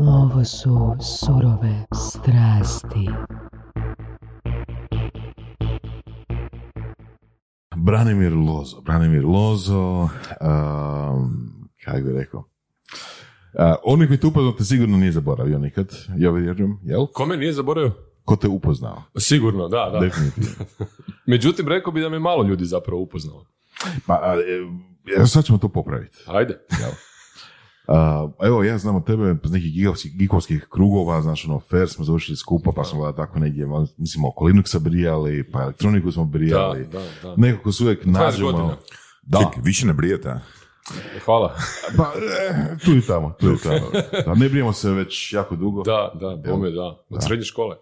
Ovo su surove strasti. Branimir Lozo. Branimir Lozo, um, kako bi rekao, Uh, oni koji te upoznao te sigurno nije zaboravio nikad, ja vjerujem, jel? Kome nije zaboravio? Ko te upoznao? Sigurno, da, da. Definitivno. Međutim, rekao bi da me malo ljudi zapravo upoznalo. Pa, a, e, sad ćemo to popraviti. Ajde. Jel? Uh, evo, ja znam od tebe iz nekih gigovskih, gigovskih krugova, znaš, ono, fair smo završili skupa, pa smo da tako negdje, mislim, oko Linuxa brijali, pa elektroniku smo brijali. Da, da, da. Nekako se uvijek 20 nađemo. godina. Da, Čekaj, više ne brijete, a? Hvala. pa, e, tu i tamo, tu i tamo. Da, ne brijemo se već jako dugo. Da, da, bome, da. Od srednje škole.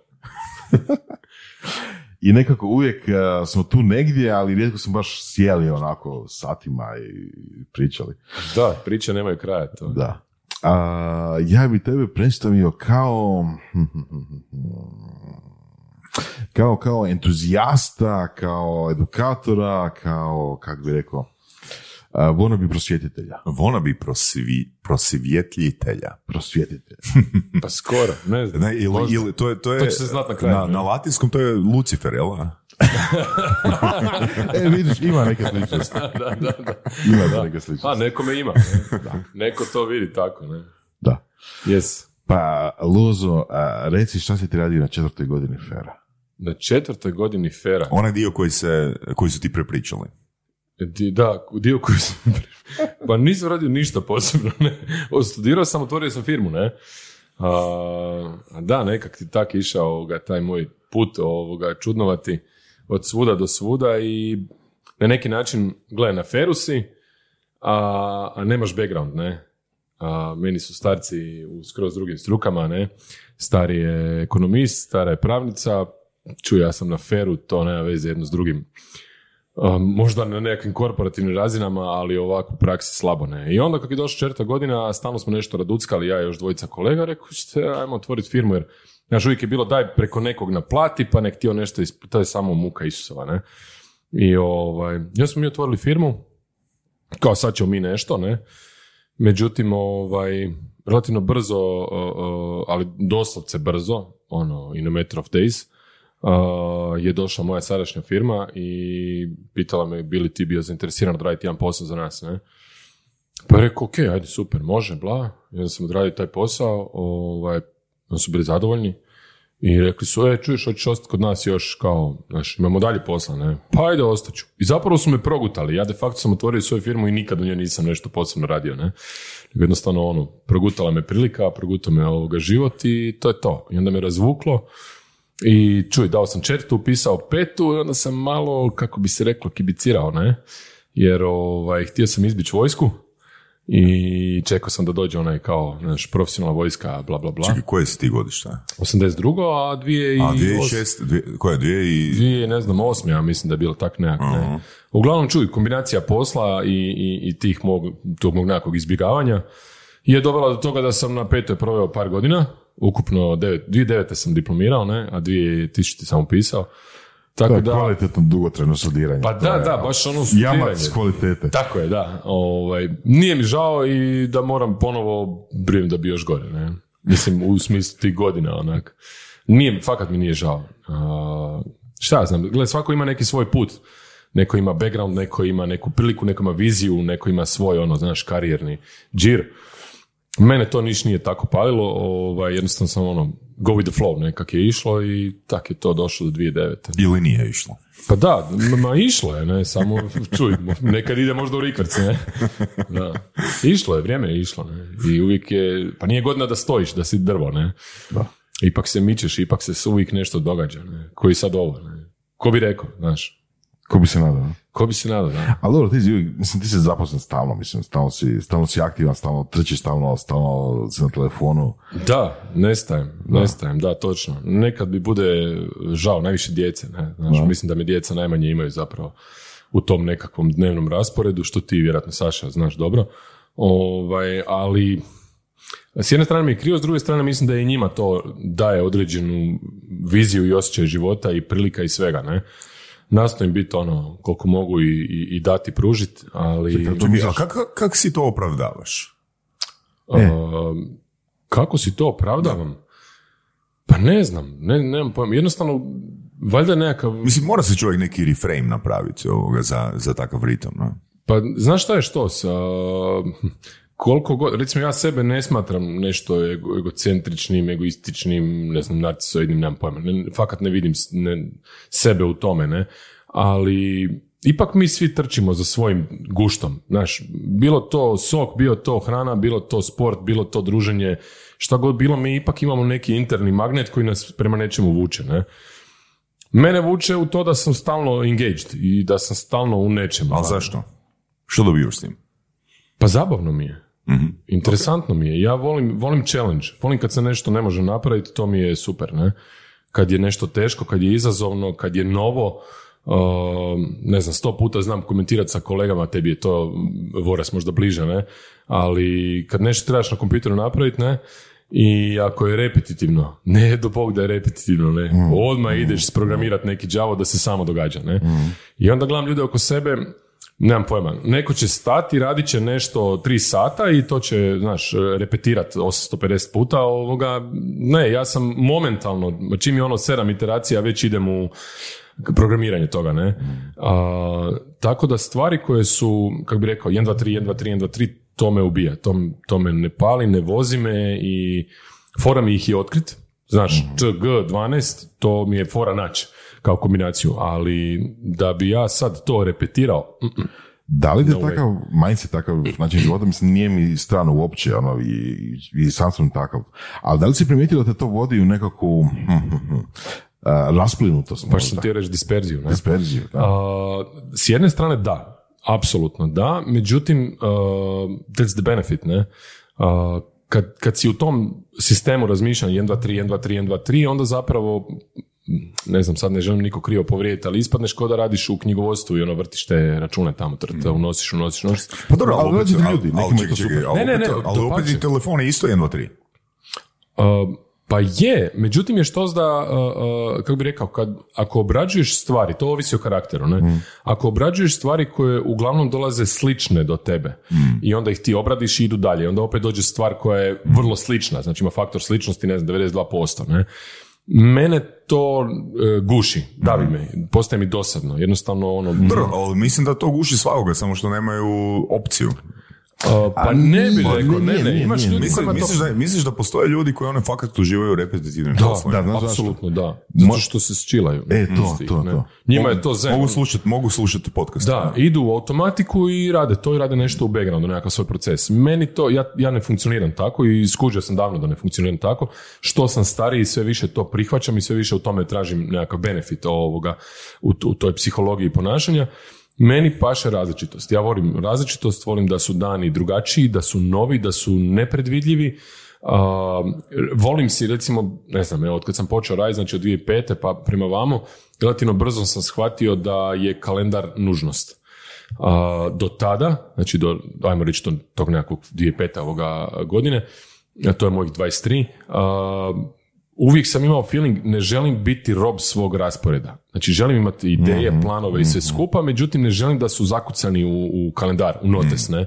I nekako uvijek e, smo tu negdje, ali rijetko smo baš sjeli onako satima i pričali. Da, priče nemaju kraja. To. Da. A, ja bi tebe predstavio kao kao, kao entuzijasta, kao edukatora, kao, kako bi rekao, a, wannabe prosvjetitelja. Wannabe prosvi, prosvjetljitelja. Prosvjetitelj. Pa skoro, ne znam. Ne, ili, ili, to, je, to, je, To će se znat na kraju, Na, na latinskom to je Lucifer, jel? a? e, vidiš, ima neke sličnosti. da, da, da. Ima neke A, sličnosti. nekome ima. Ne? Neko to vidi tako, ne? Da. Yes. Pa, Lozo, a, reci šta si ti radio na četvrtoj godini Fera? Na četvrtoj godini Fera. Onaj dio koji, se, koji su ti prepričali. Da, dio koji sam... pa nisam radio ništa posebno, ne. Studirao sam, otvorio sam firmu, ne. A, da, nekak ti tak išao ovoga, taj moj put ovoga, čudnovati od svuda do svuda i na neki način, gledaj, na feru si, a, a nemaš background, ne. A, meni su starci u skroz drugim strukama, ne. Stari je ekonomist, stara je pravnica, čuj, ja sam na feru, to nema veze jedno s drugim. Možda na nekim korporativnim razinama, ali ovako u praksi slabo ne. I onda kako je došla četvrta godina, stalno smo nešto raduckali, ja i još dvojica kolega, rekao ćete, ajmo otvoriti firmu, jer znaš, uvijek je bilo daj preko nekog naplati, pa nek htio nešto, isp- to je samo muka Isusova, ne. I ovaj, ja smo mi otvorili firmu, kao sad ćemo mi nešto, ne. Međutim, ovaj, relativno brzo, ali doslovce brzo, ono, in a matter of days, je došla moja sadašnja firma i pitala me bi li ti bio zainteresiran odraditi jedan posao za nas, ne? Pa je rekao, ok, ajde, super, može, bla. I onda sam odradio taj posao, ovaj, onda su bili zadovoljni. I rekli su, e, čuješ, hoćeš ostati kod nas još kao, znaš, imamo dalje posla, ne? Pa ajde, ostaću. I zapravo su me progutali. Ja de facto sam otvorio svoju firmu i nikad u njoj nisam nešto posebno radio, ne? Jednostavno, ono, progutala me prilika, progutao me ovoga život i to je to. I onda me razvuklo i čuj, dao sam četvrtu, upisao petu i onda sam malo, kako bi se reklo, kibicirao, ne? Jer ovaj, htio sam izbići vojsku i čekao sam da dođe onaj kao, znaš, profesionalna vojska, bla, bla, bla. Čekaj, koje si ti godišta? 82. a dvije i... A 2006, dvije, koje, dvije i... Dvije, ne znam, osme, ja mislim da je bilo tak nekak, ne. Uglavnom, čuj, kombinacija posla i, i, i tih mog, tog mog nekakvog izbjegavanja je dovela do toga da sam na petoj proveo par godina, ukupno devet, 2009. sam diplomirao, ne, a 2000. sam upisao. Tako To je da, kvalitetno dugotrajno studiranje. pa da, je da, baš ono studiranje. Jamac kvalitete. Tako je, da. Ovaj, nije mi žao i da moram ponovo brinem da bi još gore, ne. Mislim, u smislu tih godina, onak. Nije, fakat mi nije žao. A, šta ja znam, gledaj, svako ima neki svoj put. Neko ima background, neko ima neku priliku, neko ima viziju, neko ima svoj, ono, znaš, karijerni džir. Mene to niš nije tako palilo, ovaj, jednostavno sam ono, go with the flow, nekak je išlo i tak je to došlo do 2009. Ili nije išlo? Pa da, ma išlo je, ne, samo čuj, nekad ide možda u rikvrc, ne. Da. Išlo je, vrijeme je išlo, ne. I uvijek je, pa nije godina da stojiš, da si drvo, ne. Da. Ipak se mičeš, ipak se uvijek nešto događa, ne. Koji sad ovo, ne. Ko bi rekao, znaš, Ko bi se nadao? ko bi se nadao, da. Ali dobro, ti mislim, ti si zaposlen stalno, mislim, stalno si, stalno si aktivan, stalno trčiš, stalno, stalno si na telefonu. Da, nestajem, nestajem, da, točno. Nekad bi bude žao, najviše djece, ne. Znaš, mislim da me djeca najmanje imaju zapravo u tom nekakvom dnevnom rasporedu, što ti vjerojatno Saša znaš dobro. Ovaj, ali s jedne strane mi je krivo, s druge strane mislim da i njima to daje određenu viziju i osjećaj života i prilika i svega, ne. Nastojim biti ono koliko mogu i, i, i dati pružiti, ali... Čekaj, a kako kak si to opravdavaš? um, kako si to opravdavam? Pa ne znam, ne, nemam pojma. Jednostavno, valjda nekakav... Mislim, mora se čovjek neki reframe napraviti ovoga za, za takav ritam. No? Pa znaš šta je što sa... Koliko god, recimo ja sebe ne smatram nešto ego- egocentričnim, egoističnim, ne znam, narcisoidnim, nemam pojma. Ne, fakat ne vidim ne, sebe u tome, ne. Ali ipak mi svi trčimo za svojim guštom, znaš. Bilo to sok, bilo to hrana, bilo to sport, bilo to druženje, šta god bilo, mi ipak imamo neki interni magnet koji nas prema nečemu vuče, ne. Mene vuče u to da sam stalno engaged i da sam stalno u nečemu. Ali zašto? Što dobivaš s tim? Pa zabavno mi je. Mhm. Interesantno mi je. Ja volim, volim challenge. Volim kad se nešto ne može napraviti, to mi je super, ne? Kad je nešto teško, kad je izazovno, kad je novo, uh, ne znam, sto puta znam komentirati sa kolegama, tebi je to voras možda bliže, ne? Ali kad nešto trebaš na kompjuteru napraviti, ne? I ako je repetitivno, ne do bog da je repetitivno, ne. Odmah ideš sprogramirati neki đavo da se samo događa, ne. I onda gledam ljude oko sebe, Nemam pojma. Neko će stati, radit će nešto tri sata i to će, znaš, repetirati 850 puta ovoga. Ne, ja sam momentalno, čim je ono sedam iteracija, već idem u programiranje toga, ne. A, tako da stvari koje su, kako bi rekao, 1, 2, 3, 1, 2, 3, 1, 2, 3, to me ubija. To, to me ne pali, ne vozi me i fora mi ih je otkrit. Znaš, ČG 12, to mi je fora naći kao kombinaciju, ali da bi ja sad to repetirao, mm, mm. Da li je No way. takav mindset, takav način života, mislim, nije mi strano uopće, ono, i, i sam sam takav. Ali da li si primijetio da te to vodi u nekakvu a, rasplinutost? baš sam ti reći disperziju. Ne? Disperziju, da. A, s jedne strane da, apsolutno da, međutim, uh, that's the benefit, ne? A, kad, kad si u tom sistemu razmišljanja 1, 2, 3, 1, 2, 3, 1, 2, 3, onda zapravo ne znam, sad ne želim niko krivo povrijediti, ali ispadneš kao da radiš u knjigovodstvu i ono vrtiš te račune tamo, trta, unosiš, unosiš, unosiš. Pa dobro, Ali ali, opet, ljudi, ali čekaj, čekaj, super. Ne, ne, opet, ne, ali opet i telefon je isto 1, 2, 3. Uh, pa je, međutim je što da, uh, uh, kako bi rekao, kad, ako obrađuješ stvari, to ovisi o karakteru, ne? Ako obrađuješ stvari koje uglavnom dolaze slične do tebe i onda ih ti obradiš i idu dalje, onda opet dođe stvar koja je vrlo slična, znači ima faktor sličnosti, ne znam, 92%, ne? Mene to e, guši, davi me, postaje mi dosadno, jednostavno ono... Dobro, ali mislim da to guši svakoga, samo što nemaju opciju. Pa ne bi rekao, ne, ne, imaš ljudi Misliš, da, misliš da postoje ljudi koji ono fakat uživaju u repetitivnim poslovima? da, znaš zašto? Apsolutno, da. Zato što se sčilaju. E, to, to, ne. to. Njima je to zen. Mogu slušati, mogu slušati podcast. Da, idu u automatiku i rade to i rade nešto u backgroundu, nekakav svoj proces. Meni to, ja, ja ne funkcioniram tako i skužio sam davno da ne funkcioniram tako. Što sam stariji, sve više to prihvaćam i sve više u tome tražim nekakav benefit ovoga u, u toj psihologiji ponašanja. Meni paše različitost. Ja volim različitost, volim da su dani drugačiji, da su novi, da su nepredvidljivi. A, volim si recimo, ne znam, evo, od kad sam počeo raditi, znači od 2005. pa prema vamo, relativno brzo sam shvatio da je kalendar nužnost. A, do tada, znači do, ajmo reći tog nekakvog 2005. ovoga godine, to je mojih 23, a, uvijek sam imao feeling ne želim biti rob svog rasporeda. Znači želim imati ideje, planove i sve skupa, međutim ne želim da su zakucani u, u kalendar, u notes, ne.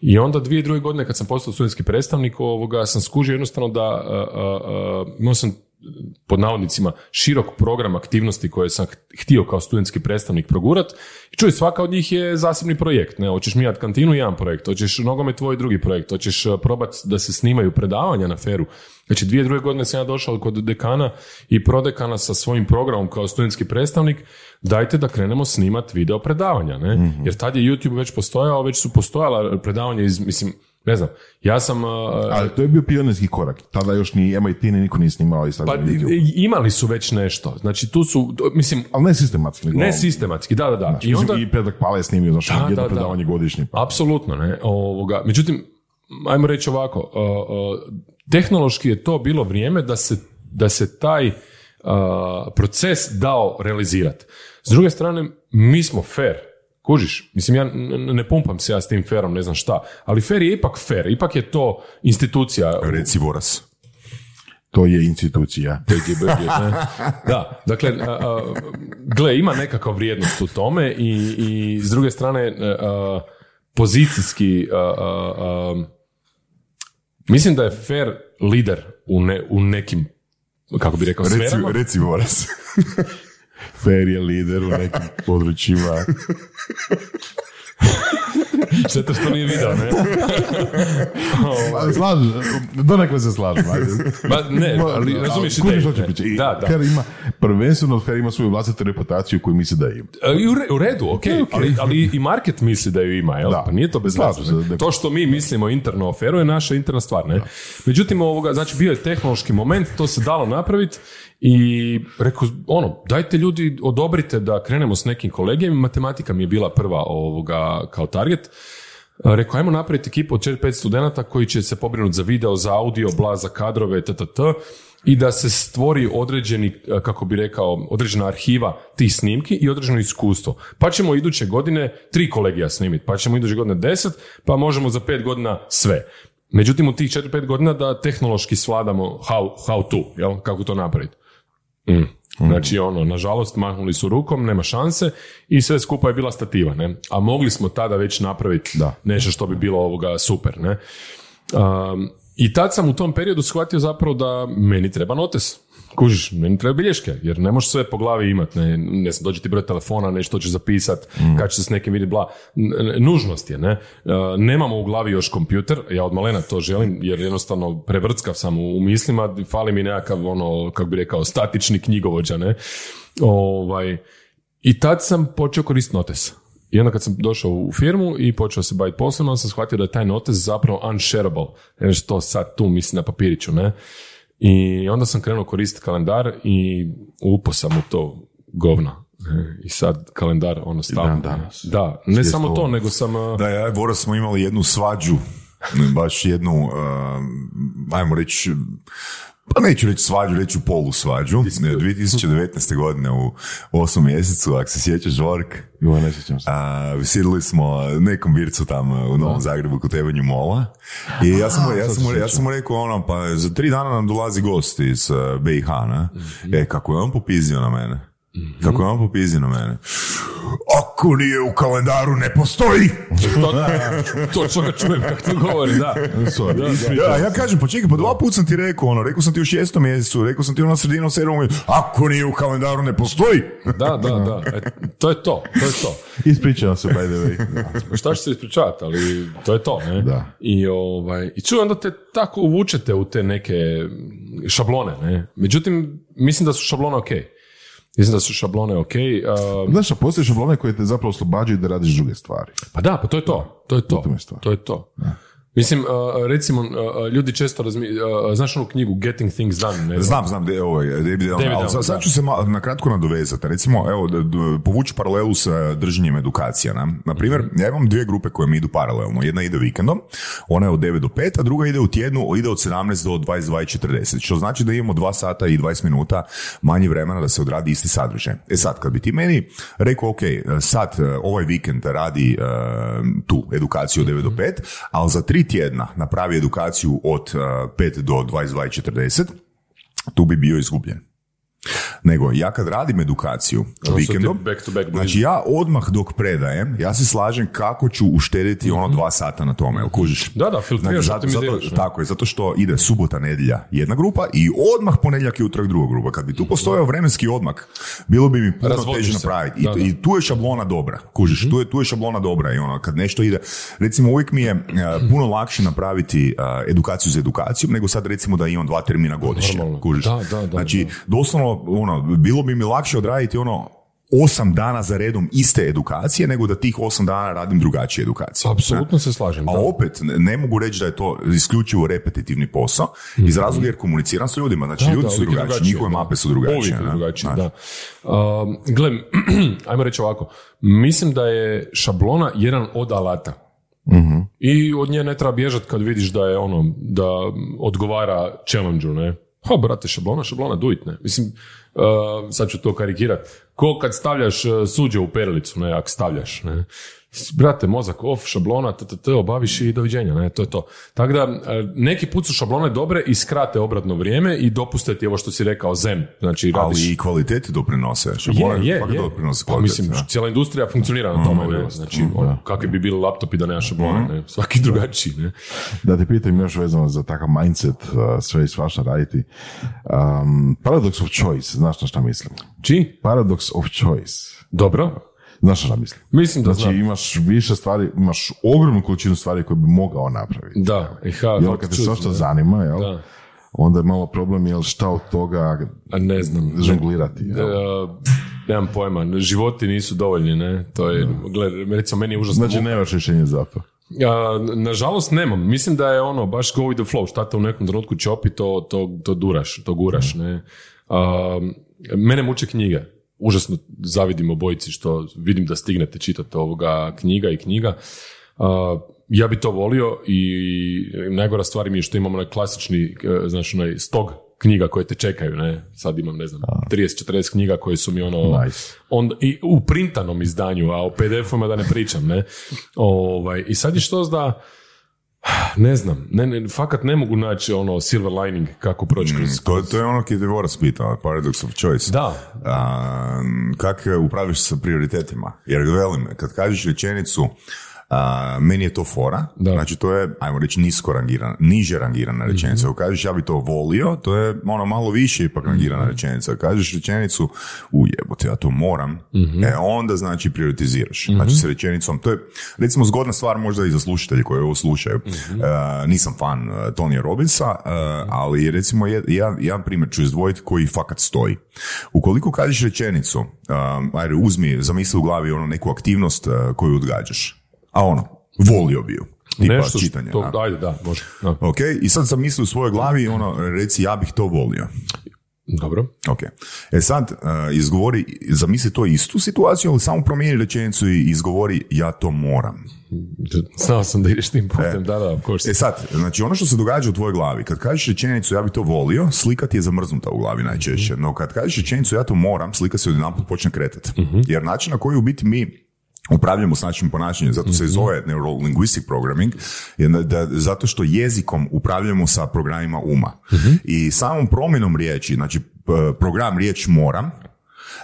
I onda dvije druge godine kad sam postao studentski predstavnik ovoga sam skužio jednostavno da a, a, a, imao sam pod navodnicima širok program aktivnosti koje sam htio kao studentski predstavnik progurat. I čuj, svaka od njih je zasebni projekt. Ne? Hoćeš mijat kantinu, jedan projekt. Hoćeš nogomet, tvoj drugi projekt. Hoćeš uh, probat da se snimaju predavanja na feru. Znači, dvije druge godine sam ja došao kod dekana i prodekana sa svojim programom kao studentski predstavnik. Dajte da krenemo snimat video predavanja. Ne? Jer tad je YouTube već postojao, već su postojala predavanja iz, mislim, ne znam, ja sam... uh, Ali to je bio pionirski korak. Tada još ni MIT ni niko nije snimao i pa i- imali su već nešto. Znači, tu su, to- mislim, Ali ne sistematski. Nego ne sistematski, da, da, da. I onda, I Predrag Pala je snimio, znaš, Da, jedno da, da. predavanje godišnje. Pa. apsolutno, ne, ovoga, međutim, ajmo reći ovako, uh, uh, tehnološki je to bilo vrijeme da se, da se taj uh, proces dao realizirati. S druge strane, mi smo fair, kužiš, mislim, ja ne pumpam se ja s tim ferom, ne znam šta, ali fair je ipak fair, ipak je to institucija Reci Voras. To je institucija. Da, dakle, gle, ima nekakva vrijednost u tome i, i s druge strane a, a, pozicijski a, a, a, Mislim da je fair lider u, ne, u nekim, kako bi rekao, Reci, sferama. reci Boras. Fair je lider u nekim područjima. Zato što nije video, ne? Ali slažem, donekle se slažem. Ma ne, ali razumiješ ideju. I Da, da. Fer ima, prvenstveno Fer ima svoju vlastitu reputaciju koju misli da ima. E, i U, re- u redu, ok, Ali, ali i market misli da ju ima, jel? Da. Pa nije to bez se, da- To što mi mislimo interno o aferu je naša interna stvar, ne? Međutim, ovoga, znači bio je tehnološki moment, to se dalo napraviti i rekao, ono, dajte ljudi, odobrite da krenemo s nekim kolegijem, matematika mi je bila prva ovoga kao target, Rekao, ajmo napraviti ekipu od 4-5 studenata koji će se pobrinuti za video, za audio, bla, za kadrove, ttt, i da se stvori određeni, eh, kako bi rekao, određena arhiva tih snimki i određeno iskustvo. Pa ćemo iduće godine tri kolegija snimiti, pa ćemo iduće godine deset, pa možemo za pet godina sve. Međutim, u tih 4-5 godina da tehnološki svladamo how, how to, jel? kako to napraviti. Mm. Znači, ono, nažalost, mahnuli su rukom, nema šanse i sve skupa je bila stativa, ne? A mogli smo tada već napraviti Da. nešto što bi bilo ovoga super, ne? Um, I tad sam u tom periodu shvatio zapravo da meni treba notes. Kužiš, meni treba bilješke, jer ne možeš sve po glavi imati. Ne, ne znam, dođe ti broj telefona, nešto ćeš zapisat, kad će se s nekim vidjeti, bla. N- Nužnost je, ne? Uh, nemamo u glavi još kompjuter, ja od malena to želim, jer jednostavno prevrtskav sam u, u mislima, fali mi nekakav, ono, kako bi rekao, statični knjigovođa, ne? Ovaj, I tad sam počeo koristiti notes. I onda kad sam došao u firmu i počeo se baviti poslom, onda sam shvatio da je taj notes zapravo unshareable. Ne što sad tu misli na papiriću, ne? I onda sam krenuo koristiti kalendar i upo sam u to govna. E, I sad kalendar ono stavno. dan danas. Da, ne Svijest samo to, ovom. nego sam... Da, ja i Boras smo imali jednu svađu, baš jednu, um, ajmo reći, pa neću reći svađu, reću polu svađu. 2019. godine u 8. mjesecu, ako se sjećaš, Žork, Joj, ne sjećam se. a, sjedili smo nekom bircu tamo u Novom Zagrebu kod tevanju mola i ja sam, mu- ja, sam, mu- ja sam mu rekao ono, pa za tri dana nam dolazi gost iz uh, BiH, na? E, kako je on popizio na mene? Kako je on popizio na mene? Ako nije u kalendaru, ne postoji! To, točno ga čujem kako to govori, da. Sorry. Ja, ja kažem, pa čekaj, pa dva put sam ti rekao, ono, rekao sam ti u šestom mjesecu, rekao sam ti ono sredinom sedmom ako nije u kalendaru, ne postoji! Da, da, da. E, to je to, to je to. Ispričavam se, by the way. Da. Šta će se ispričavati, ali to je to, ne? Da. I, ovaj, i čujem da te tako uvučete u te neke šablone, ne? Međutim, mislim da su šablone ok. Mislim da su šablone ok. a, Znaš, a postoje šablone koje te zapravo oslobađaju da radiš druge stvari. pa da, pa to je to. To je to. Tome je stvar. To je to. Mislim, recimo, ljudi često razmi... znaš onu knjigu Getting Things Done? Ne Znam, znam, de, ovaj, David Allen, ali sad, da. ću se ma, na kratko nadovezati. Recimo, evo, povući paralelu sa držanjem edukacija. Na, na primjer, Mhm. ja imam dvije grupe koje mi idu paralelno. Jedna ide vikendom, ona je od 9 do 5, a druga ide u tjednu, ide od 17 do 22.40. Što znači da imamo 2 sata i 20 minuta manje vremena da se odradi isti sadržaj. E sad, kad bi ti meni rekao, ok, sad e, ovaj vikend radi e, tu edukaciju od 9 do 5, ali za tri tjedna napravi edukaciju od e, 5 do 22.40, tu bi bio izgubljen. Nego, ja kad radim edukaciju su vikendom, back to back znači ja odmah dok predajem, ja se slažem kako ću uštediti ono dva sata na tome, jel kužiš? Da, da, filtriraš, zato, zato, ne? tako je, zato što ide subota, nedjelja jedna grupa i odmah ponedjeljak i utorak druga grupa. Kad bi tu postojao vremenski odmak, bilo bi mi puno teže napraviti. I, Da, da. I tu je šablona dobra, kužiš, tu, je, tu je šablona dobra i ono, kad nešto ide, recimo uvijek mi je e, puno lakše napraviti e, edukaciju za edukacijom, nego sad recimo da imam dva termina godišnje, kužiš. Da, da, da, znači, da. doslovno, ono, bilo bi mi lakše odraditi ono, osam dana za redom iste edukacije, nego da tih osam dana radim drugačije edukacije. Apsolutno se slažem. A da. opet, ne- ne mogu reći da je to isključivo repetitivni posao, iz razloga jer komuniciram s ljudima. Znači, Da, ljudi da, su drugačiji, drugačije, njihove da. mape su drugačije. Uvijek ne? drugačije, Znači, da. Um, gle, ajmo reći ovako. Mislim da je šablona jedan od alata. I od nje ne treba bježati kad vidiš da je ono, da odgovara challenge-u, ne? Ha, brate, šablona, šablona, do it, ne? Mislim, sad ću to karikirati, ko kad stavljaš uh, suđe u perilicu, ne, ako stavljaš, ne, brate, mozak off, šablona, t, t, t, obaviš i doviđenja, ne, to je to. Tako da, uh, neki put su šablone dobre i skrate obratno vrijeme i dopuste ti ovo što si rekao, zen, znači radiš... Ali i kvaliteti doprinose. Je, Šablone je, fakat je. doprinose Pa kvaliteti, mislim, da. cijela industrija funkcionira na tome. ne, Znači, ono, kakvi bi bili laptopi da nema šablona, ne? Svaki drugačiji, ne? Da te pitam još vezano za takav mindset, uh, sve i svašta raditi. Um, paradox of choice, znaš na šta mislim? Či? Paradox of choice. Dobro. Znaš na šta mislim? Mislim da Znači znam. imaš više stvari, imaš ogromnu količinu stvari koje bi mogao napraviti. Da, i ha, Jel, kad te svašta zanima, jel? Da. onda je malo problem, jel, šta od toga A ne znam. žonglirati. Jel? nemam pojma, životi nisu dovoljni, ne? To je, gle, recimo, meni je užasno Znači, nemaš rješenje za to. Ja, nažalost nemam. Mislim da je ono, baš go with the flow. Šta te u nekom trenutku čopi, to, to, to duraš, to guraš. Ne? Mene muče knjige. Užasno zavidim obojici što vidim da stignete čitati ovoga knjiga i knjiga. A, ja bi to volio i najgora stvar mi je što imam onaj klasični, znači onaj stog knjiga koje te čekaju, ne? Sad imam, ne znam, 30-40 knjiga koje su mi ono, Nice. on, i u printanom izdanju, a o PDF-uma da ne pričam, ne? Ovaj, I sad je što da, ne znam, ne, ne, fakat ne mogu naći ono silver lining kako proći kroz... To, to je ono ki te Voras pita, paradox of choice. Da, A, kak upraviš sa prioritetima? Jer velim, kad kažeš rečenicu a, meni je to fora, Da. znači to je, ajmo reći, nisko rangirana, niže rangirana rečenica. Ako kažeš ja bi to volio, to je ono malo više ipak rangirana rečenica. Ako kažeš rečenicu, u jebote, ja to moram, e onda znači prioritiziraš. Znači s rečenicom, to je recimo zgodna stvar možda i za slušatelje koji ovo slušaju. E, nisam fan e, Tonija Robinsa, e, ali recimo jed- jedan, jedan primjer ću izdvojiti koji fakat stoji. Ukoliko kažeš rečenicu, um, ajde uzmi, zamisli u glavi ono neku aktivnost e, koju odgađaš, a ono, volio bi ju. Tipa nešto čitanje. što, da. ajde, da, može. Da. Ok, i sad zamisli u svojoj glavi ono, reci ja bih to volio. Dobro. Ok. E sad, uh, izgovori, zamisli to istu situaciju, ali samo promijeni rečenicu i izgovori ja to moram. Znao sam da ideš tim putem, da, da, course. E sad, znači ono što se događa u tvojoj glavi, kad kažeš rečenicu ja bi to volio, slika ti je zamrznuta u glavi najčešće. No kad kažeš rečenicu ja to moram, slika se odjedanput počne kretati. Jer način na koji u biti mi upravljamo s načinom ponašanja, zato se i zove neurolinguistic programming, da, zato što jezikom upravljamo sa programima uma. I samom promjenom riječi, znači program riječ moram,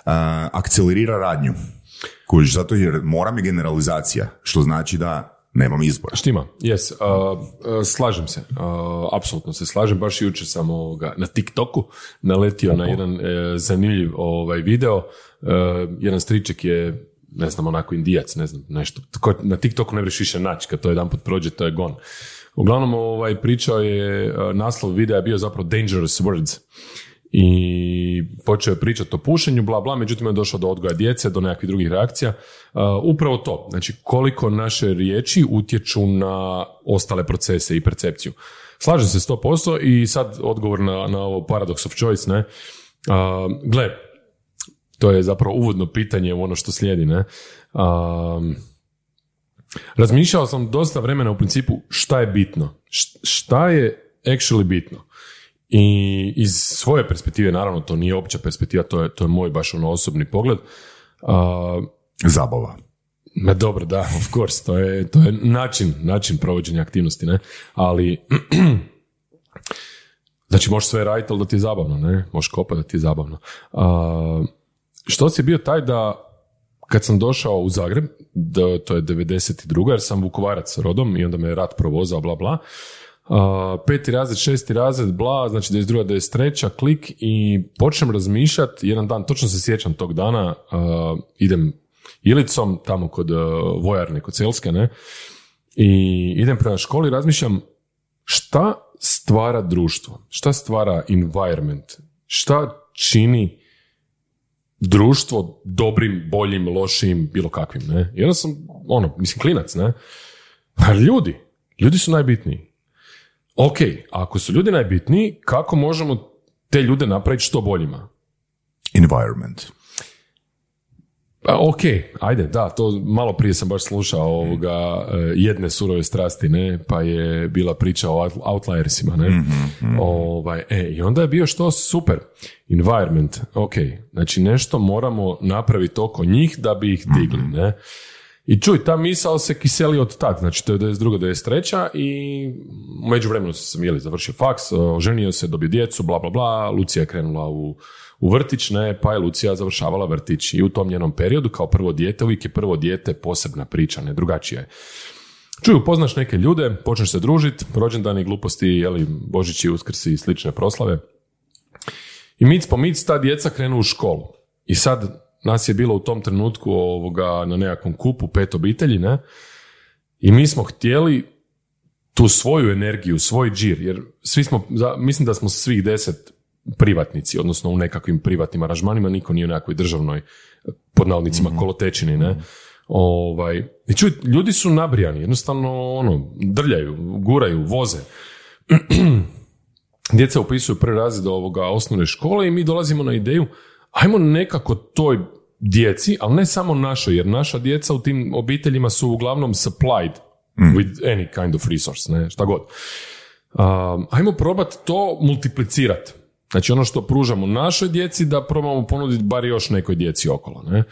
a, akcelerira radnju. Kužiš, zato jer moram je generalizacija, što znači da nemam izbora. Štima, yes, uh, uh, slažem se, uh, apsolutno se slažem, baš jučer sam ovoga, na TikToku naletio na jedan e, zanimljiv ovaj, video, Uh, jedan striček je, ne znam, onako indijac, ne znam, nešto, Tko- na TikToku ne vreš više naći, kad to jedan put prođe, to je gon. Uglavnom, ovaj, pričao je, uh, naslov videa je bio zapravo Dangerous Words, i počeo je pričati o pušenju, bla, bla, međutim je došao do odgoja djece, do nekakvih drugih reakcija. Uh, upravo to, znači koliko naše riječi utječu na ostale procese i percepciju. Slažem se 100% i sad odgovor na, na ovo paradox of choice, ne. Uh, gle, to je zapravo uvodno pitanje u ono što slijedi, ne. Um, razmišljao sam dosta vremena u principu šta je bitno, šta je actually bitno. I iz svoje perspektive, naravno, to nije opća perspektiva, to je, to je moj baš ono osobni pogled. A, Zabava. ma dobro, da, of course, to je, to je način, način provođenja aktivnosti, ne? Ali, znači možeš sve raditi, ali da ti je zabavno, ne? Možeš kopati da ti je zabavno. A, što si bio taj da kad sam došao u Zagreb, da, to je 92. jer sam Vukovarac rodom i onda me rat provozao, bla, bla. Uh, peti razred, šesti razred, bla, znači 92. 93. klik i počnem razmišljati, jedan dan, točno se sjećam tog dana, uh, idem Ilicom, tamo kod uh, vojarne, kod Celske, ne, i idem prema školi i razmišljam šta stvara društvo, šta stvara environment, šta čini društvo dobrim, boljim, lošim, bilo kakvim, ne. I onda sam, ono, mislim, klinac, ne. Ali ljudi, ljudi su najbitniji. Ok, ako su ljudi najbitniji, kako možemo te ljude napraviti što boljima? Environment. Ok, ajde, da, to malo prije sam baš slušao ovoga e, jedne surove strasti, ne, pa je bila priča o out- outliersima, ne, Ovaj, e, i onda je bio što super, environment, ok, znači nešto moramo napraviti oko njih da bi ih digli, ne, i čuj, ta misao se kiseli od tad, znači to je 92. 93. i u međuvremenu sam jeli, završio faks, oženio se, dobio djecu, bla, bla, bla, Lucija je krenula u, u vrtić, ne, pa je Lucija završavala vrtić i u tom njenom periodu kao prvo dijete, uvijek je prvo dijete posebna priča, ne, drugačija je. Čuj, upoznaš neke ljude, počneš se družiti, rođendani, gluposti, jeli, božići, uskrsi i slične proslave. I mic po mic ta djeca krenu u školu. I sad nas je bilo u tom trenutku ovoga, na nekakvom kupu pet obitelji, ne? I mi smo htjeli tu svoju energiju, svoj džir, jer svi smo, mislim da smo svih deset privatnici, odnosno u nekakvim privatnim aranžmanima, niko nije u nekakvoj državnoj, pod navodnicima, kolotečini, ne? Ovaj, I čuj, ljudi su nabrijani, jednostavno ono, drljaju, guraju, voze. Djeca upisuju prvi razred ovoga osnovne škole i mi dolazimo na ideju, ajmo nekako toj djeci, ali ne samo našoj, jer naša djeca u tim obiteljima su uglavnom supplied with any kind of resource, ne, šta god. Um, ajmo probati to multiplicirati. Znači ono što pružamo našoj djeci da probamo ponuditi bar još nekoj djeci okolo. Ne?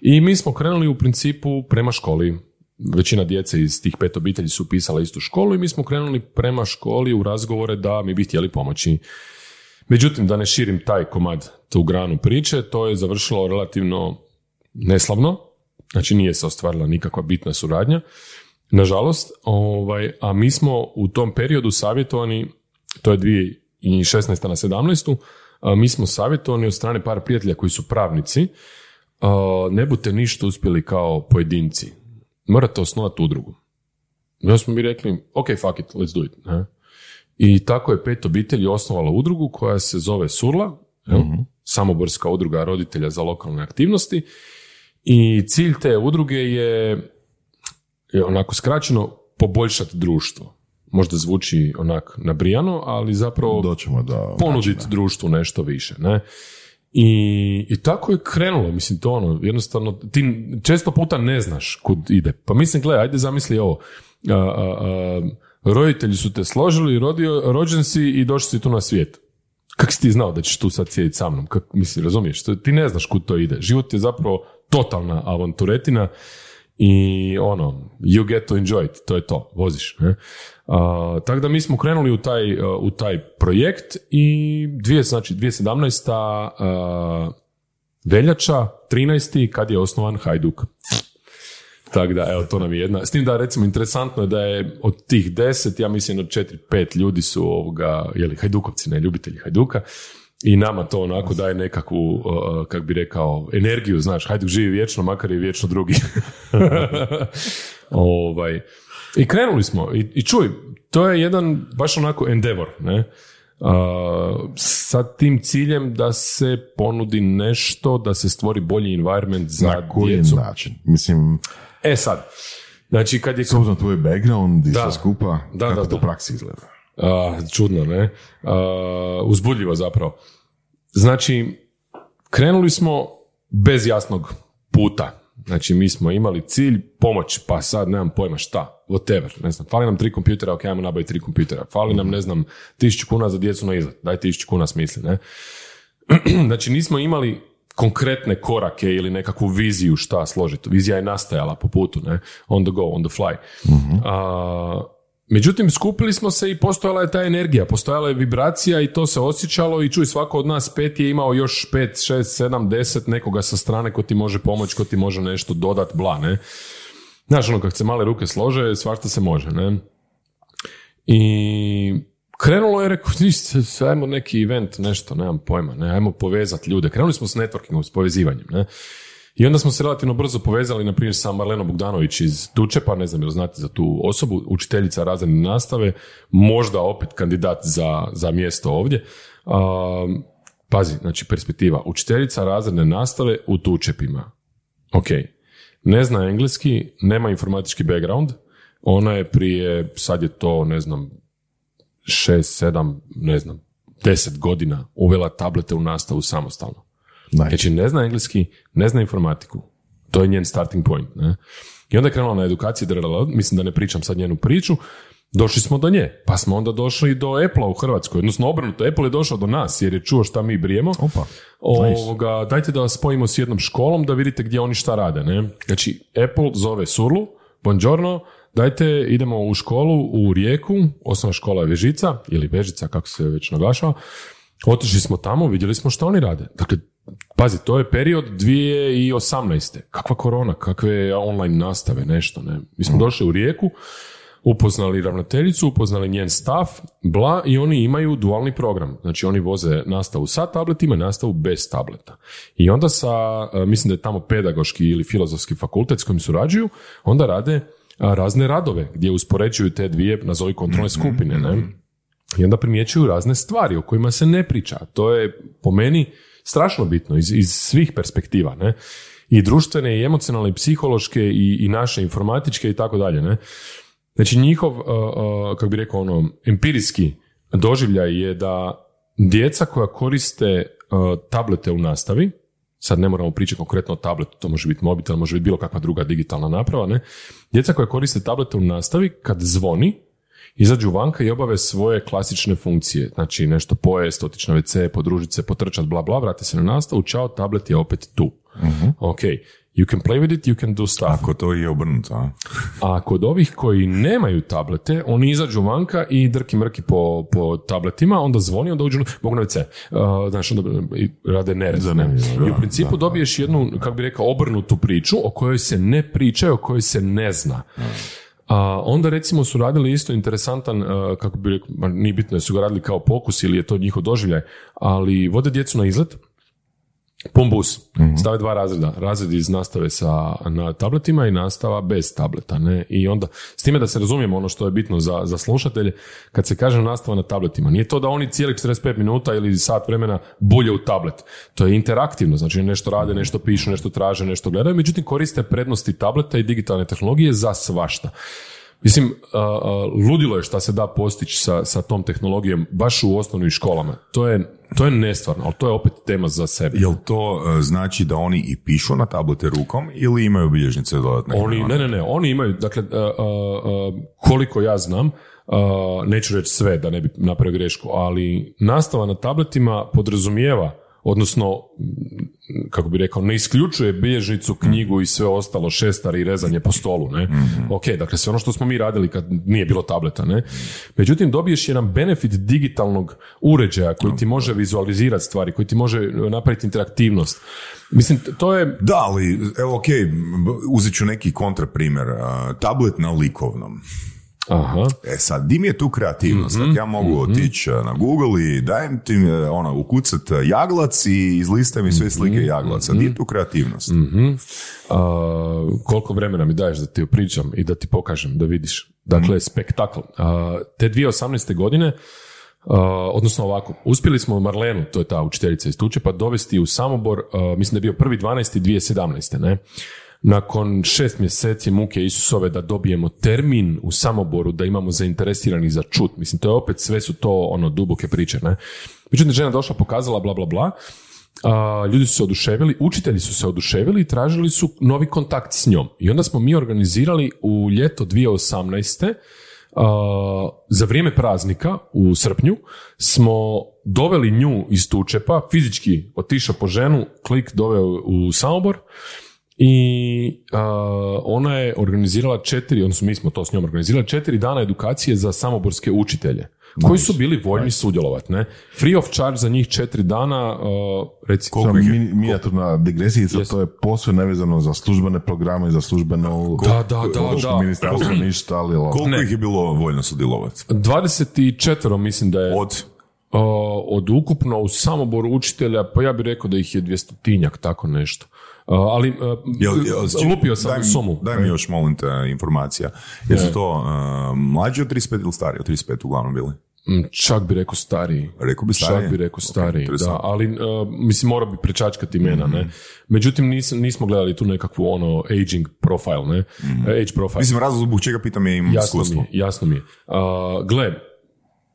I mi smo krenuli u principu prema školi. Većina djece iz tih pet obitelji su upisala istu školu i mi smo krenuli prema školi u razgovore da mi bi htjeli pomoći. Međutim, da ne širim taj komad, tu granu priče, to je završilo relativno neslavno, znači nije se ostvarila nikakva bitna suradnja, nažalost, ovaj, a mi smo u tom periodu savjetovani, to je 2016. na 17. a, mi smo savjetovani od strane par prijatelja koji su pravnici, a, ne budete ništa uspjeli kao pojedinci, morate osnovati udrugu. I onda smo mi rekli, ok, fuck it, let's do it. Ne? I tako je pet obitelji osnovala udrugu koja se zove Surla, jel? samoborska udruga roditelja za lokalne aktivnosti. I cilj te udruge je, je onako skraćeno, poboljšati društvo. Možda zvuči onak nabrijano, ali zapravo Doćemo do... ponuditi društvu nešto više. Ne? I, I tako je krenulo, mislim to ono, jednostavno, ti često puta ne znaš kud ide. Pa mislim, gle, ajde zamisli ovo, a, a, a, roditelji su te složili, rodio, rođen si i došli si tu na svijet. Kako si ti znao da ćeš tu sad sjediti sa mnom? Kak, mislim, razumiješ? Ti ne znaš kud to ide. Život je zapravo totalna avanturetina i ono, you get to enjoy it, to je to, voziš. Ne? A, tako da mi smo krenuli u taj, a, u taj projekt i dvije, znači 2017. a, veljača, 13. kad je osnovan Hajduk. Tako da, evo, to nam je jedna. S tim da, recimo, interesantno je da je od tih deset, ja mislim, od četiri, pet ljudi su ovoga, jeli, hajdukovci, ne, ljubitelji hajduka. I nama to onako daje nekakvu, uh, kak bi rekao, energiju, znaš, Hajduk živi vječno, makar je vječno drugi. ovaj. I krenuli smo. I, I čuj, to je jedan baš onako endeavor, ne? A, sa tim ciljem da se ponudi nešto, da se stvori bolji environment za Na koji djecu. način? Mislim, E sad, znači kad je... s obzirom tvoj background i Da. sve skupa, Da, kako da, to da. u praksi izgleda? Čudno, ne? A, uzbudljivo zapravo. Znači, krenuli smo bez jasnog puta. Znači, mi smo imali cilj, pomoć, pa sad nemam pojma šta, whatever, ne znam, fali nam tri kompjutera, ok, ajmo nabaviti tri kompjutera, fali nam, ne znam, tisuću kuna za djecu na izlet, daj tisuću kuna smisli, ne? znači, nismo imali konkretne korake ili nekakvu viziju šta složiti. Vizija je nastajala po putu, ne? On the go, on the fly. A, međutim, skupili smo se i postojala je ta energija, postojala je vibracija i to se osjećalo i čuj, svako od nas pet je imao još pet, šest, sedam, deset nekoga sa strane ko ti može pomoći, ko ti može nešto dodat, bla, ne? Znaš, ono, kad se male ruke slože, svašta se može, ne? I krenulo je, rekao, ajmo neki event, nešto, nemam pojma, ne, ajmo povezati ljude. Krenuli smo s networkingom, s povezivanjem, ne. I onda smo se relativno brzo povezali, na primjer, sa Marlenom Bogdanović iz Tučepa, ne znam jel znate za tu osobu, učiteljica razredne nastave, možda opet kandidat za, za mjesto ovdje. A, pazi, znači perspektiva, učiteljica razredne nastave u Tučepima. Ok, ne zna engleski, nema informatički background, ona je prije, sad je to, ne znam, šest, sedam, ne znam, deset godina uvela tablete u nastavu samostalno. Nice. Znači ne zna engleski, ne zna informatiku. To je njen starting point. Ne? I onda je krenula na edukaciji, mislim da ne pričam sad njenu priču, došli smo do nje. Pa smo onda došli do Apple u Hrvatskoj. Odnosno obrnuto, Apple je došao do nas jer je čuo šta mi brijemo. Opa, nice. Dajte da vas spojimo s jednom školom da vidite gdje oni šta rade. Ne? Znači, Apple zove Surlu, bonđorno, dajte idemo u školu u Rijeku, osnovna škola je Vežica ili Vežica kako se već naglašava. Otišli smo tamo, vidjeli smo što oni rade. Dakle, pazi, to je period 2018. Kakva korona, kakve online nastave, nešto. Ne? Mi smo došli u Rijeku, upoznali ravnateljicu, upoznali njen stav, bla, i oni imaju dualni program. Znači oni voze nastavu sa tabletima i nastavu bez tableta. I onda sa, e, mislim da je tamo pedagoški ili filozofski fakultet s kojim surađuju, onda rade a, razne radove gdje uspoređuju te dvije, nazovi kontrolne skupine, ne? I onda primjećuju razne stvari o kojima se ne priča. To je po meni strašno bitno iz, iz svih perspektiva, ne? I društvene, i emocionalne, i psihološke, i, i naše informatičke i tako dalje, ne? Znači njihov, uh, uh, kako bi rekao ono, empirijski doživljaj je da djeca koja koriste uh, tablete u nastavi, sad ne moramo pričati konkretno o tabletu, to može biti mobitel, može biti bilo kakva druga digitalna naprava, ne? Djeca koja koriste tablete u nastavi, kad zvoni, izađu vanka i obave svoje klasične funkcije. Znači nešto pojest, otići na WC, podružiti se, potrčati, bla bla, vrati se na nastavu, čao, tablet je opet tu. Ok, you can play with it, you can do stuff. Ako to je obrnuto, a? A kod ovih koji nemaju tablete, oni izađu vanka i drki mrki po, po tabletima, onda zvoni, onda uđu, mogu na WC. Uh, znaš, onda i rade nered. ne? I u principu dobiješ jednu, kako bi rekao, obrnutu priču o kojoj se ne priča i o kojoj se ne zna. A onda recimo su radili isto interesantan, uh, kako bi rekao, nije bitno su ga radili kao pokus ili je to njihov doživljaj, ali vode djecu na izlet, pun bus, stave dva razreda, razred iz nastave sa na tabletima i nastava bez tableta, ne, i onda, s time da se razumijemo ono što je bitno za, za slušatelje, kad se kaže nastava na tabletima, nije to da oni cijelih 45 minuta ili sat vremena bulje u tablet, to je interaktivno, znači nešto rade, nešto pišu, nešto traže, nešto gledaju, međutim koriste prednosti tableta i digitalne tehnologije za svašta. Mislim, ludilo je šta se da postići sa, sa tom tehnologijom baš u osnovnim školama. To je, to je nestvarno, ali to je opet tema za sebe. Jel to e, znači da oni i pišu na tablete rukom ili imaju bilježnice dodatne? Oni, ne, ne, ne, oni imaju, dakle, uh, uh, uh, koliko ja znam, neću reći sve da ne bi napravio grešku, ali nastava na tabletima podrazumijeva odnosno, kako bi rekao, ne isključuje bilježnicu, knjigu i sve ostalo, šestar i rezanje po stolu, ne? Ok, dakle, sve ono što smo mi radili kad nije bilo tableta, ne? Međutim, dobiješ jedan benefit digitalnog uređaja koji ti može vizualizirati stvari, koji ti može napraviti interaktivnost. Mislim, to je, Da, ali evo ok, uzet ću neki kontraprimjer. Tablet na likovnom. Aha, E sad, di mi je tu kreativnost? Dakle, ja mogu otići na Google i dajem ti, e, ono, ukucat jaglac i izlistaj mi sve slike jaglaca. Di je tu kreativnost? A, koliko vremena mi daješ da ti pričam i da ti pokažem, da vidiš. Dakle, spektakl. A, te 2018. godine, a, odnosno ovako, uspjeli smo Marlenu, to je ta učiteljica iz Tučepa, dovesti u Samobor, a, mislim da je bio prvi 12. 2017. ne? Nakon šest mjeseci muke Isusove da dobijemo termin u Samoboru, da imamo zainteresiranih za čut. Mislim, to je opet, sve su to ono duboke priče, ne? Međutim, žena došla, pokazala, bla, bla, bla. A, ljudi su se oduševili, učitelji su se oduševili i tražili su novi kontakt s njom. I onda smo mi organizirali u ljeto 2018. a, za vrijeme praznika u srpnju smo doveli nju iz Tučepa, fizički otišao po ženu, klik doveo u Samobor i a, ona je organizirala četiri, odnosno mi smo to s njom organizirali, četiri dana edukacije za samoborske učitelje koji su bili voljni sudjelovati. Ne? Free of charge za njih četiri dana, uh, reci Samo mini- minijaturna digresijica, to je posve nevezano za službene programe, za službeno Da, da, da, da. ministarstvo ništa, ali ovo. Koliko Ne. ih je bilo voljno sudjelovati? 24 mislim da je Od uh, od ukupno u Samoboru učitelja, pa ja bih rekao da ih je dvjestotinjak, tako nešto. Uh, ali uh, Jel, jel, lupio sam daj mi, sumu. Daj mi još, molim te, informacija. Jesu to uh, mlađi od 35 ili stariji od 35 uglavnom bili? Mm, Čak bi rekao stariji. Rekao bi stariji? Čak bi rekao stariji, da. interesantno. Ali, uh, mislim, mora bi prečačkati imena, ne. Mhm. Međutim, nis, nismo gledali tu nekakvu ono aging profile, ne. Age profile. Mislim, razlog zbog čega pitam je imam Jasno mi iskustvo. je, jasno mi je. A, gle,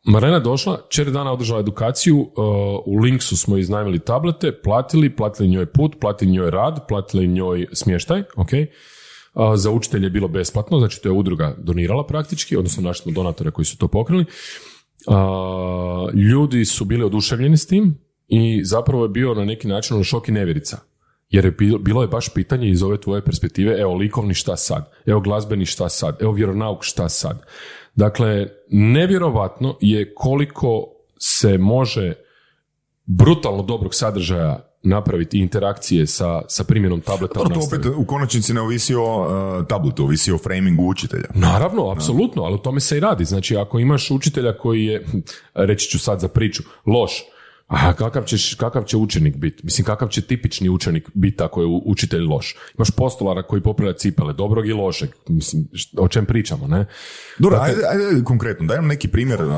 Marlena je došla, četiri dana održala edukaciju, uh, u Linksu smo iznajmili tablete, platili, platili njoj put, platili njoj rad, platili njoj smještaj, ok. Uh, za učitelje je bilo besplatno, znači to je udruga donirala praktički, odnosno našli smo donatore koji su to pokrili. Uh, ljudi su bili oduševljeni s tim i zapravo je bio na neki način ono šok i nevjerica. Jer je bilo je baš pitanje iz ove tvoje perspektive, evo likovni šta sad, evo glazbeni šta sad, evo vjeronauk šta sad. Dakle, nevjerovatno je koliko se može brutalno dobrog sadržaja napraviti interakcije sa, sa primjenom tableta Dobro, to opet u konačnici ne ovisi o uh, tabletu, ovisi o framingu učitelja. Naravno, apsolutno, ali o tome se i radi. Znači, ako imaš učitelja koji je, reći ću sad za priču, loš, a kakav, ćeš, kakav će učenik biti? Mislim, kakav će tipični učenik biti ako je učitelj loš? Imaš postolara koji popravlja cipele, dobrog i lošeg. Mislim, o čem pričamo, ne? Dobro, ajde, ajde konkretno, daj nam neki primjer, uh,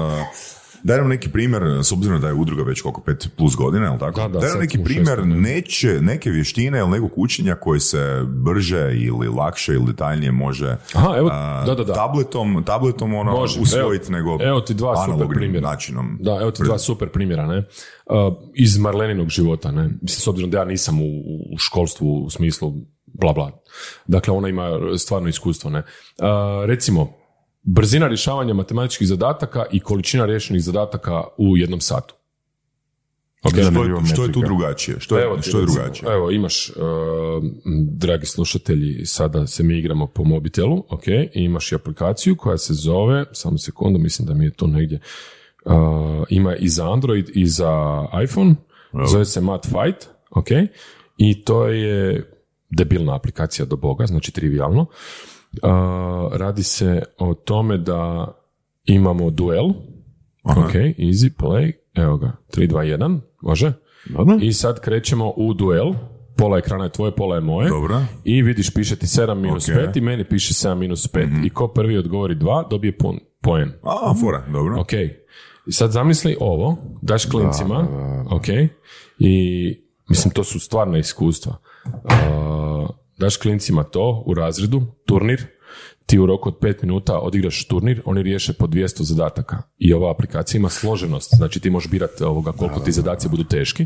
daj nam neki primjer, s obzirom da je udruga već koliko, pet plus godina, jel tako? Da, da, daj nam neki primjer neće, neke vještine ili nekog učenja koji se brže ili lakše ili detaljnije može Aha, evo, a, da, da, da. tabletom, tabletom ono, Može, usvojiti evo- nego evo ti dva super primjera. načinom. Da, evo ti dva super primjera, ne? Uh, iz Marleninog života, ne? Mislim, s obzirom da ja nisam u, u školstvu u smislu bla bla. Dakle, ona ima stvarno iskustvo, ne? Uh, recimo, brzina rješavanja matematičkih zadataka i količina riješenih zadataka u jednom satu. Ok, Da, Što je, što je tu drugačije? Što je, Evo što je recimo, drugačije? Evo, imaš, uh, dragi slušatelji, sada se mi igramo po mobitelu, ok, i imaš i aplikaciju koja se zove, samo sekundu, mislim da mi je to negdje, uh, ima i za Android i za iPhone, zove se Mat Fight, ok, i to je debilna aplikacija do boga, znači trivialno. Uh, radi se o tome da imamo duel, ok, easy play, evo ga, 3, 2, 1, može? Dobro. I sad krećemo u duel. Pola ekrana je tvoje, pola je moje. Dobro. I vidiš, piše ti 7 minus Ok. Mhm. 5 i meni piše 7 minus 5. I ko prvi odgovori 2, dobije pun, poen. A, fora, dobro. Ok. I sad zamisli ovo, daš klincima, ok, i mislim to su stvarna iskustva. Uh, daš klincima to u razredu, turnir, ti u roku od 5 minuta odigraš turnir, oni riješe po 200 zadataka. I ova aplikacija ima složenost, znači ti možeš birati ovoga koliko ti zadaci budu teški.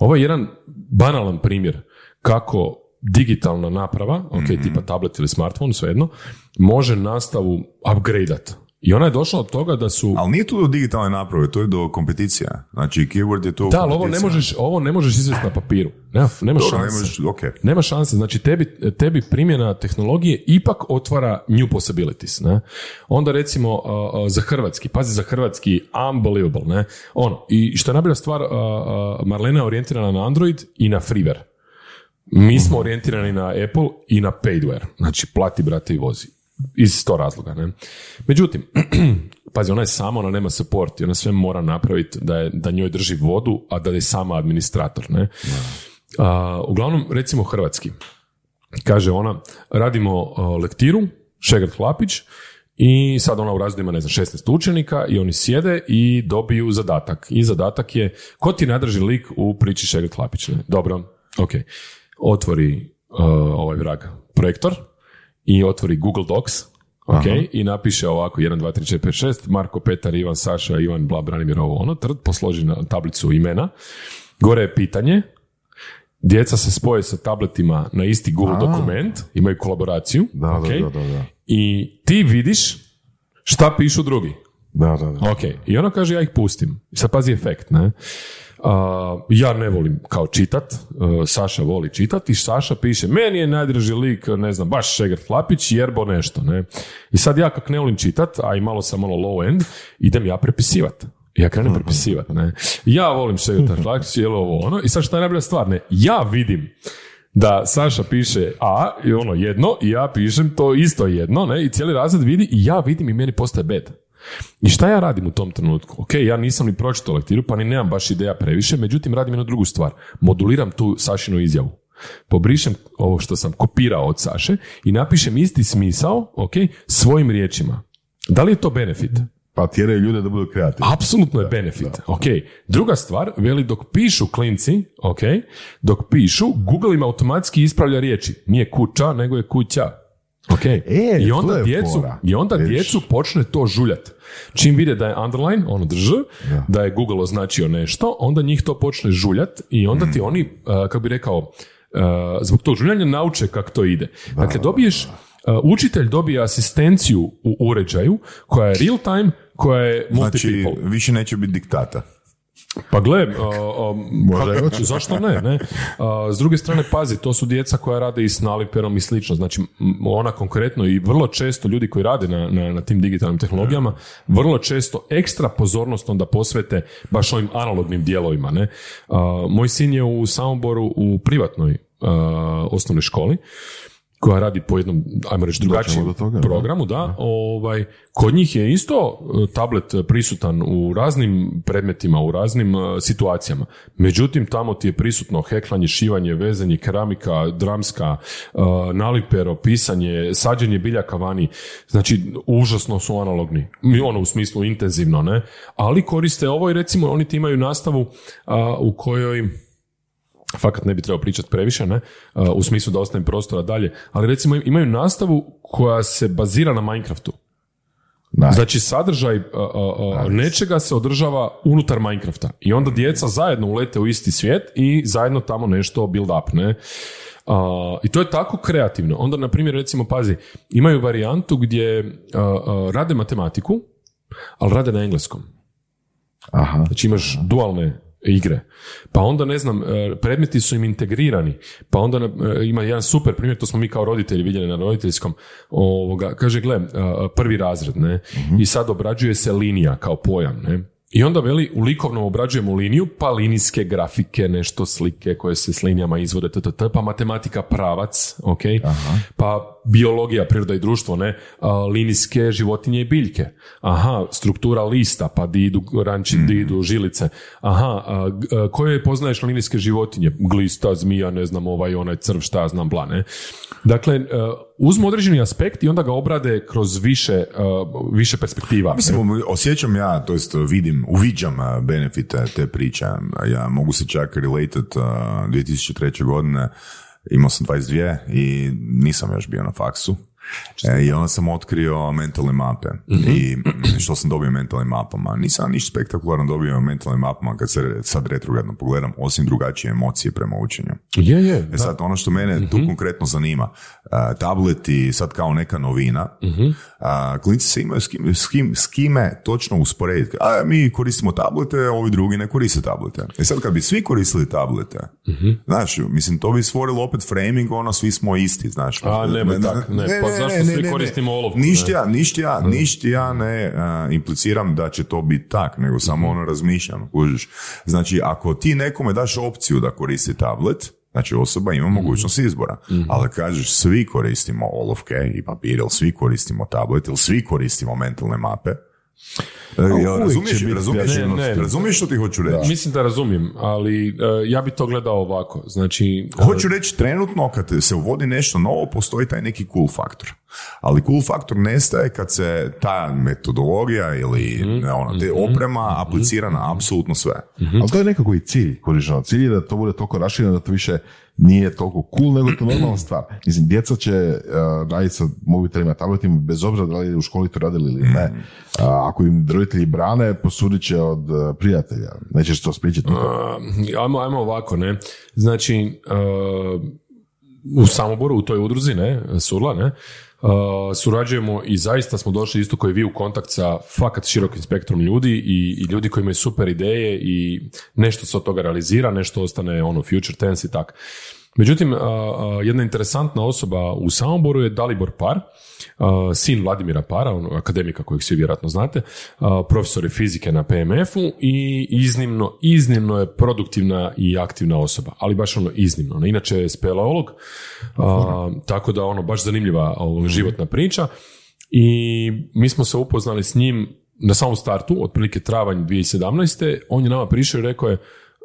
Ovo je jedan banalan primjer kako digitalna naprava, ok, tipa tablet ili smartphone, svejedno, može nastavu upgradeat. I ona je došla od toga da su... Ali nije tu do digitalne naprave, to je do kompeticija. Znači, keyword je to Da, ali ovo ne možeš, ovo ne možeš izvesti na papiru. Nema, nema Dobro, ne šanse. možeš, ok. Nema šanse, znači tebi, tebi primjena tehnologije ipak otvara new possibilities, ne? Onda recimo uh, za hrvatski, pazi za hrvatski, unbelievable, ne? Ono, i što je najbolja stvar, uh, uh, Marlena je orijentirana na Android i na freeware. Mi smo orijentirani na Apple i na paidware, znači plati, brate, i vozi. Iz sto razloga, ne? Međutim, pazi, ona je sama, ona nema support i ona sve mora napraviti da, je, da njoj drži vodu, a da je sama administrator, ne? A, uglavnom, recimo hrvatski. Kaže ona, radimo lektiru, Šegrt Hlapić, i sad ona u razredu ima, ne znam, 16 učenika i oni sjede i dobiju zadatak. I zadatak je, ko ti je najdraži lik u priči Šegrt Hlapić? Ne? Dobro, ok. Otvori uh, ovaj vrag projektor i otvori Google Docs, ok, i napiše ovako 1, 2, 3, 4, 5, 6, Marko, Petar, Ivan, Saša, Ivan, bla, Branimir, ovo, ono, trd, posloži na tablicu imena. Gore je pitanje, djeca se spoje sa tabletima na isti Google dokument, imaju kolaboraciju, Da, ok, da, da, da, da. i ti vidiš šta pišu drugi. Da, da, da. Ok, i ona kaže ja ih pustim. Sad pazi efekt, ne? Ja ne volim kao čitat, uh, Saša voli čitat i Saša piše, meni je najdraži lik, ne znam, baš Šegrt Hlapić, jerbo nešto, ne? I sad ja kak ne volim čitat, a i malo sam malo low end, idem ja prepisivat. Ja krenem prepisivat, ne? Ja volim Šegrt Hlapić, jel ovo ono, i sad šta je najbolja stvar, ne? Ja vidim da Saša piše A i ono jedno i ja pišem to isto jedno, ne? I cijeli razred vidi i ja vidim i meni postaje bed. I šta ja radim u tom trenutku? Ok, ja nisam ni pročitao lektiru, pa ni nemam baš ideja previše, međutim radim jednu drugu stvar. Moduliram tu Sašinu izjavu. Pobrišem ovo što sam kopirao od Saše i napišem isti smisao, ok, svojim riječima. Da li je to benefit? Pa tjeraju ljude da budu kreativni. Apsolutno je benefit. Ok. Druga stvar, veli dok pišu klinci, ok, dok pišu, Google im automatski ispravlja riječi. Nije kuća, nego je kuća. Ok. E, I onda je djecu, fora. i onda Vidiš. djecu počne to žuljat. Čim vide da je underline, ono drž, da. je Google označio nešto, onda njih to počne žuljat i onda ti oni, uh, kako bi rekao, uh, zbog tog žuljanja nauče kako to ide. Dakle, dobiješ, uh, učitelj dobije asistenciju u uređaju koja je real time, koja je Znači, multi-people. više neće biti diktata. Pa gle, a, a, Možda i kako- zašto ne, ne? A, s druge strane, pazi, to su djeca koja rade i s naliperom i slično, znači ona konkretno i vrlo često ljudi koji rade na, na, na tim digitalnim tehnologijama, vrlo često ekstra pozornost onda posvete baš ovim analognim dijelovima, ne? Moj sin je u Samoboru u privatnoj osnovnoj školi, koja radi po jednom, ajmo reći, drugačijem do toga, programu, da, ovaj, kod njih je isto e, tablet prisutan u raznim predmetima, u raznim e, situacijama. Međutim, tamo ti je prisutno heklanje, šivanje, vezanje, keramika, dramska, e, nalipero, pisanje, sađenje biljaka vani. Znači, užasno su analogni. Mi ono u smislu intenzivno, ne? Ali koriste ovo i recimo oni ti imaju nastavu u kojoj fakat ne bi trebao pričati previše, ne, u smislu da ostavim prostora dalje, ali recimo imaju nastavu koja se bazira na Minecraftu. Nice. Znači sadržaj uh, uh, uh, nečega se održava unutar Minecrafta i onda djeca zajedno ulete u isti svijet i zajedno tamo nešto build up, ne. Uh, I to je tako kreativno. Onda, na primjer, recimo, pazi, imaju varijantu gdje uh, uh, rade matematiku, ali rade na engleskom. Aha. Znači imaš dualne igre. Pa onda, ne znam, e, predmeti su im integrirani. Pa onda e, ima jedan super primjer, to smo mi kao roditelji vidjeli na roditeljskom. Ovoga, kaže, gle, prvi razred, ne? I sad obrađuje se linija kao pojam, ne? I onda veli, u likovnom obrađujemo liniju, pa linijske grafike, nešto slike koje se s linijama izvode, ttt, pa matematika pravac, ok, pa biologija, priroda i društvo, ne, a, linijske životinje i biljke, aha, struktura lista, pa di idu ranči, di idu žilice, aha, a, a, koje poznaješ linijske životinje, glista, zmija, ne znam, ovaj, onaj crv, šta ja znam, bla, ne. Dakle, uzmu određeni aspekt i onda ga obrade kroz više, e, više perspektiva. Mislim, osjećam ja, to jest vidim, uviđam a, benefite te priče. Ja mogu se čak related a, 2003. godine, imao sam 22 i nisam još bio na faksu. E, I onda sam otkrio mentalne mape. I što sam dobio mentalnim mapama? Nisam ništa spektakularno dobio mentalnim mapama kad se sad retrogradno pogledam, osim drugačije emocije prema učenju. Je, je. E sad, ono što mene tu konkretno zanima, a, tableti sad kao neka novina, a, klinci se imaju s, kim, s, kim, s kime točno usporediti. A mi koristimo tablete, ovi drugi ne koriste tablete. E sad, kad bi svi koristili tablete, znaš, mislim, to bi stvorilo opet framing, ono, svi smo isti, znaš. A, nemoj tak, ne. Pa zašto svi koristimo olovku? Ništa ja, ništa ja, ništa ja ne a, impliciram da će to biti tak, nego samo ono razmišljam, kužiš. Znači, ako ti nekome daš opciju da koristi tablet, Znači osoba ima mogućnost izbora. Ali kažeš svi koristimo olovke i papir, ili svi koristimo tablet, ili svi koristimo mentalne mape. E, uvijek razumiješ, razumiješ, Ne, ne. razumiješ što ti hoću reći? Mislim da razumijem, ali e, ja bi to gledao ovako. Znači, Hoću reći, trenutno kad se uvodi nešto novo, postoji taj neki cool faktor. Ali cool faktor nestaje kad se ta metodologija ili ono, te oprema aplicira na apsolutno sve. Ali to je nekako i cilj korištenja. Cilj je da to bude toliko rašireno da to više nije toliko cool, nego je to normalna stvar. Mislim, djeca će uh, raditi sa mobitelima, tabletima, bez obzira da li u školi to radili ili ne. A, ako im roditelji brane, posudit će od uh, prijatelja. Nećeš to spriječiti. Uh, ajmo, ajmo ovako, ne. Znači, uh, u Samoboru, u toj udruzi, ne, Surla, ne, uh, surađujemo i zaista smo došli isto koji vi u kontakt sa fakat širokim spektrom ljudi i, i ljudi koji imaju super ideje i nešto se od toga realizira, nešto ostane ono future tense i tak. Međutim, jedna interesantna osoba u Samoboru je Dalibor Par, sin Vladimira Para, onog akademika kojeg svi vjerojatno znate, profesor je fizike na PMF-u i iznimno, iznimno je produktivna i aktivna osoba, ali baš ono iznimno. ono, Inače je speleolog, tako da ono baš zanimljiva ovo, životna priča i mi smo se upoznali s njim na samom startu, otprilike travanj 2017. On je nama prišao i rekao je,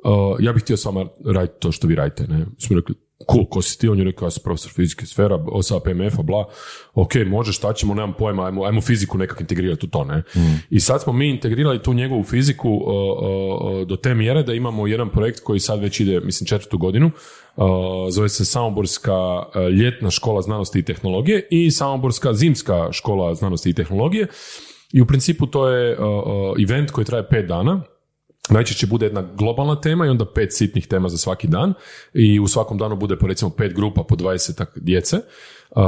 uh, ja bih htio s vama raditi to što vi radite. Ne? Mi smo rekli, cool, ko si ti? On je rekao, ja sam profesor fizike sfera, sa PMF-a, bla, ok, može, šta ćemo, nemam pojma, ajmo, ajmo fiziku nekak integrirati u to, ne? I sad smo mi integrirali tu njegovu fiziku uh, uh, do te mjere da imamo jedan projekt koji sad već ide, mislim, četvrtu godinu, uh, zove se Samoborska ljetna škola znanosti i tehnologije i Samoborska zimska škola znanosti i tehnologije. I u principu to je event koji traje pet dana, Najčešće bude jedna globalna tema i onda pet sitnih tema za svaki dan i u svakom danu bude po recimo pet grupa po 20 djece,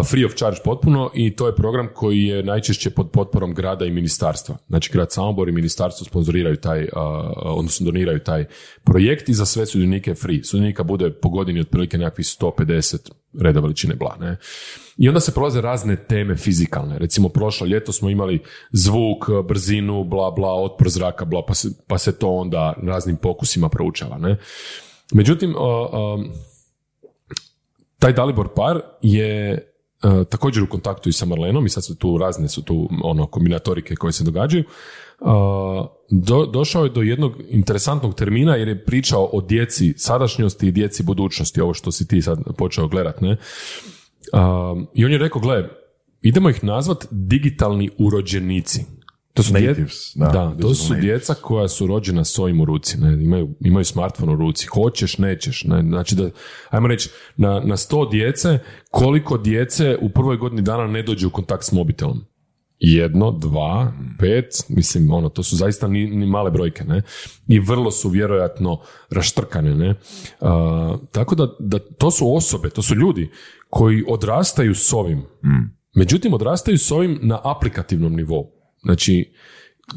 free of charge potpuno i to je program koji je najčešće pod potporom grada i ministarstva. Znači grad Samobor i ministarstvo sponzoriraju taj, odnosno doniraju taj projekt i za sve sudionike free. Sudionika bude po godini otprilike nekakvih 150 reda veličine bla, ne? I onda se prolaze razne teme fizikalne. Recimo, prošlo ljeto smo imali zvuk, brzinu, bla, bla, otpor zraka, bla, pa se, pa se to onda raznim pokusima proučava. Ne? Međutim, taj Dalibor par je također u kontaktu i sa Marlenom i sad su tu razne su tu ono kombinatorike koje se događaju. Do, došao je do jednog interesantnog termina jer je pričao o djeci sadašnjosti i djeci budućnosti, ovo što si ti sad počeo gledat, ne? Um, I on je rekao, gle, idemo ih nazvat digitalni urođenici. To su, Natives, da, da, to su djeca koja su rođena s ovim u ruci, ne, imaju, imaju smartphone u ruci, hoćeš, nećeš, ne, znači da, ajmo reći, na, na sto djece, koliko djece u prvoj godini dana ne dođe u kontakt s mobitelom? Jedno, dva, pet, mislim, ono, to su zaista ni, ni male brojke, ne, i vrlo su vjerojatno raštrkane, ne, A, tako da, da to su osobe, to su ljudi koji odrastaju s ovim, međutim odrastaju s ovim na aplikativnom nivou. Znači,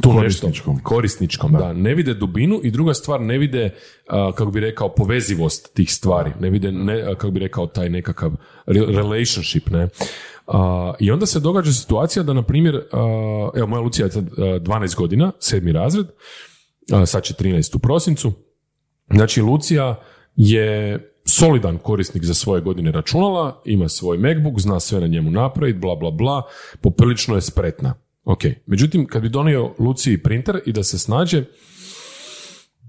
tu Korisničkom. nešto korisničkom, da. Ne vide dubinu i druga stvar, ne vide, a, kako bi rekao, povezivost tih stvari. Ne vide, ne, a, kako bi rekao, taj nekakav re- relationship, ne. A, I onda se događa situacija da, na primjer, evo, moja Lucija je sad a, 12 godina, sedmi razred, sad će 13 u prosincu. Znači, Lucija je solidan korisnik za svoje godine računala, ima svoj MacBook, zna sve na njemu napraviti, bla, bla, bla, poprilično je spretna. Ok, međutim, kad bi donio Luciji printer i da se snađe,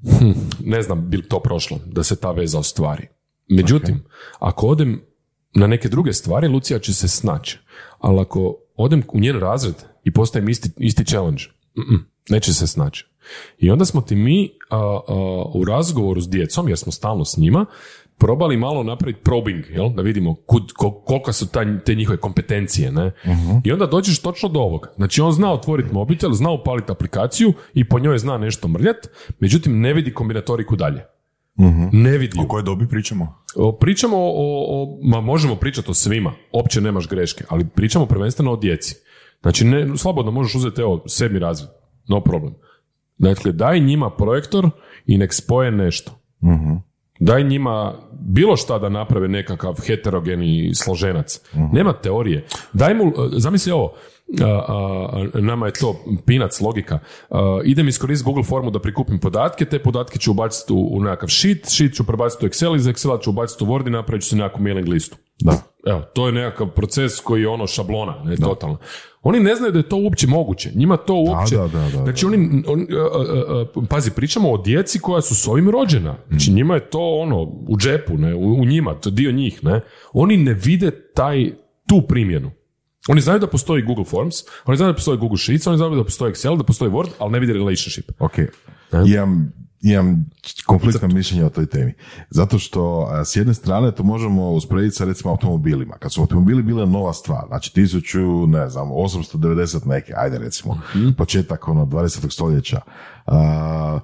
hm, ne znam bi li to prošlo, da se ta veza ostvari. Međutim, ako odem na neke druge stvari, Lucija će se snaći. Ali ako odem u njen razred i postavim isti, isti challenge, mm-mm, neće se snaći. I onda smo ti mi a, a, u razgovoru s djecom, jer smo stalno s njima, probali malo napraviti probing, jel? da vidimo kud, kol- koliko su taj, te njihove kompetencije. Ne? I onda dođeš točno do ovoga. Znači on zna otvoriti mobitel, zna upaliti aplikaciju i po njoj zna nešto mrljat, međutim ne vidi kombinatoriku dalje. Ne vidi. O kojoj dobi pričamo? O, Pričamo o, o, ma možemo pričati o svima, opće nemaš greške, ali pričamo prvenstveno o djeci. Znači, ne, slobodno možeš uzeti, evo, sedmi razred, no problem. Dakle, daj njima projektor i nek spoje nešto. Daj njima bilo šta da naprave nekakav heterogeni složenac. Nema teorije. Daj mu, zamisli ovo, a, a, nama je to pinac logika. A, idem iskoristiti Google formu da prikupim podatke, te podatke ću ubaciti u, u nekakav sheet, sheet ću prebaciti u Excel, iz Excela ću ubaciti u Word i napravit ću se nekakvu mailing listu. Da. Evo, to je nekakav proces koji je ono šablona, ne totalno. Oni ne znaju da je to uopće moguće. Njima to uopće... da, da, da, znači, oni, oni, a, a, a, pazi, pričamo o djeci koja su s ovim rođena. Znači, njima je to ono, u džepu, ne, u, u njima, to je dio njih, ne. Oni ne vide taj, tu primjenu. Oni znaju da postoji Google Forms, oni znaju da postoji Google Sheets, oni znaju da postoji Excel, da postoji Word, ali ne vide relationship. Ok, imam, imam konfliktno mišljenje o toj temi. Zato što a, s jedne strane to možemo usporediti sa recimo automobilima. Kad su automobili bile nova stvar, znači 1000, ne znam, 890 neke, ajde recimo, početak ono 20. stoljeća. A,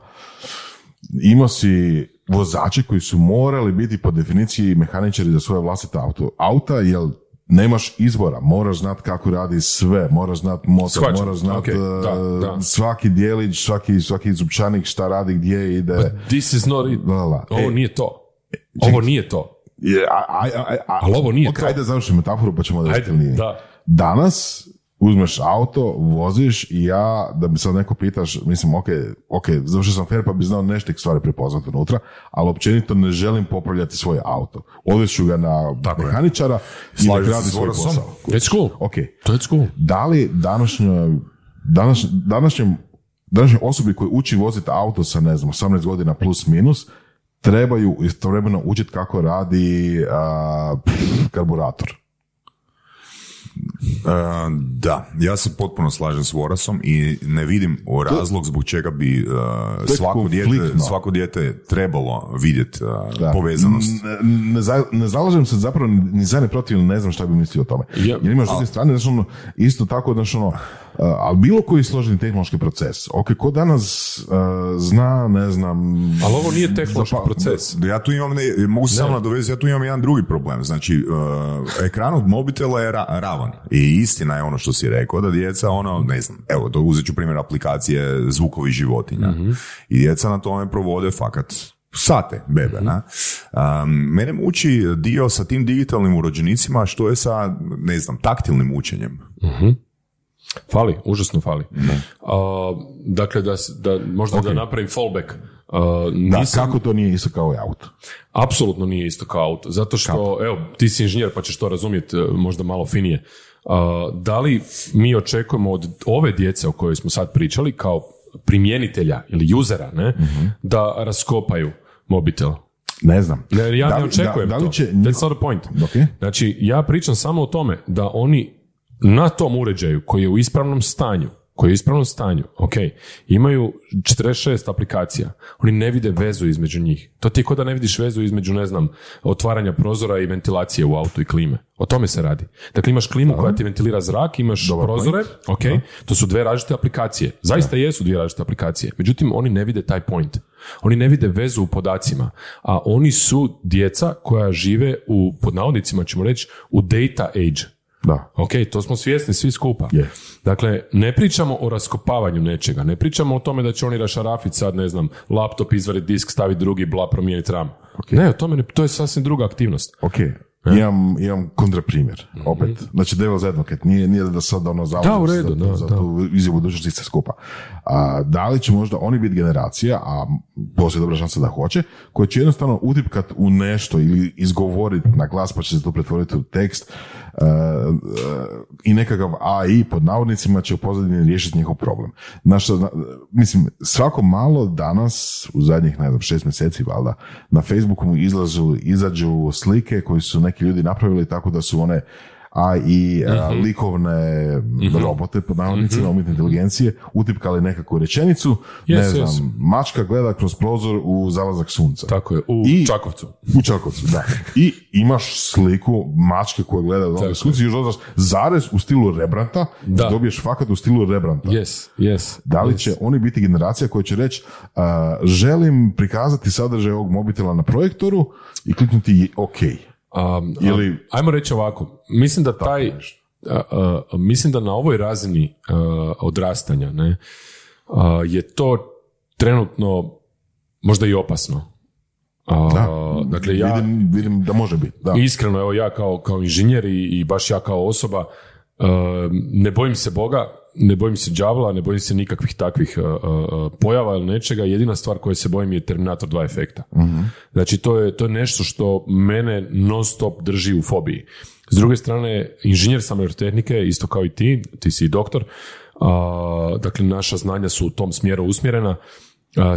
imao si vozače koji su morali biti po definiciji mehaničari za svoje vlastite auto. Auta, jel nemaš izbora, moraš znat kako radi sve, moraš znat motor, moraš znat ok, da, uh, da. svaki dijelić, svaki, svaki zupčanik šta radi, gdje ide. This is not it. Ovo E, nije to. Ovo nije to. je, a, a, a, a, Ali ovo nije to. Ajde da završim metaforu pa ćemo da da. Danas uzmeš auto, voziš i ja, da bi sad neko pitaš, mislim, ok, ok, završio sam fair pa bi znao nešto stvari prepoznati unutra, ali općenito ne želim popravljati svoje auto. Odveću ga na mehaničara i radi s svoj posao. It's cool. Ok, To je cool. da li današnjoj, danas, današnjem, današnjoj osobi koji uči voziti auto sa, ne znam, 18 godina plus minus, trebaju istovremeno učiti kako radi a, pff, karburator. E, da, ja se potpuno slažem s Vorasom i ne vidim razlog zbog čega bi e, svako, dijete, svako dijete trebalo vidjeti e, povezanost. Ne, ne, za- ne zalažem se zapravo ni za ni protiv, ne znam šta bi mislio o tome. Ja- Jer imaš s druge strane, znači ono, isto tako, znači ono, ali bilo koji složeni tehnološki proces, ok, ko danas a, zna, ne znam... Ali ovo nije tehnološki zapa- proces. Ja tu imam, ne, mogu se samo nadovezati, ja tu imam jedan drugi problem. Znači, e, ekran od mobitela je ra- ravan. I istina je ono što si rekao, da djeca, ono, ne znam, evo, to uzet ću primjer aplikacije zvukovi životinja. I djeca na tome provode fakat sate bebe, na. Um, mene muči dio sa tim digitalnim urođenicima što je sa, ne znam, taktilnim učenjem. Fali, užasno fali. A, dakle, da, da možda da napravim fallback. A, Da, nisam, kako to nije isto kao i auto? apsolutno nije isto kao auto. Zato što, evo, ti si inženjer pa ćeš to razumjeti e, možda malo finije. A, da li mi očekujemo od ove djece o kojoj smo sad pričali kao primjenitelja ili usera, ne, da raskopaju mobitel? Ne znam. Ne, ja Da ne li- očekujem da, da li to. će That's not the point. Ok. Znači, ja pričam samo o tome da oni na tom uređaju koji je u ispravnom stanju, koji je u ispravnom stanju, ok, imaju 46 aplikacija, oni ne vide vezu između njih. To ti je kao da ne vidiš vezu između, ne znam, otvaranja prozora i ventilacije u autu i klime. O tome se radi. Dakle, imaš klimu koja ti ventilira zrak, imaš prozore, ok, to su dve različite aplikacije. Zaista jesu dvije različite aplikacije. Međutim, oni ne vide taj point. Oni ne vide vezu u podacima, a oni su djeca koja žive u, pod navodnicima ćemo reći, u data age. Da. Ok, to smo svjesni svi skupa. Je. Dakle, ne pričamo o raskopavanju nečega, ne pričamo o tome da će oni rašarafiti sad, ne znam, laptop, izvaditi disk, staviti drugi, bla, promijeniti RAM. Ne, o tome ne, to je sasvim druga aktivnost. Ok, imam, imam kontraprimjer, opet. Znači, devil's advocate, nije, nije da sad ono zalažem Da, u se redu, za, da, za da. tu izjavu budućnosti sve skupa. A, da li će možda oni biti generacija, a postoji dobra šansa da hoće, koji će jednostavno utipkat u nešto ili izgovoriti na glas pa će se to pretvoriti u tekst i nekakav AI pod navodnicima će u pozadini riješiti njihov problem. Znaš, mislim, svako malo danas, u zadnjih, ne znam, šest mjeseci valjda, na Facebooku mu izlažu, izađu slike koje su neki ljudi napravili tako da su one A, likovne robote pod navodnicima umjetne inteligencije utipkali nekakvu rečenicu, ne Yes, znam, yes. mačka gleda kroz prozor u zalazak sunca. Tako je, u I- Čakovcu. U Čakovcu, da. I imaš sliku mačke koja gleda u zalazak sunca i još dodaš zarez u stilu Rebranta, Da. dobiješ fakat u stilu Rebranta. Yes, yes. Da li yes. će oni biti generacija koja će reći a, želim prikazati sadržaj ovog mobitela na projektoru i kliknuti OK. Um, Ili- um, ajmo reći ovako, mislim da taj, a, a, mislim da na ovoj razini a, odrastanja ne, je to trenutno možda i opasno. A, Dakle, ja Vidim, vidim da može biti. Da. iskreno, evo ja kao, kao inženjer i, i baš ja kao osoba, ne bojim se Boga, ne bojim se đavla, ne bojim se nikakvih takvih a, a, a, pojava ili nečega. Jedina stvar koje se bojim je Terminator 2 efekta. Znači, to je, to je nešto što mene non stop drži u fobiji. S druge strane, inženjer sam elektrotehnike, isto kao i ti, ti si i doktor, a, dakle, naša znanja su u tom smjeru usmjerena.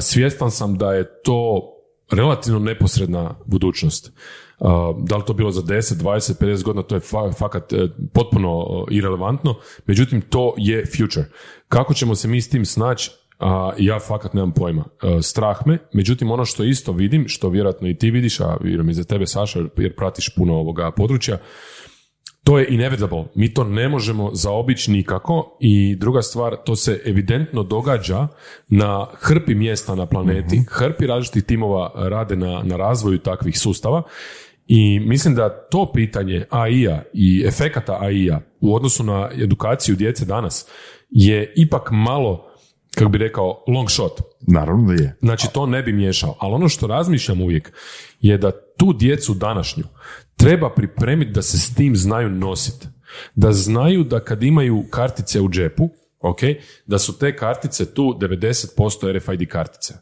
Svjestan sam da je to relativno neposredna budućnost. Da li to bilo za 10, 20, 50 godina, to je fa- fakat e, potpuno e, irelevantno, međutim to je future. Kako ćemo se mi s tim snaći, a, ja fakat nemam pojma. E, strah me, međutim ono što isto vidim, što vjerojatno i ti vidiš, a vjerujem i za tebe Saša, jer pratiš puno ovoga područja, to je inevitable. Mi to ne možemo zaobići nikako. I druga stvar, to se evidentno događa na hrpi mjesta na planeti, hrpi različitih timova rade na, na razvoju takvih sustava i mislim da to pitanje AI-a i efekata AI-a u odnosu na edukaciju djece danas je ipak malo, kako bi rekao, long shot. Naravno da je. Znači, to ne bi miješao. Ali ono što razmišljam uvijek je da tu djecu današnju treba pripremiti da se s tim znaju nositi. Da znaju da kad imaju kartice u džepu, ok, da su te kartice tu 90% RFID kartice.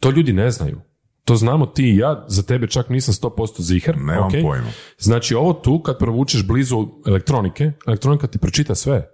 To ljudi ne znaju. To znamo ti i ja, za tebe čak nisam 100% ziher. Nemam ok? pojma. Znači ovo tu kad provučeš blizu elektronike, elektronika ti pročita sve.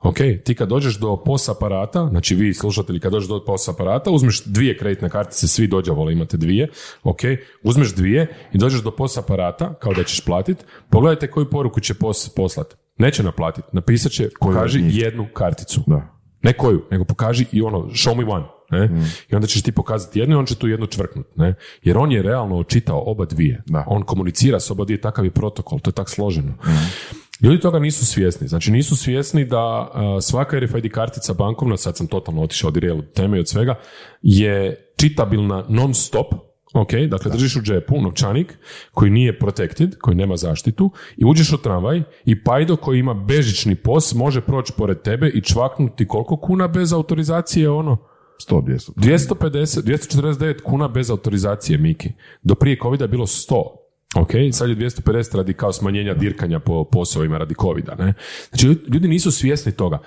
Ok, ti kad dođeš do POS aparata, znači vi slušatelji kad dođeš do POS aparata, uzmeš dvije kreditne kartice, svi dođe vole imate dvije, ok, uzmeš dvije i dođeš do POS aparata, kao da ćeš platiti, pogledajte koju poruku će POS poslati. Neće naplatiti, napisat će, pokaži jednu karticu. Da. Ne koju, nego pokaži i ono, show me one. Ne? Mm. I onda ćeš ti pokazati jednu i on će tu jednu čvrknut. Ne? Jer on je realno očitao oba dvije. Da. On komunicira s oba dvije, takav je protokol, to je tak složeno. Mm. Ljudi toga nisu svjesni. Znači nisu svjesni da a, svaka RFID kartica bankovna, sad sam totalno otišao od real teme i od svega, je čitabilna non stop, Ok, dakle držiš u džepu novčanik koji nije protected, koji nema zaštitu i uđeš u tramvaj i pajdo koji ima bežični pos može proći pored tebe i čvaknuti koliko kuna bez autorizacije ono? 100, 200. 250, 249 kuna bez autorizacije, Miki. Do prije covid bilo 100. Ok, sad je 250 radi kao smanjenja dirkanja po poslovima radi covida. Ne? Znači, ljudi- nisu svjesni toga.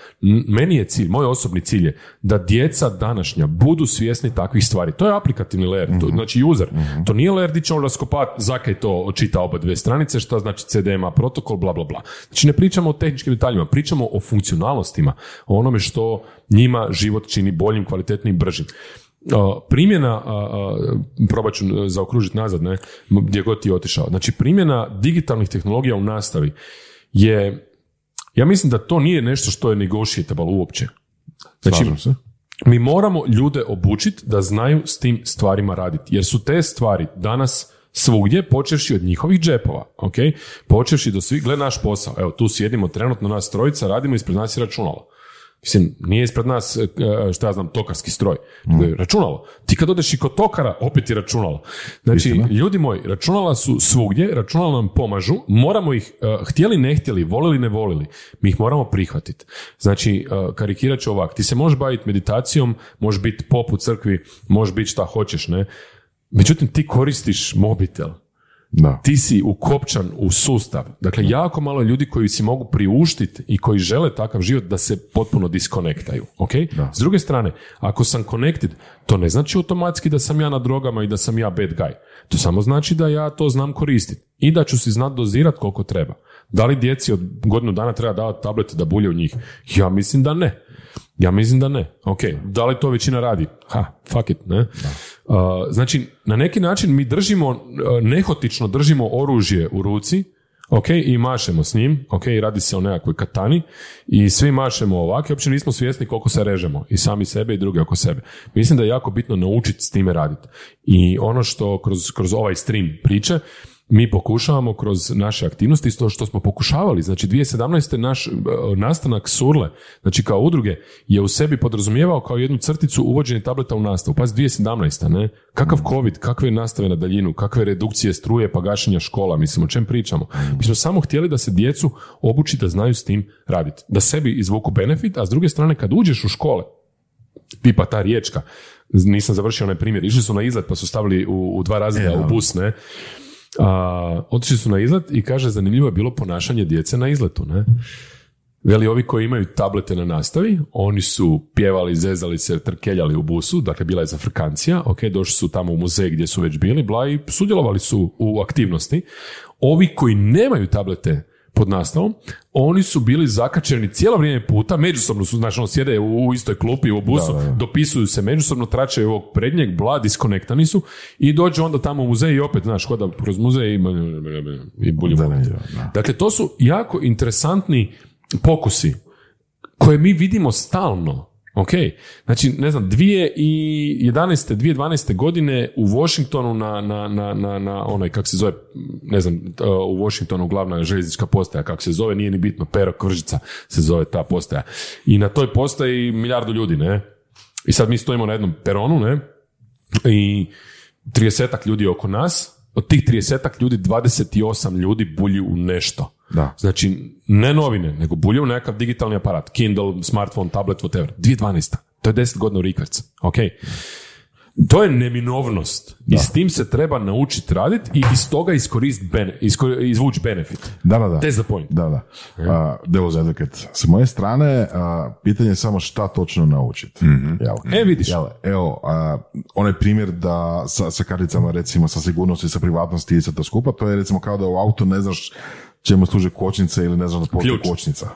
Meni je cilj, moj osobni cilj je da djeca današnja budu svjesni takvih stvari. To je aplikativni layer, to, znači user. To nije layer gdje će on raskopat, zakaj to očita oba dve stranice, šta znači CDMA protokol, bla, bla, bla. Znači, ne pričamo o tehničkim detaljima, pričamo o funkcionalnostima, o onome što njima život čini boljim, kvalitetnijim, bržim. Primjena, probat ću uh, zaokružiti nazad, ne, gdje god ti je otišao. Znači, primjena digitalnih tehnologija u nastavi je, ja mislim da to nije nešto što je negotiable uopće. Znači, Slažem se. mi moramo ljude obučiti da znaju s tim stvarima raditi, jer su te stvari danas svugdje, počevši od njihovih džepova, ok? Počevši do svih, gle naš posao, evo tu sjedimo trenutno nas trojica, radimo ispred nas je računalo. Mislim, nije ispred nas, e, šta ja znam, tokarski stroj, je računalo. Ti kad odeš i kod tokara, opet je računalo. Znači, Istina. ljudi moji, računala su svugdje, računala nam pomažu, moramo ih, e, htjeli ne htjeli, volili ne volili, mi ih moramo prihvatiti. Znači, e, karikirat ću ovak, ti se možeš baviti meditacijom, možeš biti pop u crkvi, možeš biti šta hoćeš, ne? Međutim, ti koristiš mobitel Da. ti si ukopčan u sustav. Dakle, jako malo ljudi koji si mogu priuštiti i koji žele takav život da se potpuno diskonektaju. ok? S druge strane, ako sam connected, to ne znači automatski da sam ja na drogama i da sam ja bad guy. To samo znači da ja to znam koristiti i da ću si znat dozirat koliko treba. Da li djeci od godinu dana treba davati tablete da bulje u njih? Ja mislim da ne. Ja mislim da ne. Ok, da li to većina radi? Ha, fuck it, ne? Uh, znači, na neki način mi držimo, nehotično držimo oružje u ruci, ok, i mašemo s njim, ok, radi se o nekakvoj katani i svi mašemo ovako i uopće nismo svjesni koliko se režemo i sami sebe i druge oko sebe. Mislim da je jako bitno naučiti s time raditi. I ono što kroz, kroz ovaj stream priče, mi pokušavamo kroz naše aktivnosti, isto što smo pokušavali, znači 2017. naš e, nastanak Surle, znači kao udruge, je u sebi podrazumijevao kao jednu crticu uvođenje tableta u nastavu. Pazi, 2017. ne? Kakav COVID, kakve nastave na daljinu, kakve redukcije struje pa gašenja škola, mislim, o čem pričamo. Mi smo samo htjeli da se djecu obuči da znaju s tim raditi. Da sebi izvuku benefit, a s druge strane kad uđeš u škole, tipa ta riječka, nisam završio onaj primjer, išli su na izlet pa su stavili u, u dva razreda E, u bus, ne? A, otišli su na izlet i kaže zanimljivo je bilo ponašanje djece na izletu, ne? Veli, ovi koji imaju tablete na nastavi, oni su pjevali, zezali se, trkeljali u busu, dakle bila je zafrkancija, ok, došli su tamo u muzej gdje su već bili, bla i sudjelovali su u aktivnosti. Ovi koji nemaju tablete pod nastavom, oni su bili zakačeni cijelo vrijeme puta, međusobno su, znači, ono, sjede u, istoj klupi u busu, Da, da, da. dopisuju se međusobno, tračaju ovog prednjeg, bla, diskonektani su i dođu onda tamo u muzej i opet, znaš, hoda kroz muzej i, i bulju Zanimljivo, da. Dakle, to su jako interesantni pokusi koje mi vidimo stalno. Ok, znači, ne znam, 2011. 2012. godine u Washingtonu na, na, na, na, na onaj, kak se zove, ne znam, u Washingtonu glavna željeznička postaja, kako se zove, nije ni bitno, Pero Kvržica se zove ta postaja. I na toj postaji milijardu ljudi, ne? I sad mi stojimo na jednom peronu, ne? I 30 ljudi oko nas, od tih 30 ljudi 28 ljudi bulji u nešto. Da. Znači, ne novine, nego bulje u nekakav digitalni aparat, Kindle, smartphone, tablet, whatever. 2012. To je 10 godina u rikverc. Ok. To je neminovnost. I s tim se treba naučiti raditi i iz toga iskoristiti bene, isko- izvući benefit. Da, da, da. That's the point. Da, da. Uh, devil's advocate. S moje strane, a, pitanje je samo šta točno naučiti. Jel? E, vidiš. Jel, evo, a, onaj primjer da sa, sa karticama, recimo, sa sigurnosti, sa privatnosti i sa to skupa, to je recimo kao da u autu ne znaš čemu služe kočnice ili ne znam da postoji Ključ. kočnica.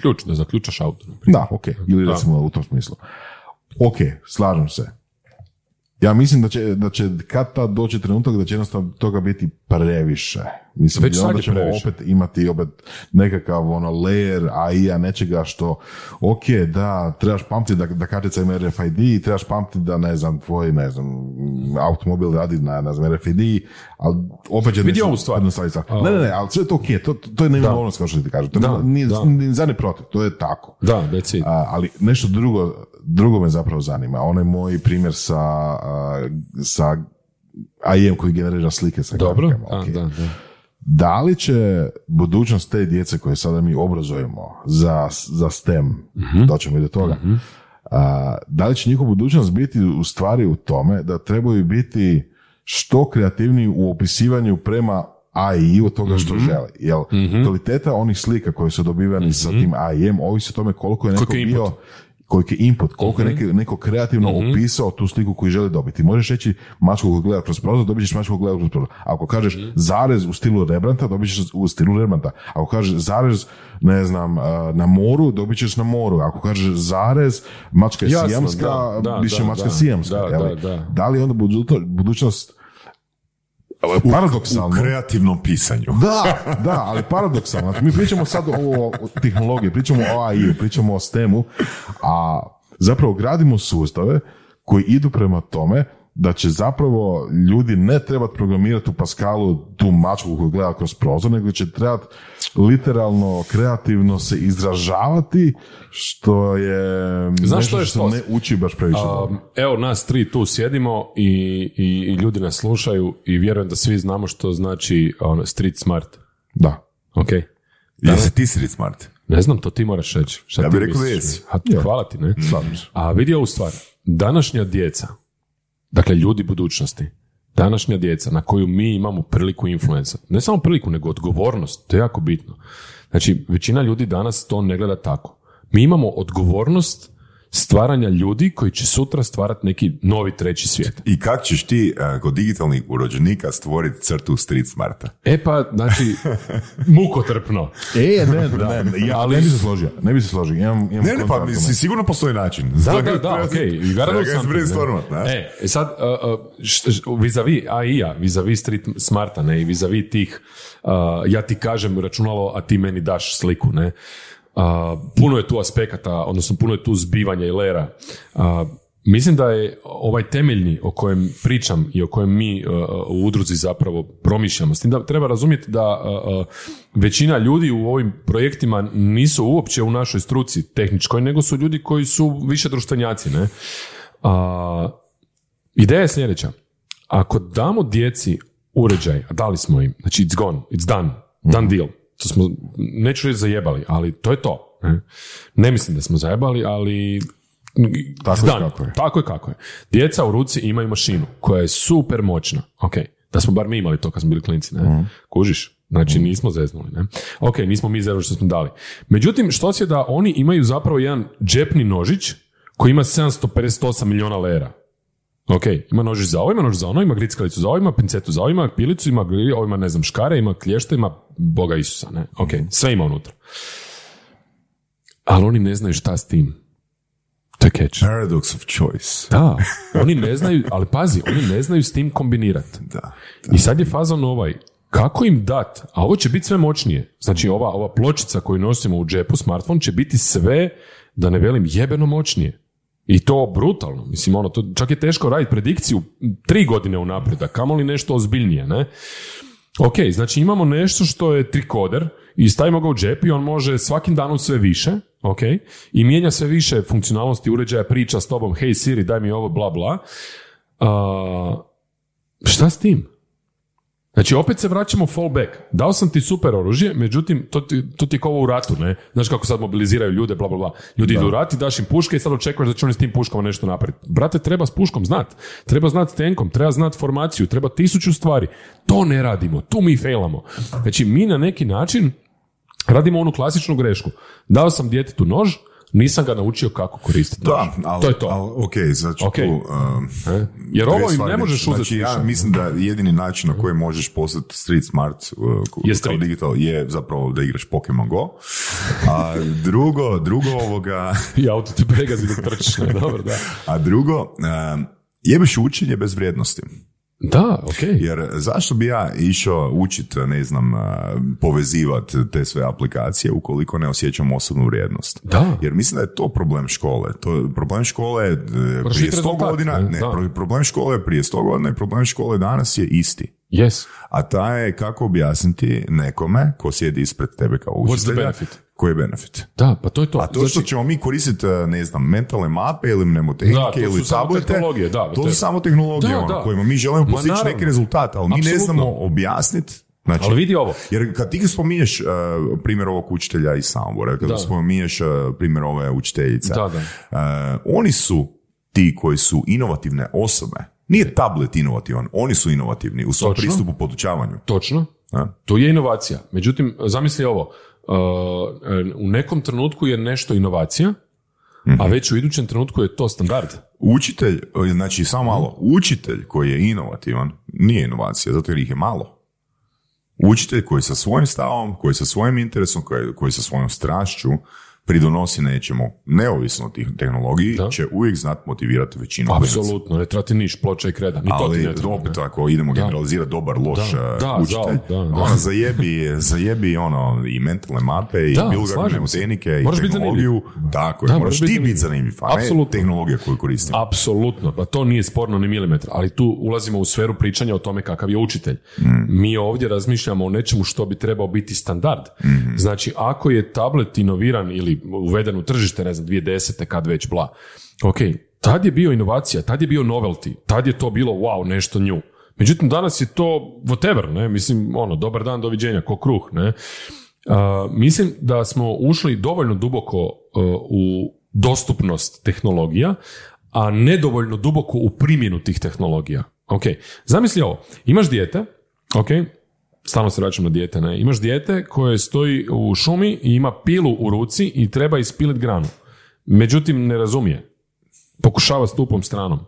Ključ, da zaključaš auto. Da, ok, ili recimo u tom smislu. Ok, slažem se. Ja mislim da će, da će kad tad doći trenutak da će jednostavno toga biti previše. Mislim, Već onda ćemo previše. opet imati opet nekakav ono layer AI-a nečega što, ok, da, trebaš pamtiti da, da kartica ima RFID, trebaš pamtiti da, ne znam, tvoj, ne znam, automobil radi na, ne znam, RFID, ali opet će nešto ovu stvar. Ne, ne, ne, ali sve je to ok, to, to je neminovnost kao što ti kažem. To Da, nije, da. ni za ni protiv, to je tako. Da, that's it. A, ali nešto drugo, drugo me zapravo zanima. Onaj moj primjer sa, a, sa AI-em koji generira slike sa Dobro, grafikama, a, da, da. Da li će budućnost te djece koje sada mi obrazujemo za, za STEM, Mhm. doćemo i do toga, a, da li će njihova budućnost biti u stvari u tome da trebaju biti što kreativniji u opisivanju prema AI od toga što Mhm. žele. Jel, kvaliteta onih slika koje su dobivani sa tim AI-em ovisi o tome koliko je neko bio. Koliki je input, koliko je neki, neko kreativno opisao tu sliku koju želi dobiti. Možeš reći mačku koju gleda kroz prozor, dobit ćeš mačku koju gleda kroz prozor. Ako kažeš Mhm. zarez u stilu Rembrandta, dobit ćeš u stilu Rembrandta. Ako kažeš zarez, ne znam, na moru, dobit ćeš na moru. Ako kažeš zarez, mačka je Jasno, sijamska, da, da, biće da, mačka sijamska. Da, da, da. da li onda budućnost, U paradoksalno, kreativnom pisanju. da, da, ali paradoksalno. Znači, mi pričamo sad o, o tehnologiji, pričamo o AI, pričamo o STEM-u, a zapravo gradimo sustave koji idu prema tome da će zapravo ljudi ne trebati programirati u Pascalu tu mačku koju gleda kroz prozor, nego će trebati literalno, kreativno se izražavati, što je Znaš nešto što je što ne uči baš previše. Um, evo nas tri tu sjedimo i, i, i ljudi nas slušaju i vjerujem da svi znamo što znači ono, street smart. Da. Ok? Jesi ti street smart? Ne znam, to ti moraš reći. Šta Ja bih rekao da jesi. A, hvala ti, ne? Se. A vidi ovu stvar. Današnja djeca, dakle ljudi budućnosti, današnja djeca na koju mi imamo priliku influensa, ne samo priliku, nego odgovornost, to je jako bitno. Znači, većina ljudi danas to ne gleda tako. Mi imamo odgovornost stvaranja ljudi koji će sutra stvarati neki novi treći svijet. I kak ćeš ti eh, kod digitalnih urođenika stvoriti crtu street smarta? E pa, znači, mukotrpno. E, ne, ne, ne, ja Ali- ne bi se složio, ne bi se složio. Imam, imam Ne, ne, pa mislim, sigurno postoji način. Da, da, da, okej, ne? E, e sad, uh, uh, š- š- vis-a-vis AI-a, vis-a-vis street smarta, ne, i vis-a-vis tih, uh, ja ti kažem računalo, a ti meni daš sliku, ne. Puno je tu aspekata, odnosno puno je tu zbivanja i lera. Mislim da je ovaj temeljni o kojem pričam i o kojem mi u udruzi zapravo promišljamo. S tim da treba razumjeti da većina ljudi u ovim projektima nisu uopće u našoj struci tehničkoj, nego su ljudi koji su više društvenjaci. Ne? A, ideja je sljedeća. Ako damo djeci uređaj, a dali smo im, znači it's gone, it's done, done deal. To smo, neću reći zajebali, ali to je to. Ne, ne mislim da smo zajebali, ali Tako it's je kako je. Tako je kako je. Djeca u ruci imaju mašinu koja je super moćna. Ok, da smo bar mi imali to kad smo bili klinci, ne? Kužiš? Znači nismo zeznuli, ne? Ok, nismo mi zeznuli što smo dali. Međutim, što se da oni imaju zapravo jedan džepni nožić koji ima 758 milijuna lera. Ok, ima nožić za ovo, ima nož za ono, ima grickalicu za ovo, ima pincetu za ovo, ima pilicu, ima, ovo ima, ne znam, škare, ima klješta, ima Boga Isusa, ne? Ok, sve ima unutra. Ali oni ne znaju šta s tim. To je catch. Paradox of choice. Da, oni ne znaju, ali pazi, oni ne znaju s tim kombinirati. Da. I sad je fazon ovaj, kako im dat, a ovo će biti sve moćnije. Znači ova, ova pločica koju nosimo u džepu, smartphone, će biti sve, da ne velim, jebeno moćnije. I to brutalno. Mislim, ono, to čak je teško raditi predikciju tri godine unaprijed, a kamoli nešto ozbiljnije, ne? Ok, znači imamo nešto što je trikoder i stavimo ga u džep i on može svakim danom sve više, ok, i mijenja sve više funkcionalnosti uređaja, priča s tobom, hej Siri, daj mi ovo, bla, bla. A, šta s tim? Znači, opet se vraćamo fallback. Dao sam ti super oružje, međutim, to ti, to ti je kao u ratu, ne? Znaš kako sad mobiliziraju ljude, bla, bla, bla. Ljudi idu u rat i daš im puške i sad očekuješ da će oni s tim puškama nešto napraviti. Brate, treba s puškom znat. Treba znat tenkom, treba znat formaciju, treba tisuću stvari. To ne radimo, tu mi failamo. Znači, mi na neki način radimo onu klasičnu grešku. Dao sam djetetu nož, nisam ga naučio kako koristiti. Da, znaš. ali, to je to. ali ok, sad ću Ok. tu, um, E? Jer dvije ovo im ne možeš uzeti Znači, ja mislim da jedini način na koji možeš postati street smart uh, Je kao street. digital je zapravo da igraš Pokemon Go. A drugo, drugo ovoga, I auto te pregazi dok trčiš. Dobro, da. a drugo, um, jebeš učenje bez vrijednosti. Da, ok. Jer zašto bi ja išao učit, ne znam, povezivat te sve aplikacije ukoliko ne osjećam osobnu vrijednost? Da. Jer mislim da je to problem škole. To, problem škole e, Moraš prije vidjeti 100 rezultat, godina, ne? Da. pro- problem škole prije 100 godina i problem škole danas je isti. Yes. A ta je kako objasniti nekome ko sjedi ispred tebe kao What's the učitelja, benefit? Koji je benefit. Da, pa to je to. A to što ćemo mi koristiti, ne znam, mentalne mape ili Da, mnemotehnike to ili su tablete, tehnologije, da, to su samo tehnologije Da, ono, da. kojima mi želimo postići neki rezultat, ali mi ne znamo objasniti Znači, Ali vidi ovo. jer kad ti spominješ uh, primjer ovog učitelja iz Samobora, kad Da. spominješ uh, primjer ove učiteljice, Da, uh, oni su ti koji su inovativne osobe. Nije tablet inovativan, oni su inovativni u svom pristupu podučavanju. Točno. A? To je inovacija. Međutim, zamisli ovo. Uh, u nekom trenutku je nešto inovacija, Mhm. a već u idućem trenutku je to standard. Učitelj, znači samo malo, učitelj koji je inovativan nije inovacija, zato jer ih je malo. Učitelj koji sa svojim stavom, koji sa svojim interesom, koji, koji sa svojom strašću pridonosi nečemu, neovisno o tih tehnologiji, Da. će uvijek znati motivirati većinu. Apsolutno, ne treba ti niš, ploča i kreda. Ni to ti Ali ne opet ako idemo generalizirati dobar, loš Da, da, učitelj, da, da. ono zajebi, zajebi ono i mentalne mape i bilo kakve mnemotehnike i Moraš tehnologiju. Tako je, Da, moraš ti biti zanimljiv. a ne tehnologija koju koristimo. Apsolutno, pa to nije sporno ni milimetar, ali tu ulazimo u sferu pričanja o tome kakav je učitelj. Mi ovdje razmišljamo o nečemu što bi trebao biti standard. Znači, ako je tablet inoviran ili uveden u tržište, ne znam, 2010. kad već bla, ok, tad je bio inovacija, tad je bio novelty, tad je to bilo wow, nešto nju. Međutim, danas je to whatever, ne, mislim, ono, dobar dan, doviđenja, ko kruh, ne. A, mislim da smo ušli dovoljno duboko uh, u dostupnost tehnologija, a nedovoljno duboko u primjenu tih tehnologija. Ok, zamisli ovo, imaš dijete, ok, stalno se vraćam na dijete, ne, imaš dijete koje stoji u šumi i ima pilu u ruci i treba ispiliti granu. Međutim, ne razumije. Pokušava stupom stranom.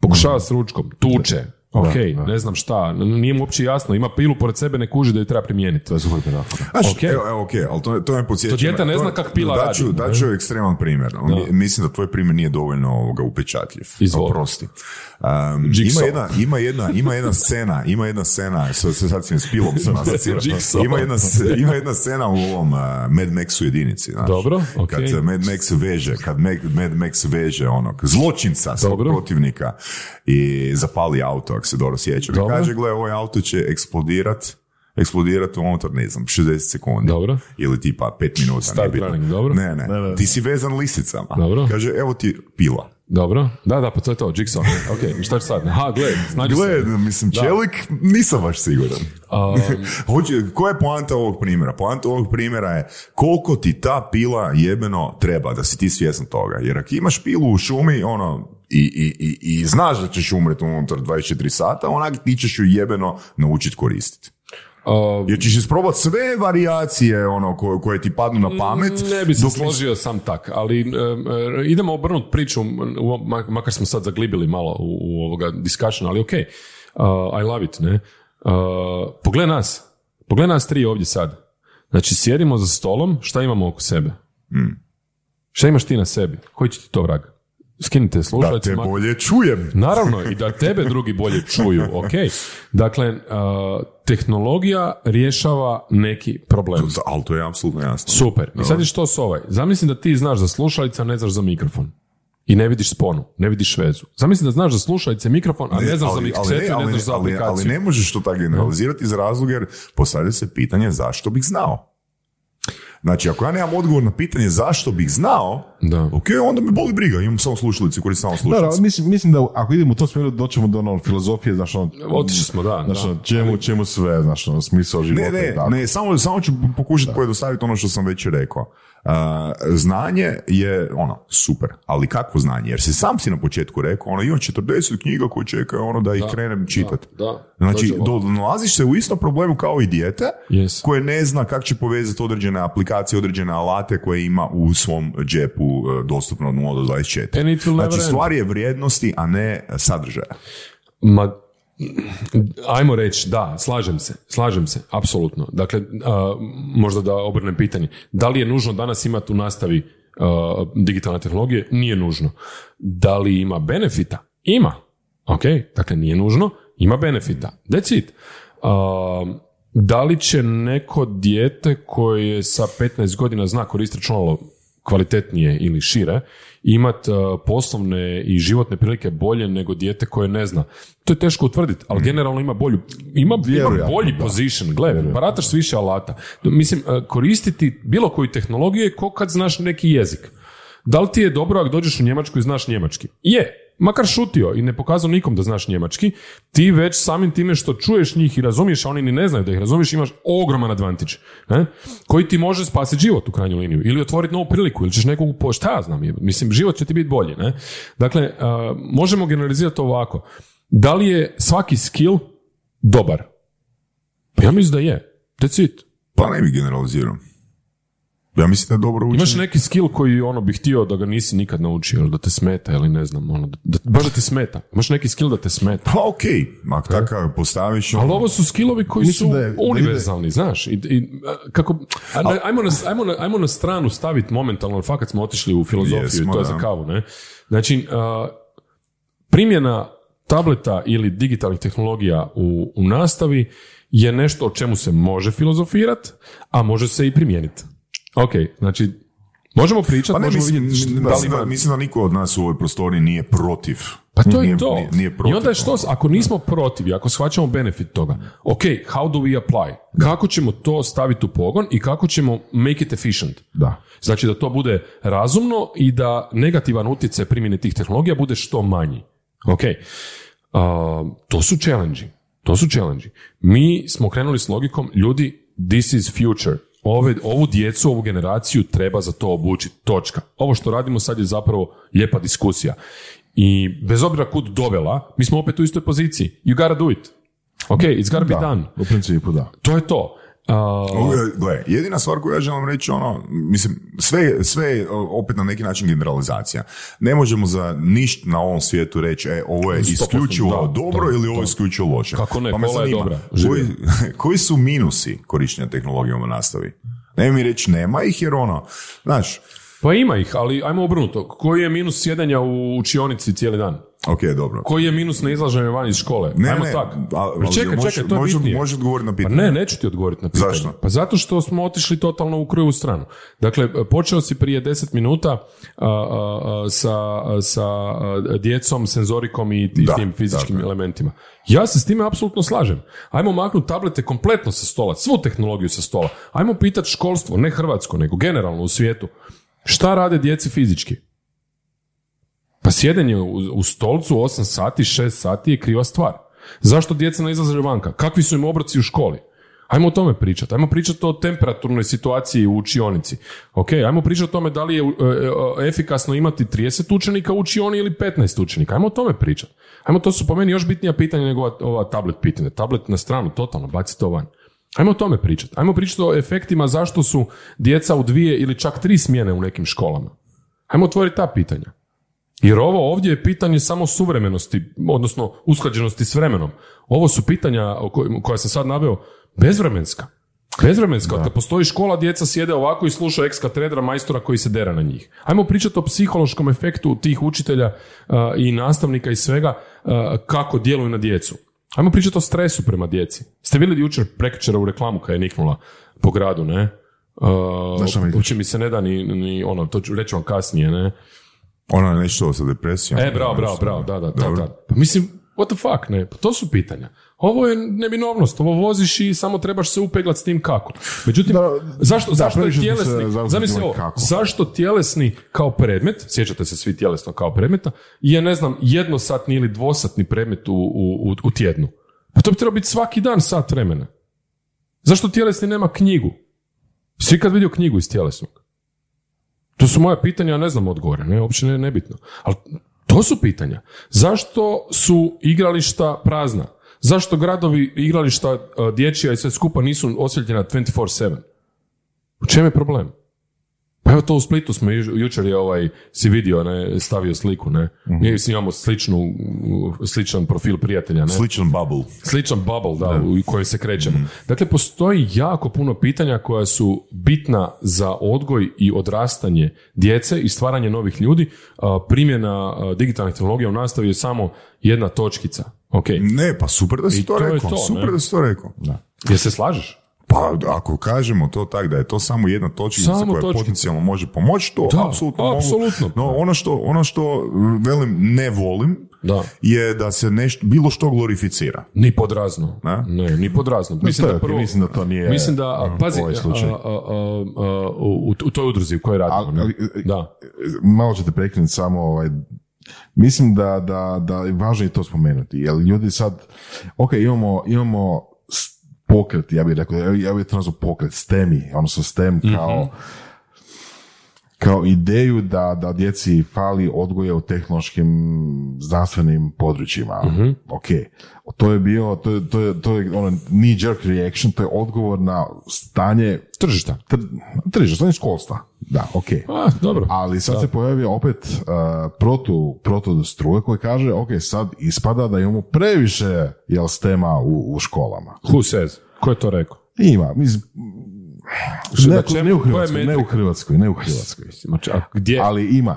Pokušava s ručkom, tuče, ok, ne znam šta, nije mu uopće jasno, ima pilu pored sebe, ne kuži da ju treba primijeniti. To je super metafora. Znaš, Ok. evo, evo, ok, ali to, to me podsjeća... To dijete ne to- zna kak pila daću, radi, Daću ekstreman primjer. Mi- Mislim da tvoj primjer nije dovoljno ovoga upečatljiv. Izvoli. Oprosti. Um, ima, jedna, ima, jedna, ima jedna scena, ima jedna scena, sad, s pilom sam ima, jedna, ima jedna scena u ovom uh, Mad Maxu jedinici. Znaš, Dobro, ok. Kad uh, Mad Max veže, kad Mad, Max veže onog zločinca, svog Dobro. protivnika i zapali auto, ako se dobro sjećam. Dobro. kaže, gle, ovaj auto će eksplodirat eksplodirati unutar, ne znam, 60 sekundi. Dobro. Ili tipa 5 minuta. Start nije bitno. running, dobro. Ne, ne, Ti si vezan lisicama. Dobro. Kaže, evo ti pila. Dobro, da, da, pa to je to, Jigsaw. Ok, i šta će sad? Ha, gled, snađi Gle, se. mislim, čelik, nisam baš siguran. Um, Hoće, koja je poanta ovog primjera? Poanta ovog primjera je koliko ti ta pila jebeno treba, da si ti svjestan toga. Jer ako imaš pilu u šumi, ono, i, i, i, i znaš da ćeš umreti unutar 24 sata, onak ti ćeš ju jebeno naučiti koristiti. uh, Jer ćeš isprobati sve varijacije ono, koje, koje ti padnu na pamet. Ne bi se dok složio sam tak, ali e, idemo obrnuti priču, u- ma- makar smo sad zaglibili malo u, u ovoga discussion, ali ok, uh, I love it, ne. Uh, pogledaj nas, pogledaj nas tri ovdje sad. Znači, sjedimo za stolom, šta imamo oko sebe? Šta imaš ti na sebi? Koji će ti to vrag? Skinite Da te ma- bolje čujem. Naravno, i da tebe drugi bolje čuju, ok. Dakle, uh, tehnologija rješava neki problem. Ali to je apsolutno jasno. Super. I sad je što s ovaj? Zamisli da ti znaš za slušalice, a ne znaš za mikrofon. I ne vidiš sponu, ne vidiš vezu. Zamisli da znaš za slušalice, mikrofon, a ne znaš za ali, miksetu i ne ali, znaš za ali, aplikaciju. ali ne možeš to tako generalizirati iz razloga jer postavlja se pitanje zašto bih znao. Znači, ako ja nemam odgovor na pitanje zašto bih znao, Da. ok, onda me boli briga, imam samo slušalice, koristim samo Da, slušalice. da, mislim, mislim da ako idemo u tom smjeru doćemo do ono filozofije, znaš ono, Otišli smo, da. znaš, da. ono, čemu, čemu sve, znaš ono, smisao života Ne, i ne, tako. ne, samo, samo ću pokušati pojednostaviti ono što sam već rekao. Znanje je ono, super, ali kakvo znanje? Jer si sam si na početku rekao, ono, imam 40 knjiga koje čekaju ono da ih krenem čitati. da, Znači, nalaziš se u istom problemu kao i dijete, Yes. koje ne zna kako će povezati određene aplikacije, određene alate koje ima u svom džepu e, dostupno od 0 do 24. And it will never Znači, stvar je vrijednosti, a ne sadržaja. Ma, ajmo reći, da, slažem se, slažem se, apsolutno. Dakle, a, možda da obrnem pitanje. Da li je nužno danas imati u nastavi a, digitalne tehnologije? Nije nužno. Da li ima benefita? Ima. Ok, dakle nije nužno, ima benefita. That's it. Da li će neko dijete koje sa 15 godina zna koristiti računalo kvalitetnije ili šire, imat uh, poslovne i životne prilike bolje nego dijete koje ne zna. To je teško utvrditi, ali generalno ima bolju, ima, ima bolji da. position, gle, barataš s više alata. Mislim, uh, koristiti bilo koju tehnologiju je ko kad znaš neki jezik. Da li ti je dobro ako dođeš u Njemačku i znaš njemački? Je, makar šutio i ne pokazao nikom da znaš njemački, ti već samim time što čuješ njih i razumiješ, a oni ni ne znaju da ih razumiješ, imaš ogroman advantage, ne? koji ti može spasiti život u krajnju liniju ili otvoriti novu priliku ili ćeš nekog, po, šta ja znam, mislim, život će ti biti bolji. Ne? Dakle, a, možemo generalizirati ovako. Da li je svaki skill dobar? Pa ja mislim da je. That's it. Pa ne bi generalizirao. Ja mislim da je dobro učenje. Imaš neki skill koji ono bi htio da ga nisi nikad naučio ili da te smeta ili ne znam, ono, da, da- baš da ti smeta. Imaš neki skill da te smeta. Pa okej, ako tako postaviš... Ali ovo su skillovi koji Mislim su da je- da univerzalni, znaš. I, i, kako, a, da- ajmo, na, ajmo, na, ajmo na stranu staviti momentalno, fakat smo otišli u filozofiju Jesmo, i to je da. za kavu, ne? Znači, a, primjena tableta ili digitalnih tehnologija u, u nastavi je nešto o čemu se može filozofirati, a može se i primijeniti. Ok, znači, možemo pričati, Pa ne, možemo mislim, vidjeti da li ima mislim da niko od nas u ovoj prostoriji nije protiv. pa to nije, je to. Nije, nije protiv. I onda je što, ako nismo protiv, ako shvaćamo benefit toga, ok, how do we apply? Kako ćemo to staviti u pogon i kako ćemo make it efficient? Da. Znači da to bude razumno i da negativan utjecaj primjene tih tehnologija bude što manji. Ok, A, to su challenge To su challenge Mi smo krenuli s logikom, ljudi, this is future. Ove, ovu djecu, ovu generaciju treba za to obučiti. Točka. Ovo što radimo sad je zapravo lijepa diskusija. I bez obzira kud dovela, mi smo opet u istoj poziciji. You gotta do it. Ok, it's gotta be Da, done. u principu da. To je to. Je- Gle, jedina stvar koju ja želim reći, ono, mislim, sve, sve je opet na neki način generalizacija. Ne možemo za ništa na ovom svijetu reći, e, ovo je 100%, isključivo da, dobro da, ili ovo je isključivo loše. Kako ne, Pa me je zanima, dobra. Koji, koji su minusi korištenja tehnologijom u nastavi? Ne mi reći nema ih jer ono, znaš, Pa ima ih, ali ajmo obrnuto. Koji je minus sjedenja u učionici cijeli dan? Ok, dobro. Koji je minus na izlaženju van iz škole? Ne, ajmo ne, tak. a- Pa ali čekaj, može- čekaj, to je može- bitnije. može odgovoriti na Pa pitanje. ne, neću ti odgovoriti na pitanje. Zašto? Pa zato što smo otišli totalno u krivu stranu. Dakle, počeo si prije 10 minuta a, a, a, sa, a, sa djecom, senzorikom i, i Da, tim fizičkim dakle. elementima. Ja se s time apsolutno slažem. Ajmo maknuti tablete kompletno sa stola, svu tehnologiju sa stola. Ajmo pitati školstvo, ne hrvatsko, nego generalno u svijetu. Šta rade djeci fizički? Pa sjedenje u, u stolcu 8 sati, 6 sati je kriva stvar. Zašto djeca ne izlaze vanka? Kakvi su im obroci u školi? Ajmo o tome pričati. Ajmo pričati o temperaturnoj situaciji u učionici. Ok, ajmo pričati o tome da li je e, e, efikasno imati 30 učenika u učioni ili 15 učenika. Ajmo o tome pričati. Ajmo, to su po meni još bitnija pitanja nego ova, tablet pitanja. Tablet na stranu, totalno, baci to van. Ajmo o tome pričati. Ajmo pričati o efektima zašto su djeca u dvije ili čak tri smjene u nekim školama. Ajmo otvoriti ta pitanja. Jer ovo ovdje je pitanje samo suvremenosti, odnosno usklađenosti s vremenom. Ovo su pitanja koja sam sad naveo bezvremenska. Bezvremenska. Kad postoji škola, djeca sjede ovako i sluša ex katedra majstora koji se dera na njih. Ajmo pričati o psihološkom efektu tih učitelja i nastavnika i svega kako djeluju na djecu. Ajmo pričati o stresu prema djeci. Ste vidjeli jučer prekjučer u reklamu kad je niknula po gradu, ne? Uh, uopće mi se ne da ni, ni ono, to ću reći vam kasnije, ne? Ona je nešto sa depresijom. E, bravo, bravo, bravo, da, da, da, da. Pa mislim, what the fuck, ne, pa to su pitanja. Ovo je nebinovnost, ovo voziš i samo trebaš se upeglat s tim kako. Međutim, Da, zašto, da, zašto je tjelesni, zamisli time ovo, kako. zašto tjelesni kao predmet, sjećate se svi tjelesno kao predmeta, je, ne znam, jednosatni ili dvosatni predmet u, u, u, u tjednu. Pa to bi trebalo biti svaki dan sat vremena. Zašto tjelesni nema knjigu? Svi kad vidio knjigu iz tjelesnog? To su moja pitanja, ja ne znam odgovore, ne, uopće ne, nebitno. Ali to su pitanja. Zašto su igrališta prazna? Zašto gradovi, igrališta e, dječja i sve skupa nisu osvjetljena 24-7? U čem je problem? Pa evo to u Splitu smo ju- jučer je ovaj, si vidio, ne, stavio sliku, ne. Mi imamo sličnu, sličan profil prijatelja, ne. Sličan bubble. Sličan bubble, da, u koji se krećemo. Dakle, postoji jako puno pitanja koja su bitna za odgoj i odrastanje djece i stvaranje novih ljudi. Primjena digitalnih tehnologija u nastavi je samo jedna točkica. Ok. Ne, pa super da si I to, to rekao. to, super ne? da si to rekao. Jel se slažeš? Pa ako kažemo to tak da je to samo jedna točkica Samo koja točkica. potencijalno može pomoći, to Da, apsolutno mogu. apsolutno. No ono što, ono što velim ne volim Da. je da se nešto, bilo što glorificira. Ni pod razno. Ne? Ne, ni pod razno. to Mislim da prvo... mislim da to nije, Mislim da, a, mm, pazi, ovaj slučaj. a, a, a, a, u, u toj udruzi u kojoj radimo. Ali- da. malo ćete prekinuti samo ovaj, mislim da, da, da je važno i to spomenuti, jer ljudi sad, ok, imamo, imamo pokret, ja bih rekao, ja, ja bih to nazvao pokret, STEMI, odnosno STEM kao, kao ideju da, da djeci fali odgoje u tehnološkim znanstvenim područjima. Ok. To je bio, to je, to je, to je ono knee jerk reaction, to je odgovor na stanje Tržišta. tr, tržišta, stanje školstva. Da, ok. A, dobro. Ali sad se pojavio opet uh, protu, protu struje koji kaže, ok, sad ispada da imamo previše jel, stema u, u školama. Who says? Ko je to rekao? Ima, mislim, ne, ne u Hrvatskoj, ne u? Hrvatskoj, ne u Hrvatskoj. Znači, a gdje? Ali ima,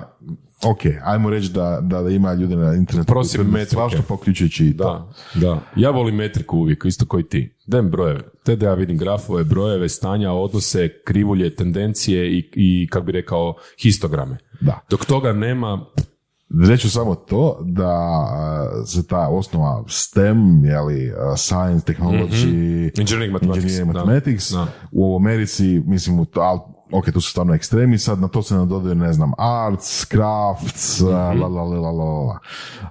ok, ajmo reći da, da, da ima ljudi na internetu. Koji metrike. Svašta poključujući i to. Da, da. Ja volim metriku uvijek, isto koji ti. Dajem brojeve. Te da ja vidim grafove, brojeve, stanja, odnose, krivulje, tendencije i, i kako bi rekao, histograme. Da. Dok toga nema, Reću samo to da a, se ta osnova STEM, jeli, a, science, technology, Engineering mathematics, engineering mathematics, Da. u Americi, mislim, u ok, tu su stvarno ekstremi, sad na to se nadodaju, ne znam, arts, crafts, a, la, la, la, la, la, la,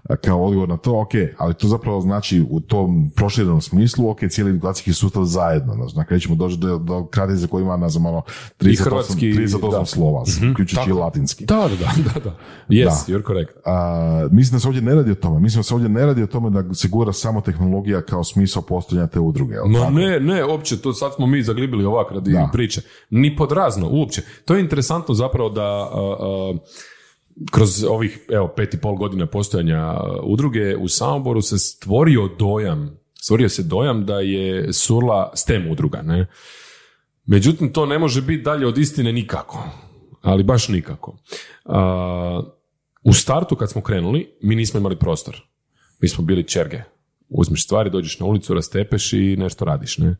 a, kao odgovor na to, ok, ali to zapravo znači u tom proširenom smislu, ok, cijeli edukacijski sustav zajedno, znači, na kraju ćemo doći do, do kratice koji ima, ne znam, ono, 38, hrvatski, 38 da. slova, uključujući i Tako. latinski. Da, da, da, da. da. Yes, you're correct. A, mislim da se ovdje ne radi o tome. Mislim da se ovdje ne radi o tome da se gura samo tehnologija kao smisao postojanja te udruge. No ne, ne, uopće, to sad smo mi zaglibili ovak radi Da. priče. Ni pod razno, uopće. To je interesantno zapravo da kroz ovih, evo, pet i pol godina postojanja udruge u Samoboru se stvorio dojam, stvorio se dojam da je Surla STEM udruga, ne? Međutim, to ne može biti dalje od istine nikako. Ali baš nikako. U startu kad smo krenuli, mi nismo imali prostor. Mi smo bili čerge. Uzmeš stvari, dođeš na ulicu, rastepeš i nešto radiš, ne?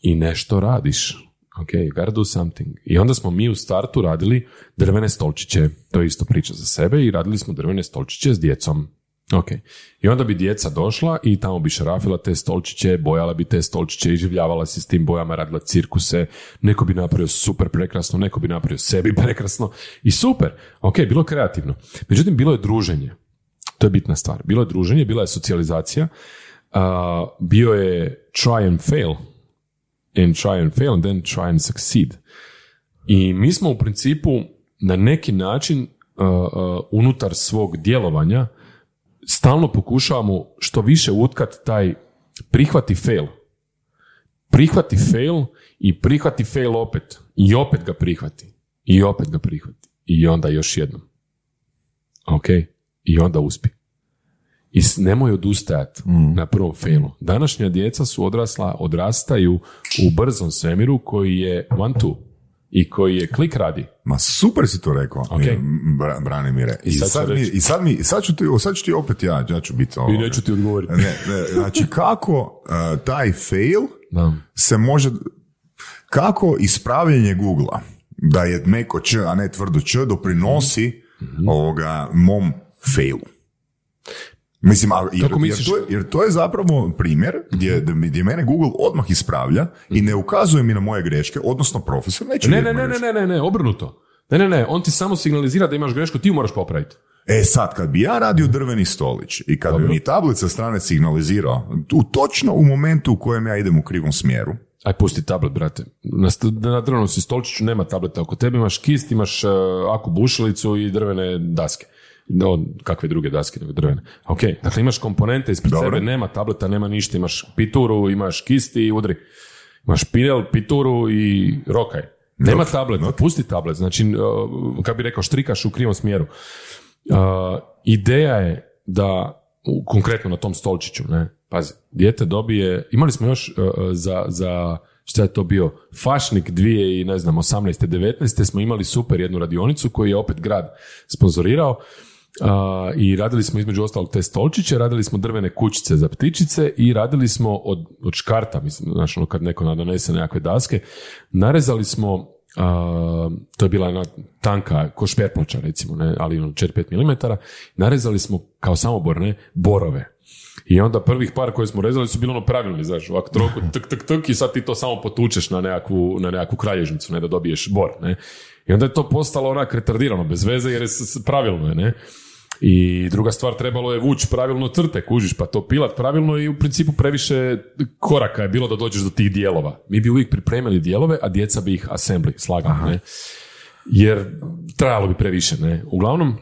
I nešto radiš. Ok, you gotta do something. I onda smo mi u startu radili drvene stolčiće. To je isto priča za sebe i radili smo drvene stolčiće s djecom. Ok. I onda bi djeca došla i tamo bi šarafila te stolčiće, bojala bi te stolčiće, iživljavala se s tim bojama, radila cirkuse, neko bi napravio super prekrasno, neko bi napravio sebi prekrasno i super. Ok, bilo kreativno. Međutim, bilo je druženje. To je bitna stvar. Bilo je druženje, bila je socijalizacija, a, bio je try and fail, and try and fail, and then try and succeed. I mi smo u principu na neki način uh, uh, unutar svog djelovanja stalno pokušavamo što više utkat taj prihvati fail. Prihvati fail i prihvati fail opet. I opet ga prihvati. I opet ga prihvati. I onda još jednom. Ok? I onda uspi. I nemoj odustajati na prvom failu. Današnja djeca su odrasla, odrastaju u brzom svemiru koji je one two i koji je klik radi. Ma super si to rekao, Ok. Bra- Branimire. I, sad ću sad, mi, i, sad, mi, i sad, ću ti, sad ću ti opet ja, ja ću biti I ovo. neću ti odgovoriti. Ne, ne, znači kako uh, taj fail Da. se može, kako ispravljanje Google-a, da je meko č, a ne tvrdo č, doprinosi Mhm. ovoga mom failu. Mislim, a, jer, jer, to je, jer to je zapravo primjer gdje, gdje mene Google odmah ispravlja i ne ukazuje mi na moje greške, odnosno profesor neće Ne, ne, ne, ne, ne, ne, ne, obrnuto. Ne, ne, ne, on ti samo signalizira da imaš grešku, ti ju moraš popraviti. E sad, kad bi ja radio drveni stolić i kad bi mi tablica strane signalizirao, u, točno u momentu u kojem ja idem u krivom smjeru, aj pusti tablet, brate. Na, st- na drvenom si stolčiću nema tableta oko tebe, imaš kist, imaš uh, aku bušilicu i drvene daske. No, kakve druge daske nego drvene. Ok, dakle imaš komponente ispred Dobro. sebe, nema tableta, nema ništa, imaš pituru, imaš kist i udri. Imaš pinel, pituru i rokaj. Nema tableta, pusti tablet. Znači, uh, kako bi rekao, štrikaš u krivom smjeru. Uh, ideja je da, u- konkretno na tom stolčiću, ne, pazi, dijete dobije, imali smo još uh, uh, za, za šta je to bio, Fašnik dvije i ne znam, 18. 19. smo imali super jednu radionicu koju je opet grad sponzorirao a, i radili smo između ostalog te stolčiće, radili smo drvene kućice za ptičice i radili smo od, od škarta, mislim, znaš, ono kad neko donese nekakve daske, narezali smo a, to je bila jedna tanka, ko šperploča recimo, ne, ali ono 4-5 mm, narezali smo kao samoborne borove. I onda prvih par koje smo rezali su bili ono pravilni, znaš, ovako troku, tuk, tuk, tuk, i sad ti to samo potučeš na nekakvu, na nekakvu kralježnicu, ne, da dobiješ bor, ne. I onda je to postalo onak retardirano, bez veze, jer je pravilno je, ne. I druga stvar, trebalo je vući pravilno crte, kužiš, pa to pilat pravilno i u principu previše koraka je bilo da dođeš do tih dijelova. Mi bi uvijek pripremili dijelove, a djeca bi ih assembly, slagali, ne. Jer trajalo bi previše, ne. Uglavnom,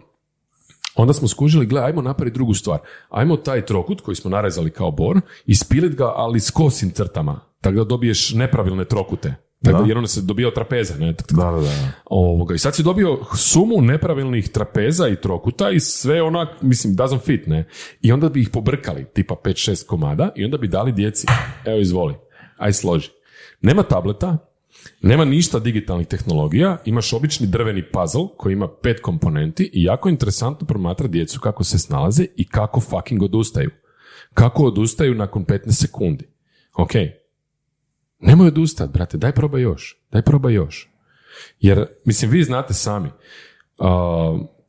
Onda smo skužili, gle, ajmo napraviti drugu stvar. Ajmo taj trokut koji smo narezali kao bor, ispilit ga, ali s kosim crtama. Tako da dobiješ nepravilne trokute. Tako da, jer onda se dobio trapeza, ne? Da, da, da. Ovoga, I sad si dobio sumu nepravilnih trapeza i trokuta i sve onak, mislim, doesn't fit, ne? I onda bi ih pobrkali, tipa 5-6 komada i onda bi dali djeci, evo izvoli, aj složi. Nema tableta, nema ništa digitalnih tehnologija, imaš obični drveni puzzle koji ima pet komponenti i jako interesantno promatrati djecu kako se snalaze i kako fucking odustaju. Kako odustaju nakon 15 sekundi. Ok, nemoj odustati, brate, daj probaj još, daj probaj još. Jer, mislim, vi znate sami,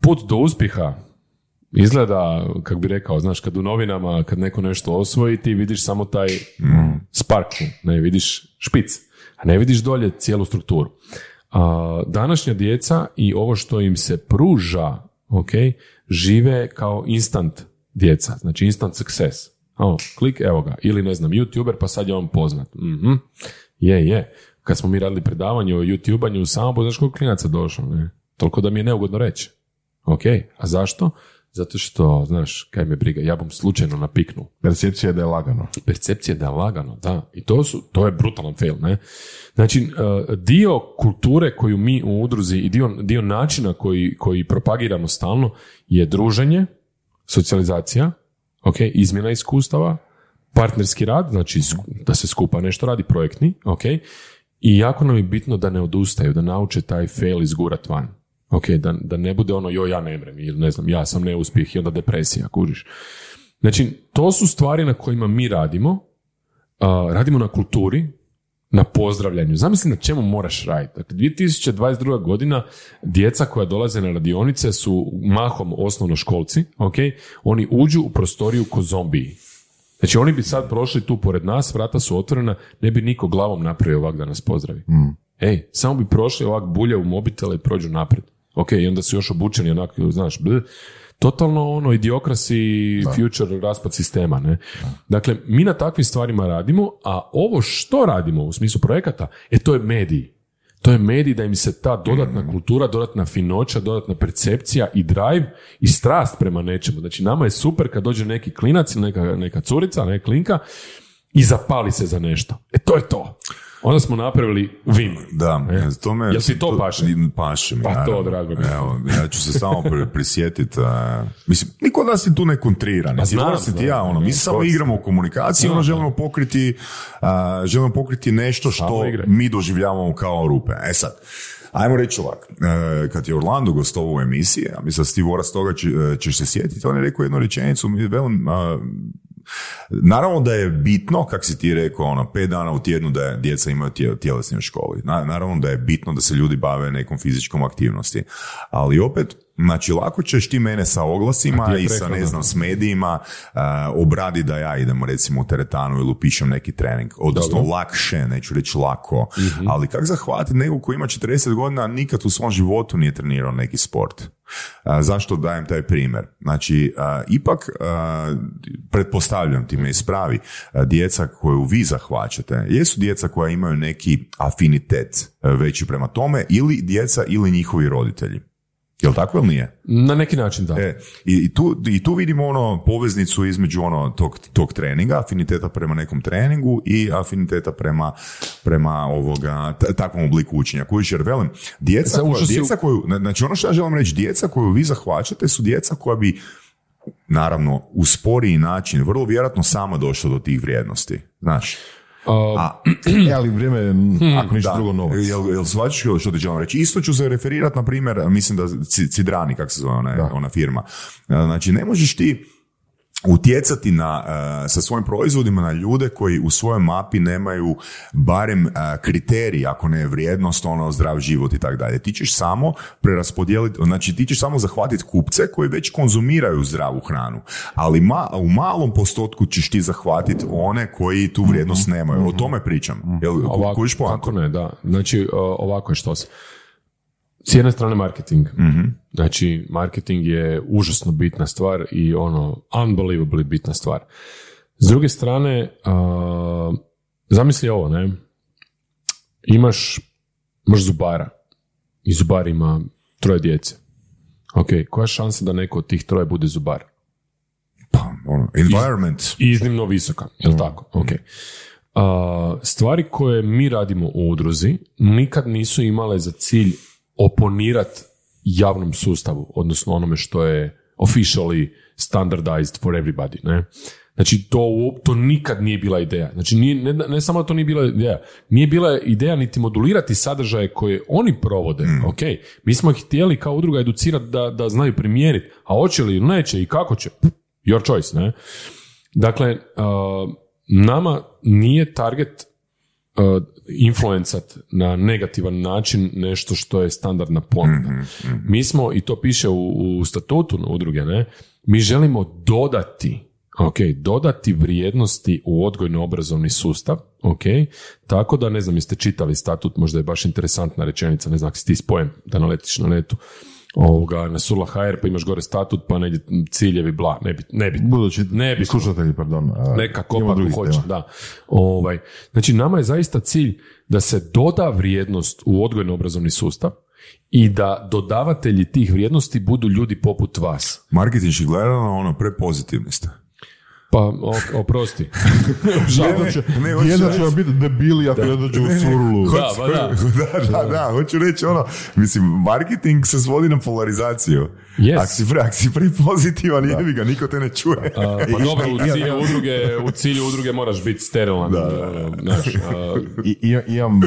put do uspjeha izgleda, kako bi rekao, znaš, kad u novinama, kad neko nešto osvoji, ti vidiš samo taj spark, ne vidiš špic, a ne vidiš dolje cijelu strukturu. A, današnja djeca i ovo što im se pruža, ok, žive kao instant djeca, znači instant success. O, klik, evo ga. Ili ne znam, youtuber, pa sad je on poznat. Mhm. Je, je. Kad smo mi radili predavanje o youtubanju, samo znaš koliko klinaca došlo, ne? Toliko da mi je neugodno reći. Ok, a zašto? Zato što, znaš, kaj me briga, ja bom slučajno napiknuo. Percepcija je da je lagano. Percepcija da je lagano, da. I to, su, to je brutalan fail, ne? Znači, uh, dio kulture koju mi u udruzi i dio, dio načina koji, koji propagiramo stalno je druženje, socijalizacija, ok, izmjena iskustava, partnerski rad, znači da se skupa nešto radi, projektni, ok, i jako nam je bitno da ne odustaju, da nauče taj fail izgurat van. Ok, da, da ne bude ono, joj, ja ne mrem, ili ne znam, ja sam neuspjeh i onda depresija, kužiš. Znači, to su stvari na kojima mi radimo, a, radimo na kulturi, na pozdravljanju. Zamisli na čemu moraš raditi. Dakle, 2022. godina djeca koja dolaze na radionice su mahom osnovnoškolci, ok? Oni uđu u prostoriju ko zombiji. Znači, oni bi sad prošli tu pored nas, vrata su otvorena, ne bi niko glavom napravio ovak da nas pozdravi. Ej, samo bi prošli ovak bulje u mobitele i prođu naprijed. Ok, i onda su još obučeni onako, znaš, bl. Totalno ono idiokrasi future raspad sistema, ne? Dakle, mi na takvim stvarima radimo, a ovo što radimo u smislu projekata, e to je mediji. To je medij da im se ta dodatna kultura, dodatna finoća, dodatna percepcija i drive i strast prema nečemu. Znači, nama je super kad dođe neki klinac ili neka, neka curica, neka klinka i zapali se za nešto. E to je to. Onda smo napravili Vim. Da, E, to me... Jel ti to paše? Paše mi, Pa to, naravno. drago mi je. Evo, ja ću se samo pri- prisjetiti. mislim, niko od nas se tu ne kontrira. Ne, Pa znam, i ti znam. ja, ono, mi se samo igramo u komunikaciji, ono, želimo pokriti, a, želimo pokriti nešto što mi doživljavamo kao rupe. E sad, Ajmo reći ovak, e, kad je Orlando gostovao u emisiji, a mislim Steve Oras toga će, e, ćeš se sjetiti, on je rekao jednu rečenicu, mi velim, Naravno da je bitno, kak si ti rekao, ono, pet dana u tjednu da je djeca imaju tje- tjelesni u školi. Na- naravno da je bitno da se ljudi bave nekom fizičkom aktivnosti. Ali opet, Znači, lako ćeš ti mene sa oglasima i sa, ne znam, s medijima uh, obradi da ja idem, recimo, u teretanu ili upišem neki trening. Odnosno, Dobro. lakše, neću reći lako. Mhm. Ali kako zahvatiti nekog koji ima 40 godina, nikad u svom životu nije trenirao neki sport? A, zašto dajem taj primjer? Znači, a, ipak, a, pretpostavljam ti me ispravi, djeca koju vi zahvaćate, jesu djeca koja imaju neki afinitet a, veći prema tome ili djeca ili njihovi roditelji. Jel tako ili nije? Na neki način da. E, i, tu, I tu vidimo ono poveznicu između ono tog, tog treninga, afiniteta prema nekom treningu i afiniteta prema, prema ovoga, t- takvom obliku učenja. Kužiš, jer velim, djeca, koja, djeca koju, na- znači ono što ja želim reći, djeca koju vi zahvaćate su djeca koja bi naravno u sporiji način vrlo vjerojatno sama došla do tih vrijednosti. Znaš, A, a E, ali vrijeme, je, ako ništa drugo, novac. Jel, jel shvaćaš što- ti želim reći? Isto ću se referirati, na primjer, mislim da Ci- Cidrani, kako se zove ona, ona firma. Znači, ne možeš ti utjecati na, e, sa svojim proizvodima na ljude koji u svojoj mapi nemaju barem e, kriterij, ako ne vrijednost, ono zdrav život i tako dalje. Ti ćeš samo preraspodijeliti, znači ti ćeš samo zahvatiti kupce koji već konzumiraju zdravu hranu, ali ma, u malom postotku ćeš ti zahvatiti one koji tu vrijednost nemaju. O tome pričam. Jel, ku- ovako, kako ne, da. Znači, ovako je što se. S jedne strane marketing. Znači, marketing je užasno bitna stvar i ono, unbelievably bitna stvar. S druge strane, a, zamisli ovo, ne? Imaš, imaš zubara i zubar ima troje djece. Ok, koja je šansa da neko od tih troje bude zubar? Pa, ono, environment. iznimno visoka, jel tako? Ok. A, stvari koje mi radimo u udruzi nikad nisu imale za cilj oponirat javnom sustavu, odnosno onome što je officially standardized for everybody, ne? Znači, to, to nikad nije bila ideja. Znači, nije, ne, ne samo da to nije bila ideja, nije bila ideja niti modulirati sadržaje koje oni provode. Ok, mi smo ih htjeli kao udruga educirati da, da znaju primijeniti, a hoće li ili neće i kako će, your choice, ne? Dakle, uh, nama nije target influencat na negativan način nešto što je standardna ponuda. Mi smo, i to piše u, u statutu udruge, ne, mi želimo dodati Ok, dodati vrijednosti u odgojno-obrazovni sustav, ok, tako da, ne znam, jeste čitali statut, možda je baš interesantna rečenica, ne znam, ako si ti spojem da naletiš na netu, ovoga, na Surla HR, pa imaš gore statut, pa negdje ciljevi, bla, ne bit, ne bit. Budući Ne bi- slušatelji, pardon. a, Neka kopa drugih hoće, tema. da. Ovaj, znači, nama je zaista cilj da se doda vrijednost u odgojno-obrazovni sustav i da dodavatelji tih vrijednosti budu ljudi poput vas. Marketinški gledano, ono, prepozitivni ste. Pa, o, oprosti. Žao. Ne, Će, ne, hoću vam biti debili ako ne dođu u surlu. Da, pa da. da, da, da, hoću reći ono, mislim, marketing se svodi na polarizaciju. Yes. Ako si, pre, ak si pre pozitivan, jebi ga, niko te ne čuje. A, pa dobro, u cilju udruge, u cilju udruge moraš biti sterilan. ono, znaš, a, I, i, imam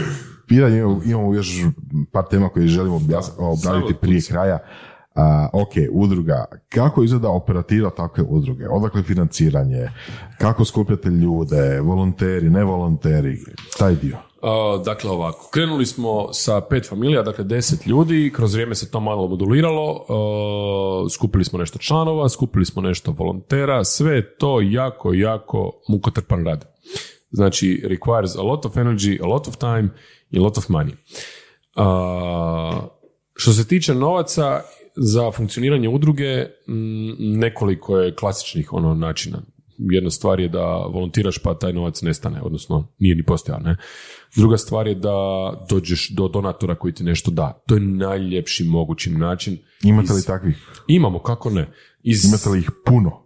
pitanje, imamo, još par tema koje želimo obraditi prije kraja. Ok, udruga. Kako izgleda operativa takve udruge? Odakle financiranje? Kako skupljate ljude? Volonteri, ne volonteri? Taj dio. A, dakle ovako, krenuli smo sa pet familija, dakle deset ljudi, kroz vrijeme se to malo moduliralo, a, skupili smo nešto članova, skupili smo nešto volontera, sve to jako, jako mukotrpan rad. Znači, requires a lot of energy, a lot of time i a lot of money. A, što se tiče novaca, za funkcioniranje udruge m, nekoliko je klasičnih ono načina. Jedna stvar je da volontiraš pa taj novac nestane, odnosno nije ni postojao, ne. Druga stvar je da dođeš do donatora koji ti nešto da. To je najljepši mogući način. Imate li Iz- takvih? Imamo, kako ne. Iz... Imate li ih puno?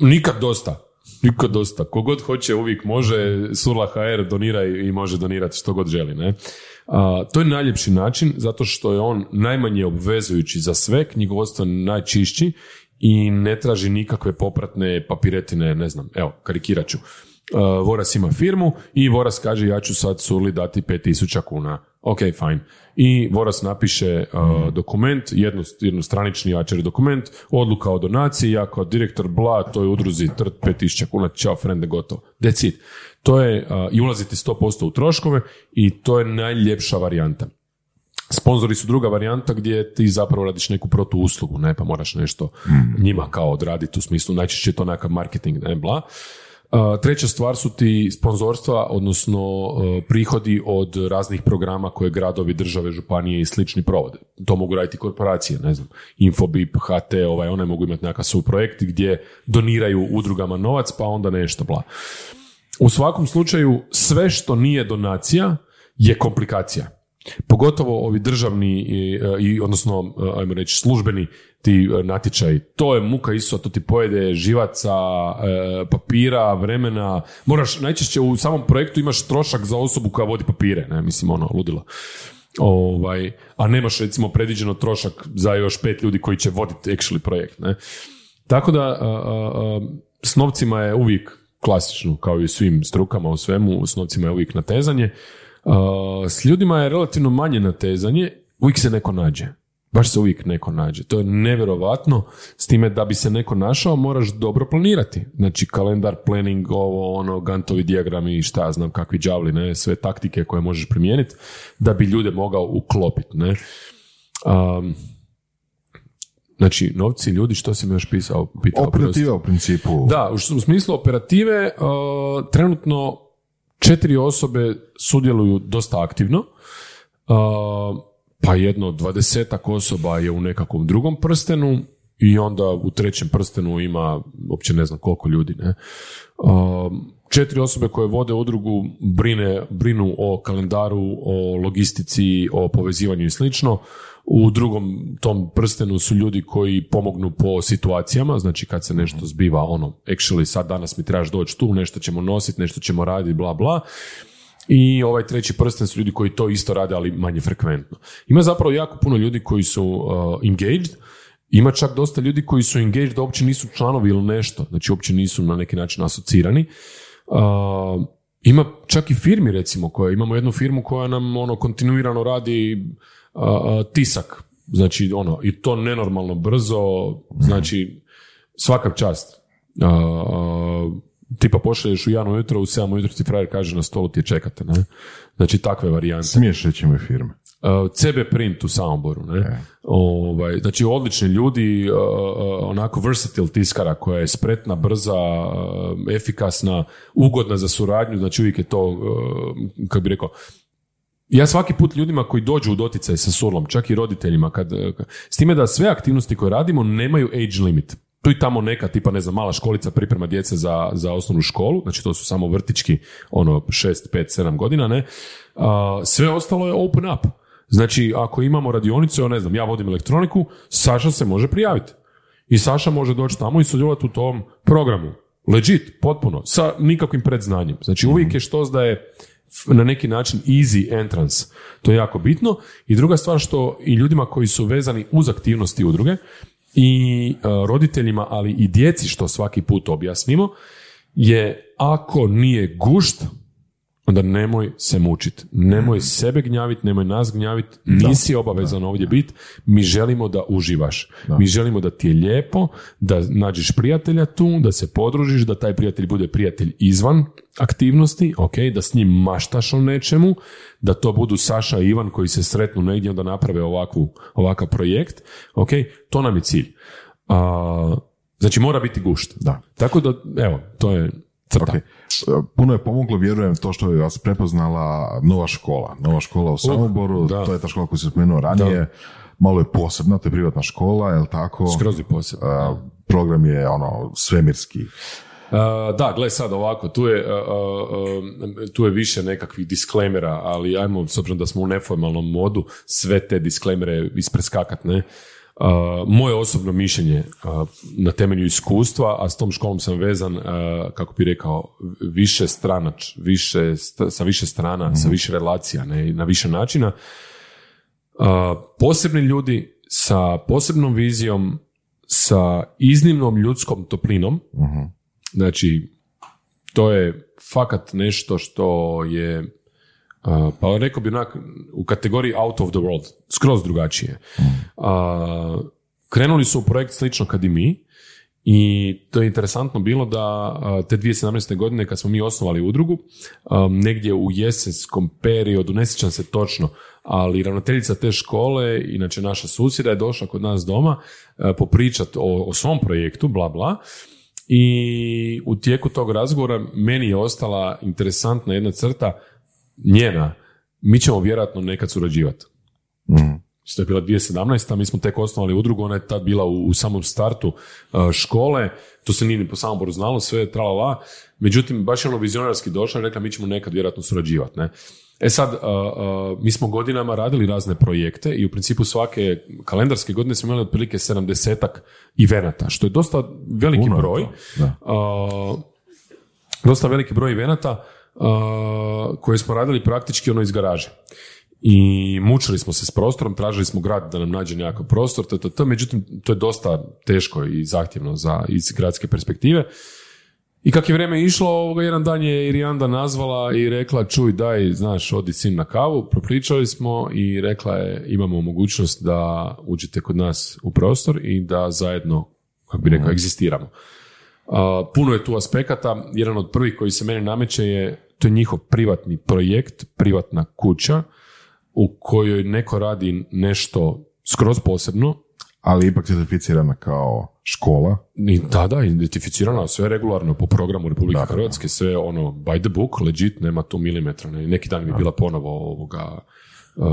Nikad dosta. Nikad dosta. Kogod hoće uvijek može, Surla HR donira i i može donirati što god želi. Ne? A, to je najljepši način zato što je on najmanje obvezujući za sve, knjigovodstvo najčišći i ne traži nikakve popratne papiretine, ne znam, evo, karikirat ću. Uh, Voras ima firmu i Voras kaže ja ću sad Surli dati 5000 kuna. Ok, fine. I Voras napiše uh, dokument, jedno, jednostranični jačari dokument, odluka o donaciji, ja kao direktor bla, to je udruzi trt 5000 kuna, čao frende, gotovo. That's it. To je, uh, i ulazite 100% u troškove i to je najljepša varijanta. Sponzori su druga varijanta gdje ti zapravo radiš neku protuuslugu, ne, pa moraš nešto njima kao odraditi u smislu, najčešće je to nekakav marketing, ne, bla. Treća stvar su ti sponzorstva, odnosno uh, prihodi od raznih programa koje gradovi, države, županije i slični provode. To mogu raditi korporacije, ne znam, Infobip, HT, ovaj, one mogu imati nekakav svoj projekt gdje doniraju udrugama novac, pa onda nešto, bla. U svakom slučaju, sve što nije donacija je komplikacija. Pogotovo ovi državni, i, i, odnosno, ajmo reći, službeni ti e, natječaji. To je muka isto, to ti pojede živaca, e, papira, vremena. Moraš, najčešće u samom projektu imaš trošak za osobu koja vodi papire, ne, mislim, ono, ludilo. Ovaj, a nemaš recimo predviđeno trošak za još pet ljudi koji će voditi actually projekt. Ne? Tako da a, s novcima je uvijek klasično, kao i svim strukama u svemu, s novcima je uvijek natezanje. A, s ljudima je relativno manje natezanje, uvijek se neko nađe. Baš se uvijek neko nađe. To je nevjerovatno, s time da bi se neko našao moraš dobro planirati. Znači kalendar, planning, ovo, ono, gantovi dijagrami i šta ja znam kakvi đavli, ne, sve taktike koje možeš primijeniti da bi ljude mogao uklopiti, ne. Um, znači, novci, ljudi, što si mi još pisao? Pitao, Operativa u principu. da, u, u smislu operative uh, trenutno četiri osobe sudjeluju dosta aktivno. Pa jedno dvadesetak osoba je u nekakvom drugom prstenu i onda u trećem prstenu ima, uopće ne znam koliko ljudi, ne. Četiri osobe koje vode udrugu brine, brinu o kalendaru, o logistici, o povezivanju i slično. U drugom tom prstenu su ljudi koji pomognu po situacijama, znači kad se nešto zbiva, ono, actually sad danas mi trebaš doći tu, nešto ćemo nositi, nešto ćemo raditi, bla, bla. I ovaj treći prsten su ljudi koji to isto rade, ali manje frekventno. Ima zapravo jako puno ljudi koji su uh, engaged, ima čak dosta ljudi koji su engaged da uopće nisu članovi ili nešto, znači uopće nisu na neki način asocirani. Uh, ima čak i firmi recimo, koja imamo jednu firmu koja nam ono kontinuirano radi tisak, znači ono, i to nenormalno brzo, znači svaka čast. Tipa pošalješ u Janu ujutro, u 7 ujutro ti frajer kaže na stolu ti je čekate, ne? Znači takve varijante. Smiješ reći ime firme. CB Print u Samoboru, ne? Ovaj, znači odlični ljudi, onako versatile tiskara koja je spretna, brza, efikasna, ugodna za suradnju, znači uvijek je to, kako bi rekao, ja svaki put ljudima koji dođu u doticaj sa surlom, čak i roditeljima, kad, s time da sve aktivnosti koje radimo nemaju age limit tu i tamo neka tipa ne znam mala školica priprema djece za, za osnovnu školu, znači to su samo vrtički ono 6, 5, 7 godina, ne. sve ostalo je open up. Znači ako imamo radionicu, ne znam, ja vodim elektroniku, Saša se može prijaviti. I Saša može doći tamo i sudjelovati u tom programu. Legit, potpuno, sa nikakvim predznanjem. Znači uvijek je što da je na neki način easy entrance. To je jako bitno. I druga stvar što i ljudima koji su vezani uz aktivnosti udruge, i e, roditeljima, ali i djeci, što svaki put objasnimo, je ako nije gušt, onda nemoj se mučiti. Nemoj sebe gnjaviti, nemoj nas gnjaviti, nisi obavezan ovdje biti. Mi želimo da uživaš. Mi želimo da ti je lijepo, da nađeš prijatelja tu, da se podružiš, da taj prijatelj bude prijatelj izvan aktivnosti, ok, da s njim maštaš o nečemu, da to budu Saša i Ivan koji se sretnu negdje onda naprave ovakvu, ovakav projekt, ok, to nam je cilj. A, znači mora biti gušt. Da. Tako da, evo, to je crta. Okay. Puno je pomoglo, vjerujem, to što je vas prepoznala nova škola. Nova škola u Samoboru, to je ta škola koju sam spomenuo ranije. Malo je posebna, to je privatna škola, je tako? Skroz je posebna. program je ono svemirski. da, gle sad ovako, tu je, tu je više nekakvih disklemera, ali ajmo, s obzirom da smo u neformalnom modu, sve te disklejmere ispreskakat, ne? Moje osobno mišljenje na temelju iskustva, a s tom školom sam vezan, kako bi rekao, više stranač, više, sa više strana, sa više relacija, ne, na više načina. posebni ljudi sa posebnom vizijom, sa iznimnom ljudskom toplinom, znači, to je fakat nešto što je pa rekao bi onak u kategoriji out of the world, skroz drugačije. krenuli su u projekt slično kad i mi I to je interesantno bilo da a, te 2017. godine kad smo mi osnovali udrugu, a, negdje u jesenskom periodu, ne sjećam se točno, ali ravnateljica te škole, inače naša susjeda je došla kod nas doma popričat o, o svom projektu, bla bla, i u tijeku tog razgovora meni je ostala interesantna jedna crta njena, mi ćemo vjerojatno nekad surađivati. Mhm. To je bila 2017. mi smo tek osnovali udrugu, ona je tad bila u, u samom startu uh, škole, to se nije ni po Samoboru znalo, sve je tralala, međutim, baš je ono vizionarski došla i rekla mi ćemo nekad vjerojatno surađivati. Ne? E sad, uh, uh, mi smo godinama radili razne projekte i u principu svake kalendarske godine smo imali otprilike 70-ak evenata, što je dosta veliki Puno broj. da. Uh, dosta veliki broj evenata uh, koje smo radili praktički ono iz garaže. I mučili smo se s prostorom, tražili smo grad da nam nađe nekakav prostor, t, t, t, međutim to je dosta teško i zahtjevno za, iz gradske perspektive. I kak je vrijeme išlo, ovoga, jedan dan je Irijanda nazvala i rekla, čuj, daj, znaš, odi sin na kavu, propričali smo i rekla je, imamo mogućnost da uđete kod nas u prostor i da zajedno, kako bi rekao, egzistiramo. A, puno je tu aspekata, jedan od prvih koji se meni nameće je, to je njihov privatni projekt, privatna kuća, u kojoj neko radi nešto skroz posebno, Ali ipak certificirana kao škola. i da, da, identificirano, sve regularno po programu Republike Da, da, da. Hrvatske, sve ono by the book, legit, nema tu milimetra. Ne. Neki dan mi je bila ponovo ovoga uh,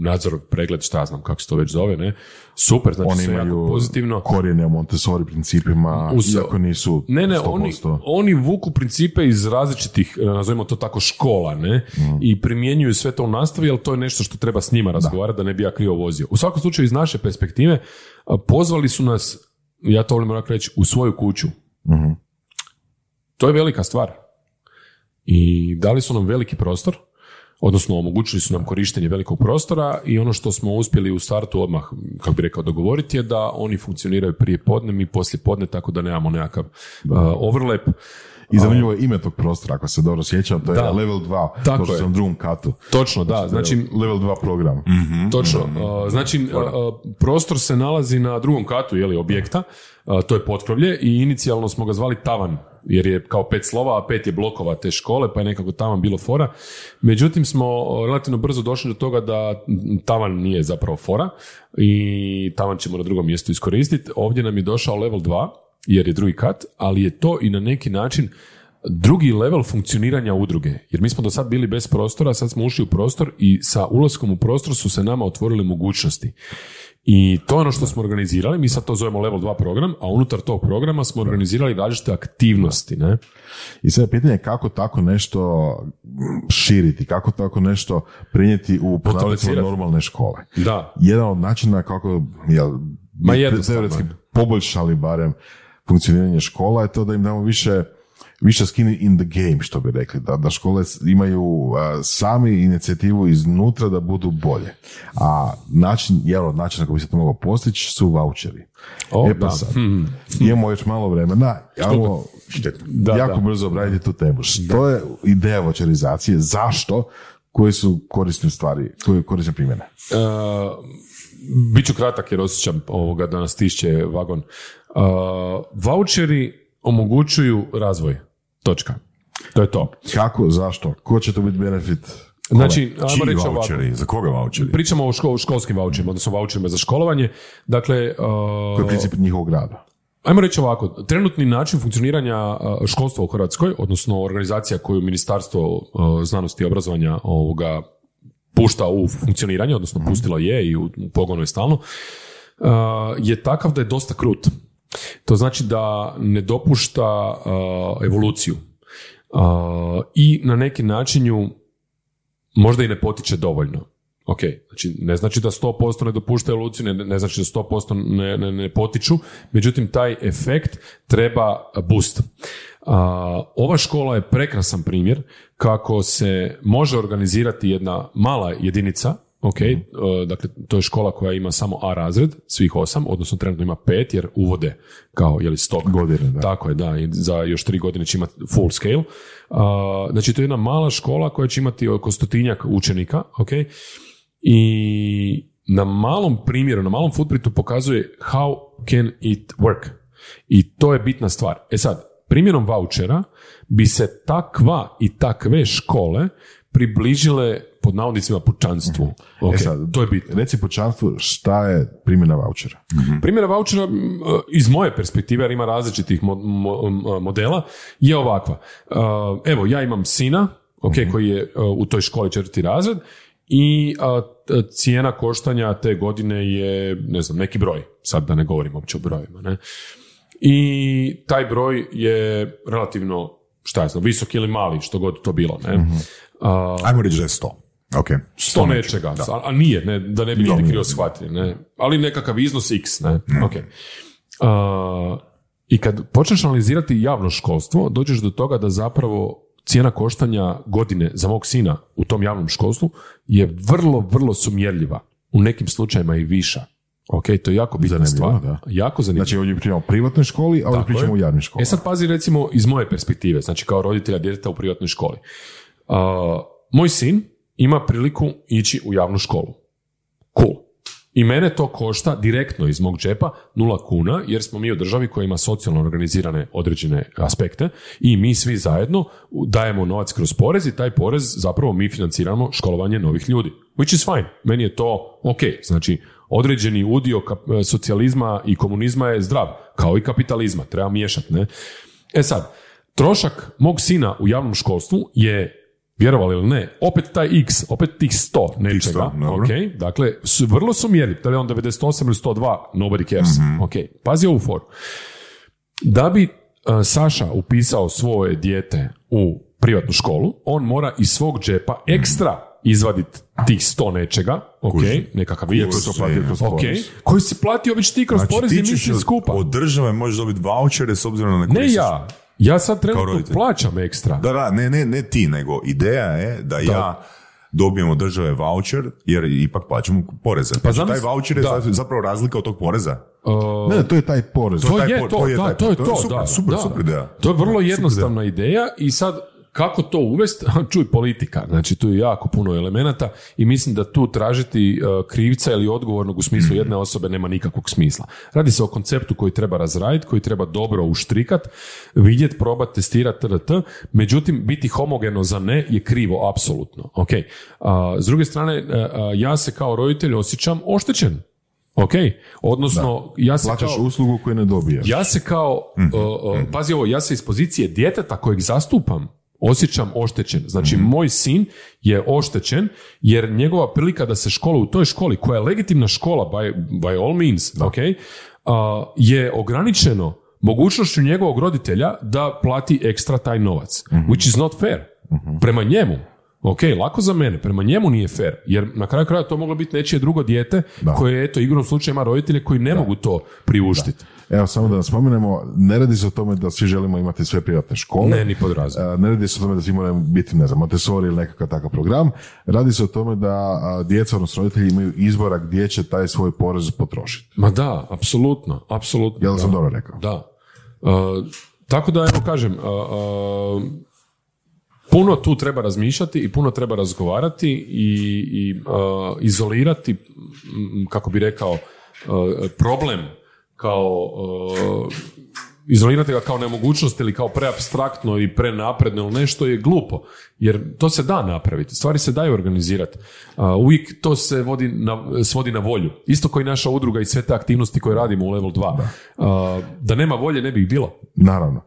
nadzor, pregled, šta znam kako se to već zove, ne. Super, znači Oni sve jako imaju pozitivno. korijene u Montessori principima, Uz- iako nisu Ne, ne, 100%. oni, oni vuku principe iz različitih, e, nazovimo to tako, škola, ne, Mm. i primjenjuju sve to u nastavi, ali to je nešto što treba s njima razgovarati, da ne bi ja krivo vozio. U svakom slučaju, iz naše perspektive, a, pozvali su nas, ja to volim onako reći, u svoju kuću. Mhm. To je velika stvar. I dali su nam veliki prostor, odnosno omogućili su nam korištenje velikog prostora i ono što smo uspjeli u startu odmah, kako bi rekao, dogovoriti je da oni funkcioniraju prije podne, mi poslije podne, tako da nemamo nekakav uh, overlap. I zanimljivo je ime tog prostora, ako se dobro sjećam, to je Da. level 2, Tako to što je. sam u drugom katu. Točno, da. Znači, level 2 program. Točno. Uh, Znači, uh, prostor se nalazi na drugom katu jeli, objekta, uh, to je potkrovlje i inicijalno smo ga zvali tavan, jer je kao pet slova, a pet je blokova te škole, pa je nekako tavan bilo fora. Međutim, smo relativno brzo došli do toga da tavan nije zapravo fora i tavan ćemo na drugom mjestu iskoristiti. Ovdje nam je došao level 2, jer je drugi kat, ali je to i na neki način drugi level funkcioniranja udruge. Jer mi smo do sad bili bez prostora, sad smo ušli u prostor i sa ulaskom u prostor su se nama otvorile mogućnosti. I to je ono što smo organizirali, mi sad to zovemo level 2 program, a unutar tog programa smo organizirali različite aktivnosti. Ne? I sad je pitanje kako tako nešto širiti, kako tako nešto prenijeti u normalne škole. Da, Jedan od načina kako jel, Ma teoretski poboljšali barem funkcioniranje škola je to da im damo više više skin in the game, što bi rekli, da, da škole imaju a, sami inicijativu iznutra da budu bolje. A način, jedan od načina kako bi se to moglo postići su voucheri. O, e pa da. sad, Hmm. imamo još malo vremena, ajmo Da, jako da. brzo obraditi tu temu. Što je ideja voucherizacije? Zašto? Koje su korisne stvari, koje je korisne primjene? Uh, Biću kratak jer osjećam ovoga da nas tišće vagon. Uh, voucheri omogućuju razvoj. Točka. To je to. Kako, zašto? Ko će to biti benefit? Znači, ajmo reći ovako. voucheri? Za koga voucheri? Pričamo o ško- školskim voucherima, odnosno voucherima za školovanje. Dakle, uh, Koji je princip njihovog rada? ajmo reći ovako, trenutni način funkcioniranja uh, školstva u Hrvatskoj, odnosno organizacija koju Ministarstvo uh, znanosti i obrazovanja ovoga pušta u funkcioniranje, odnosno pustilo je i u, pogonu je stalno, uh, je takav da je dosta krut. To znači da ne dopušta uh, evoluciju uh, i na neki način ju možda i ne potiče dovoljno. Ok, znači ne znači da 100% ne dopušta evoluciju, ne, ne znači da 100% ne, ne, ne potiču, međutim taj efekt treba boost. A, ova škola je prekrasan primjer kako se može organizirati jedna mala jedinica, ok, e, dakle to je škola koja ima samo A razred, svih osam, odnosno trenutno ima pet jer uvode kao jeli stok Godine, da. tako je, da, i za još tri godine će imati full scale. A, znači, to je jedna mala škola koja će imati oko stotinjak učenika, ok? I na malom primjeru, na malom footprintu pokazuje how can it work. I to je bitna stvar. E sad, primjenom vouchera bi se takva i takve škole približile pod navodnicima pučanstvu. Ok, E sad, to je bitno. Reci pučanstvu šta je primjena vouchera. Primjera vouchera, m, iz moje perspektive, jer ima različitih mo- mo- m, modela, je ovakva. Evo, ja imam sina, ok, koji je u toj školi četvrti razred, i cijena koštanja te godine je, ne znam, neki broj. Sad da ne govorim uopće o brojevima, ne. I taj broj je relativno, šta ja znam, visok ili mali, što god to bilo, ne. Uh, Ajmo reći da je 100. Ok. sto nečega, a, a nije, ne, da ne bi ljudi krivo shvatili, ne, ali nekakav iznos x, ne, ok. A, I kad počneš analizirati javno školstvo, dođeš do toga da zapravo cijena koštanja godine za mog sina u tom javnom školstvu je vrlo, vrlo sumjerljiva. U nekim slučajevima i viša. Ok, to je jako bitna Zanimljivo, stvar. da. Jako zanimljivo. Znači ovdje pričamo o privatnoj školi, a ovdje pričamo o javnoj školi. E sad pazi recimo iz moje perspektive, znači kao roditelja djeteta u privatnoj školi. A, moj sin ima priliku ići u javnu školu. Cool. I mene to košta direktno iz mog džepa nula kuna, jer smo mi u državi koja ima socijalno organizirane određene aspekte i mi svi zajedno dajemo novac kroz porez i taj porez zapravo mi financiramo školovanje novih ljudi. Which is fine. Meni je to ok. Znači, određeni udio kap- socijalizma i komunizma je zdrav, kao i kapitalizma. Treba miješati, ne? E sad, trošak mog sina u javnom školstvu je vjerovali ili ne, opet taj x, opet tih 100 nečega, 100, dobro. ok, dakle, su, vrlo su mjeri, da li on 98 ili 102, nobody cares, ok, pazi ovu foru. Da bi uh, Saša upisao svoje dijete u privatnu školu, on mora iz svog džepa ekstra izvaditi tih 100 nečega, ok, nekakav Iako to platio kroz ok, koji si platio već ti kroz Znači, porez i misli skupa. Od države možeš dobiti vouchere s obzirom na ne Ne ja, ja sad trenutno plaćam ekstra. Da, da, ne, ne, ne ti, nego ideja je da, ja dobijem od države voucher jer ipak plaćam poreze. Pa znam- taj voucher je da. za- zapravo razlika od tog poreza. Ne, ne, to je taj porez. To taj je to, to je da, taj- to je to je to, super, da, super, da. super ideja. To je vrlo jednostavna ideja i sad kako to uvesti, čuj politika, znači tu je jako puno elemenata i mislim da tu tražiti uh, krivca ili odgovornog u smislu jedne osobe nema nikakvog smisla. Radi se o konceptu koji treba razraditi, koji treba dobro uštrikat, vidjet, probat, testirat, trt, međutim biti homogeno za ne je krivo, apsolutno. Ok. A, s druge strane, a, a, ja se kao roditelj osjećam oštećen. Ok, odnosno ja se Plaćaš kao, uslugu koju ne dobijaš. ja se kao, o, o, pazi ovo, ja se iz pozicije djeteta kojeg zastupam osjećam oštećen. Znači, moj sin je oštećen jer njegova prilika da se škola u toj školi, koja je legitimna škola by, by all means, ok, a, je ograničeno mogućnošću njegovog roditelja da plati ekstra taj novac. Which is not fair. Prema njemu. Ok, lako za mene, prema njemu nije fair, jer na kraju kraja to moglo biti nečije drugo dijete koje, eto, igrom slučaja ima roditelje koji ne mogu to priuštiti. Evo, samo da spomenemo, ne radi se o tome da svi želimo imati sve privatne škole. Ne, ni pod razum. A, Ne radi se o tome da svi moraju biti, ne znam, Montessori ili nekakav takav program. Radi se o tome da djeca, odnosno roditelji imaju izbora gdje će taj svoj porez potrošiti. Ma da, apsolutno, apsolutno. Jel da. sam dobro rekao? Da. Uh, tako da, evo kažem, uh, uh, puno tu treba razmišljati i puno treba razgovarati i, i uh, izolirati, kako bi rekao, uh, problem kao uh, izolirati ga kao nemogućnost ili kao preabstraktno i prenapredno ili nešto je glupo. Jer to se da napraviti. Stvari se daju organizirati. Uh, uvijek to se vodi na, svodi na volju. Isto kao i naša udruga i sve te aktivnosti koje radimo u level 2. Uh, da nema volje ne bi ih bilo. Naravno.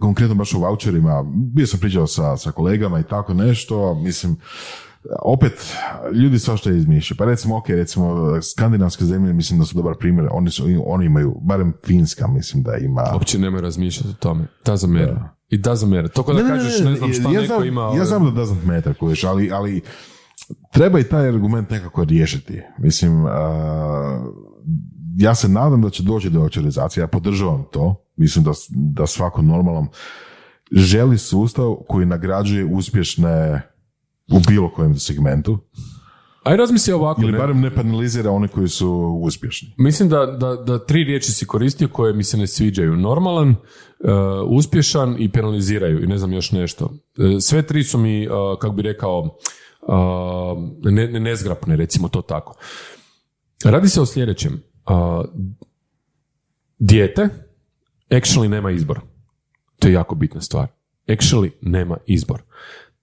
Konkretno baš o voucherima, bio sam pričao sa, sa kolegama i tako nešto, mislim, opet, ljudi svašta izmišljaju. Pa recimo, ok, recimo, skandinavske zemlje mislim da su dobar primjer, oni, su, oni imaju, barem Finska mislim da ima... Uopće nemoj razmišljati o tome. Doesn't matter. It doesn't matter. To kada kažeš, ne znam šta ja neko znam, ima... Ja znam da doesn't matter, kužiš, ali, ali treba i taj argument nekako riješiti. Mislim, a, ja se nadam da će doći do voucherizacije, ja podržavam to, mislim da, da svako normalan želi sustav koji nagrađuje uspješne u bilo kojem segmentu, Aj razmisli ovako. ili barem ne penalizira one koji su uspješni. Mislim da, da, da tri riječi si koristio koje mi se ne sviđaju. Normalan, e, uspješan i penaliziraju i ne znam još nešto. E, sve tri su mi, e, kako bi rekao, e, ne, ne- nezgrapne, recimo to tako. Radi se o sljedećem. Dijete actually nema izbor. To je jako bitna stvar. Actually nema izbor.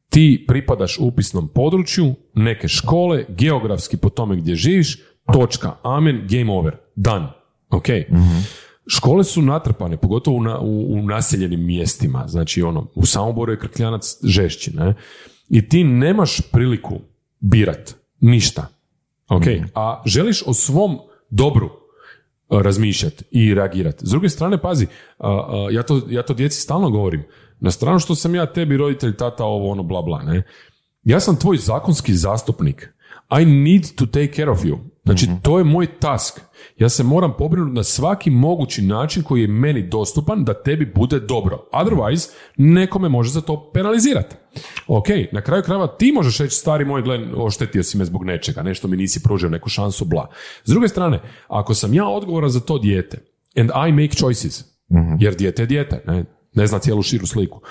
Ti pripadaš upisnom području neke škole, geografski po tome gdje živiš, točka, amen, game over, done. Ok. Škole su natrpane, pogotovo u, na- u, u naseljenim mjestima. Znači, ono, u Samoboru je krkljanac žešći, ne? I ti nemaš priliku birat ništa. Ok. A želiš o svom dobru razmišljati i reagirati. S druge strane, pazi, ja, to, ja to djeci stalno govorim. Na stranu što sam ja tebi roditelj, tata, ovo, ono, bla, bla, ne? Ja sam tvoj zakonski zastupnik. I need to take care of you. Znači, to je moj task. Ja se moram pobrinuti na svaki mogući način koji je meni dostupan da tebi bude dobro. Otherwise, nekome može za to penalizirati. Ok, na kraju krajeva ti možeš reći, stari moj, gle, oštetio si me zbog nečega, nešto mi nisi pružio neku šansu, bla. S druge strane, ako sam ja odgovoran za to dijete, and I make choices, jer dijete je dijete, ne, ne zna cijelu širu sliku.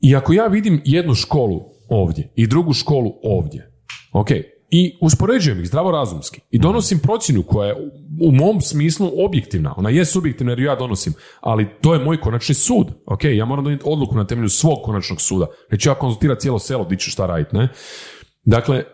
I ako ja vidim jednu školu ovdje i drugu školu ovdje, ok, i uspoređujem ih zdravorazumski i donosim procjenu koja je u- mom smislu objektivna. Ona je subjektivna jer ju ja donosim, ali to je moj konačni sud. Ok, ja moram donijeti odluku na temelju svog konačnog suda. Neću ja konzultirati cijelo selo di ću šta raditi, ne? Dakle,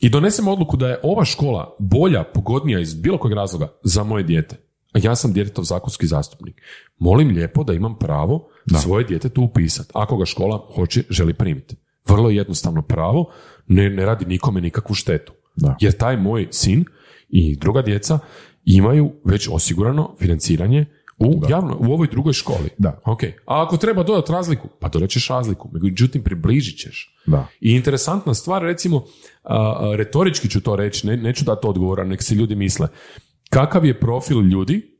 i donesem odluku da je ova škola bolja, pogodnija iz bilo kojeg razloga za moje dijete. A ja sam djetetov zakonski zastupnik. Molim lijepo da imam pravo svoje dijete tu upisati, ako ga škola hoće, želi primiti. Vrlo jednostavno pravo, ne, ne radi nikome nikakvu štetu. Da. Jer taj moj sin i druga djeca imaju već osigurano financiranje u, javno, u ovoj drugoj školi. Da. Ok. A ako treba dodati razliku, pa dodat ćeš razliku. Međutim, približit ćeš. Da. I interesantna stvar, recimo, a, retorički ću to reći, ne, neću dati odgovora, nek se ljudi misle. Kakav je profil ljudi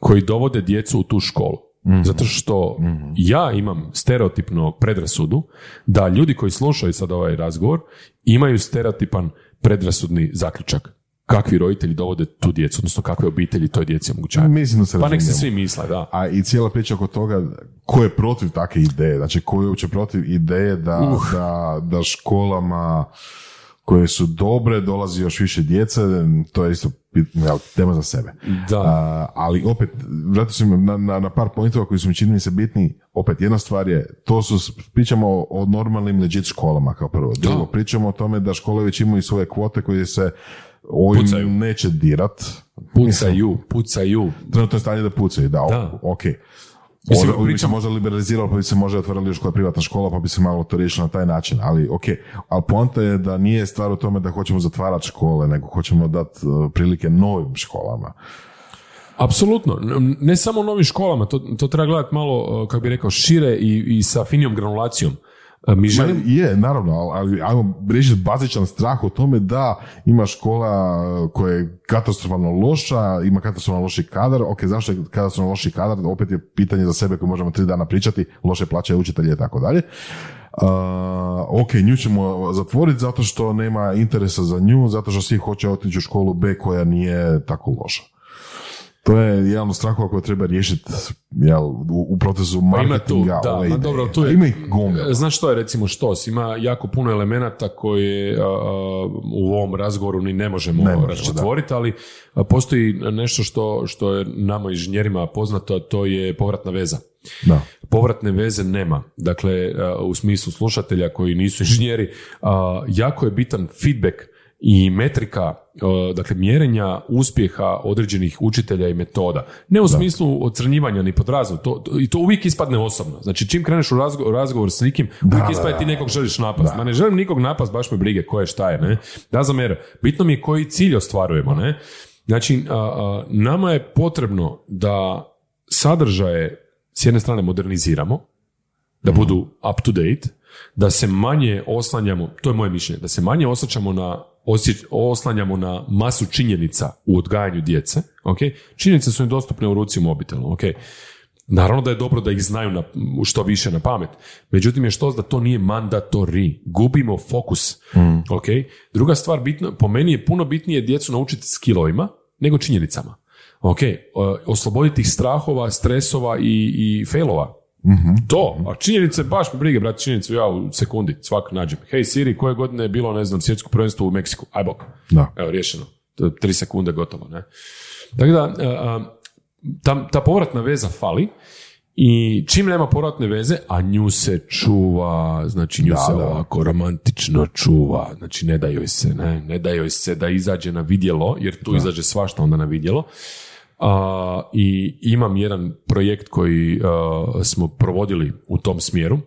koji dovode djecu u tu školu? Zato što ja imam stereotipno predrasudu da ljudi koji slušaju sad ovaj razgovor imaju stereotipan predrasudni zaključak. Kakvi roditelji dovode tu djecu, odnosno kakve obitelji toj djeci omogućavaju. Mislim da se Pa nek se svi misle, da. A i cijela priča oko toga, ko je protiv takve ideje? Znači, ko je uopće protiv ideje da, da, da školama koje su dobre dolazi još više djece, to je isto jel, tema za sebe. Da. A, ali opet, vratio sam na, na, na par pointova koji su mi čini mi se bitni. Opet, jedna stvar je, to su, pričamo o, o normalnim legit školama kao prvo. Drugo, pričamo o tome da škole već imaju svoje kvote koje se ovim Pucaju. neće dirat. Pucaju, pucaju. Trenutno je stanje da pucaju, da, Da. ok. Mislim, Možda, bi se možda liberaliziralo, pa bi se možda otvorili još koja privatna škola, pa bi se malo to riješilo na taj način, ali ok. Ali poanta je da nije stvar u tome da hoćemo zatvarati škole, nego hoćemo dati uh, prilike novim školama. Apsolutno. Ne samo novim školama, to, to treba gledati malo, uh, kako bi rekao, šire i, i sa finijom granulacijom. Mi Ma, želim... je, naravno, ali, ajmo riješiti bazičan strah o tome da ima škola uh, koja je katastrofalno loša, ima katastrofalno loši kadar, ok, zašto je katastrofalno loši kadar, opet je pitanje za sebe koje možemo tri dana pričati, loše plaće učitelje i tako dalje. Uh, ok, nju ćemo zatvoriti zato što nema interesa za nju, zato što svi hoće otići u školu B koja nije tako loša. To je jedan od strahova koje treba riješiti jel, u, u procesu Pa ima tu, marketinga da, ma dobro, tu je, Ima ih gomila. Znaš što je recimo štos? Ima jako puno elemenata koje a, a, u ovom razgovoru ni ne možemo, Ne možemo, raščetvoriti, ali postoji nešto što, što je nama inženjerima poznato, a to je povratna veza. Da. Povratne veze nema. Dakle, a, u smislu slušatelja koji nisu inženjeri, a, jako je bitan feedback i metrika, a, dakle, mjerenja uspjeha određenih učitelja i metoda. Ne u smislu ocrnjivanja ni pod razvoj, to, to- i to uvijek ispadne osobno. Znači, čim kreneš u razgovor, razgovor s nikim, uvijek ispadne ti nekog želiš napast. Ma ne želim nikog napast, baš me brige ko je šta je, ne? Da za Bitno mi je koji cilj ostvarujemo, ne? Znači, a, a, nama je potrebno da sadržaje s jedne strane moderniziramo, da budu up to date, da se manje oslanjamo, to je moje mišljenje, da se manje osjećamo na osjeć- oslanjamo na masu činjenica u odgajanju djece, ok? Činjenice su im dostupne u ruci u mobitelu, ok? Naravno da je dobro da ih znaju na, što više na pamet. Međutim je što da to nije mandatori. Gubimo fokus. Ok? Druga stvar, bitno, po meni je puno bitnije djecu naučiti skillovima nego činjenicama. Ok, e, osloboditi ih strahova, stresova i, i failova. To, a činjenice, baš me brige, brate, činjenicu ja u sekundi, svak nađem. Hej Siri, koje godine je bilo, ne znam, svjetsko prvenstvo u Meksiku? Aj bok. Da. Evo, riješeno. Tri sekunde gotovo, ne? Tako da, a, ta, ta povratna veza fali i čim nema povratne veze, a nju se čuva, znači nju Da, se da. ovako romantično čuva, znači ne da joj se, ne, ne da joj se da izađe na vidjelo, jer tu izađe svašta onda na vidjelo. A, I imam jedan projekt koji a, smo provodili u tom smjeru,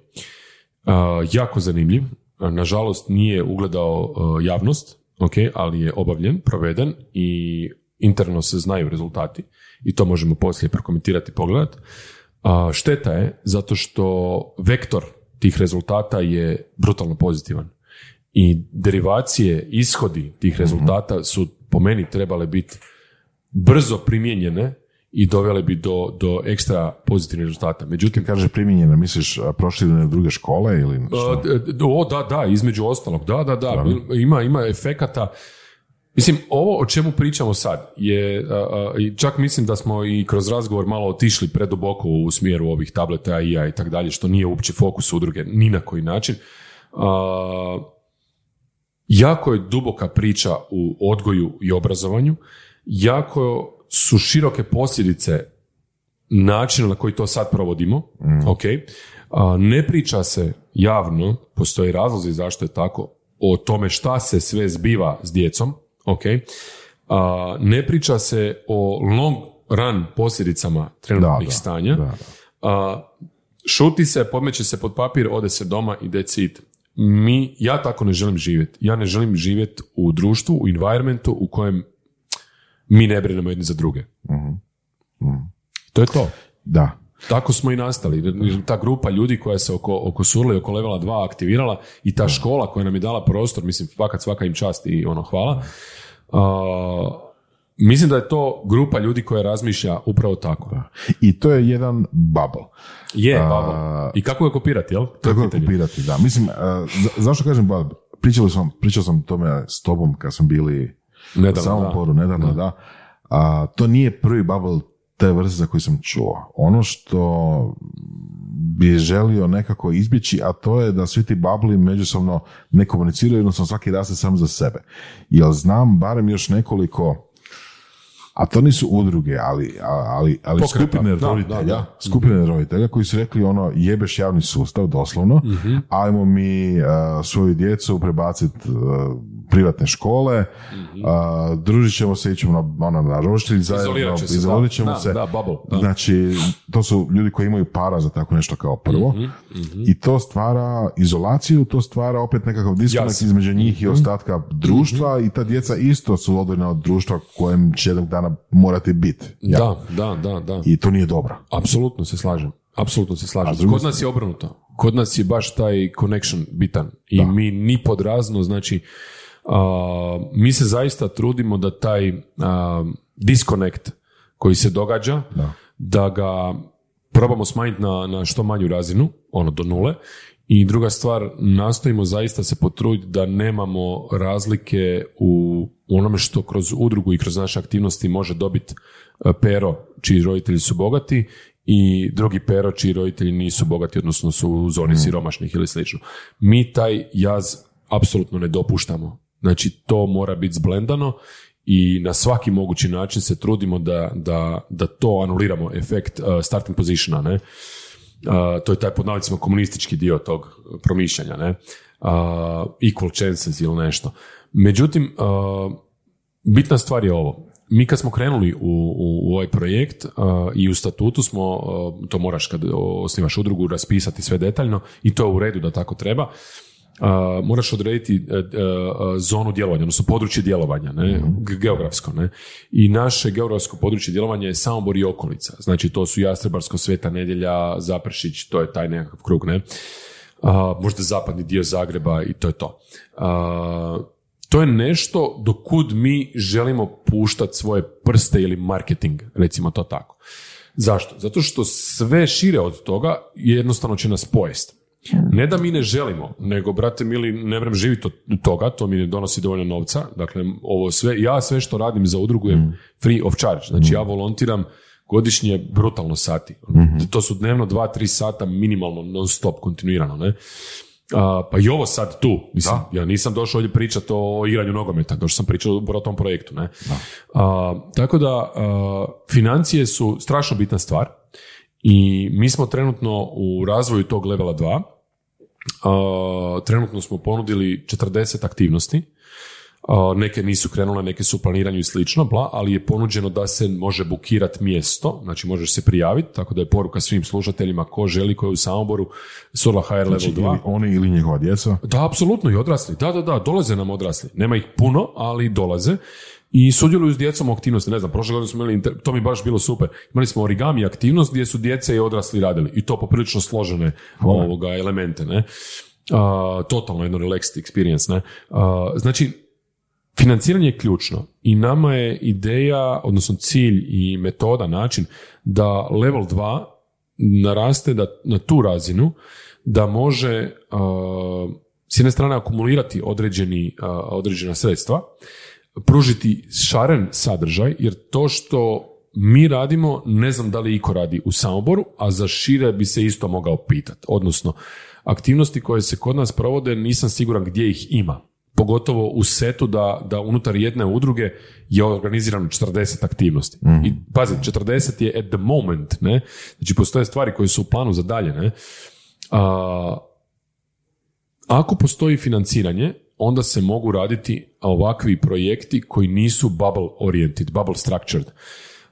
a, jako zanimljiv, A, nažalost nije ugledao a, javnost, ok, ali je obavljen, proveden i interno se znaju rezultati i to možemo poslije prokomentirati i pogledati. A, šteta je zato što vektor tih rezultata je brutalno pozitivan i derivacije, ishodi tih rezultata su po meni trebale biti brzo primijenjene i dovele bi do, do ekstra pozitivnih rezultata. Međutim, Kaže primijenjeno, misliš prošli na druge škole ili što? O, da, da, između ostalog, da, da, da, ima, ima efekata. Mislim, ovo o čemu pričamo sad je, čak mislim da smo i kroz razgovor malo otišli preduboko u smjeru ovih tableta IA i tak dalje, što nije uopće fokus udruge, ni na koji način. Jako je duboka priča u odgoju i obrazovanju, jako su široke posljedice načina na koji to sad provodimo, ok, a, ne priča se javno, postoje razlozi zašto je tako, o tome šta se sve zbiva s djecom, ok, a, ne priča se o long run posljedicama trenutnih Da, stanja, da, da. a, šuti se, podmeće se pod papir, ode se doma i it. Mi, ja tako ne želim živjeti. Ja ne želim živjeti u društvu, u environmentu u kojem mi ne brinemo jedni za druge. To je to. Da. Tako smo i nastali. Ta grupa ljudi koja se oko, oko Surla i oko Levela 2 aktivirala i ta škola koja nam je dala prostor, mislim, fakat svaka im čast i ono, hvala. A, mislim da je to grupa ljudi koja razmišlja upravo tako. I to je jedan bubble. Je, babo. I kako ga kopirati, jel? To je Tako je kopirati, da. Mislim, a, za- zašto kažem bubble? Pričali sam, pričao sam tome s tobom kad smo bili Nedavno, u samom da. poru, nedavno, da. A, to nije prvi bubble te vrste za koji sam čuo. Ono što bi želio nekako izbjeći, a to je da svi ti babli međusobno ne komuniciraju, odnosno svaki raste sam za sebe. Jer znam barem još nekoliko a to nisu udruge, ali, ali, ali Pokreta. skupine roditelja, da, da. skupine roditelja koji su rekli ono jebeš javni sustav doslovno, Mhm. ajmo mi uh, svoju djecu prebaciti privatne škole, uh, družit ćemo se, ićemo na, ono, na roštilj zajedno, Izolirat će se, izolirat da. ćemo Da, se. da, bubble, da. Znači, to su ljudi koji imaju para za tako nešto kao prvo Mhm, i to stvara izolaciju, to stvara opet nekakav diskonekt između njih Mhm. i ostatka društva i ta djeca isto su odvojena od društva kojem će jednog dana morati biti. Ja. Da, da, da, da. I to nije dobro. Apsolutno se slažem. Apsolutno se slažem. Kod nas je obrnuto. Kod nas je baš taj connection bitan. I mi ni pod razno, znači, a, mi se zaista trudimo da taj a, disconnect koji se događa, da ga probamo smanjiti na, na što manju razinu, ono do nule. I druga stvar, nastojimo zaista se potruditi da nemamo razlike u onome što kroz udrugu i kroz naše aktivnosti može dobiti e, pero čiji roditelji su bogati i drugi pero čiji roditelji nisu bogati, odnosno su u zoni siromašnih ili slično. Mi taj jaz apsolutno ne dopuštamo. Znači, to mora biti zblendano i na svaki mogući način se trudimo da, da, da to anuliramo, efekt uh, starting positiona, ne? To je taj pod navodnicima komunistički dio tog promišljanja, ne? Uh, equal chances ili nešto. Međutim, bitna stvar je ovo. Mi kad smo krenuli u, u, u ovaj projekt uh, i u statutu smo, uh, to moraš kad osnivaš udrugu raspisati sve detaljno i to je u redu da tako treba, uh, moraš odrediti uh, uh, zonu djelovanja, odnosno područje djelovanja, ne, ge- geografsko. Ne. I naše geografsko područje djelovanja je Samobor i okolica. Znači to su Jastrebarsko, Sveta Nedjelja, Zapršić, to je taj nekakav krug. Ne. Možda zapadni dio Zagreba i to je to. To je nešto do kud mi želimo puštati svoje prste ili marketing, recimo to tako. Zašto? Zato što sve šire od toga jednostavno će nas pojesti. Ne da mi ne želimo, nego, brate mili, ne vrem živjeti od toga, to mi ne donosi dovoljno novca. Dakle, ovo sve, ja sve što radim za udrugu je free of charge. Znači, ja volontiram godišnje brutalno sati. To su dnevno dva, tri sata minimalno, non stop, kontinuirano, ne? A, pa i ovo sad tu, mislim, ja nisam došao ovdje pričati o igranju nogometa, došao sam upravo o tom projektu, ne. A, tako da, a, financije su strašno bitna stvar i mi smo trenutno u razvoju tog levela 2, a, trenutno smo ponudili 40 aktivnosti, neke nisu krenule, neke su u planiranju i slično, bla, ali je ponuđeno da se može bukirati mjesto, znači možeš se prijaviti, tako da je poruka svim slušateljima ko želi, ko je u Samoboru, Surla HR Level Znači, 2. ili oni ili njihova djeca. Da, apsolutno i odrasli. Da, da, da, dolaze nam odrasli. Nema ih puno, ali dolaze. I sudjeluju s djecom u aktivnosti. Ne znam, prošle godine smo imali, inter- to mi baš bilo super. Imali smo origami aktivnost gdje su djece i odrasli radili. I to poprilično složene ovoga, elemente. Ne? A, totalno jedno relaxed experience. Ne? A, znači, Financiranje je ključno i nama je ideja, odnosno cilj i metoda, način da level 2 naraste da, na tu razinu da može uh, s jedne strane akumulirati određeni, uh, određena sredstva, pružiti šaren sadržaj, jer to što mi radimo, ne znam da li iko radi u Samoboru, a za šire bi se isto mogao pitati. Odnosno, aktivnosti koje se kod nas provode, nisam siguran gdje ih ima. Pogotovo u setu da, da unutar jedne udruge je organizirano 40 aktivnosti. I pazi, 40 je at the moment, ne? Znači, postoje stvari koje su u planu za dalje, ne? A, ako postoji financiranje, onda se mogu raditi ovakvi projekti koji nisu bubble oriented, bubble structured.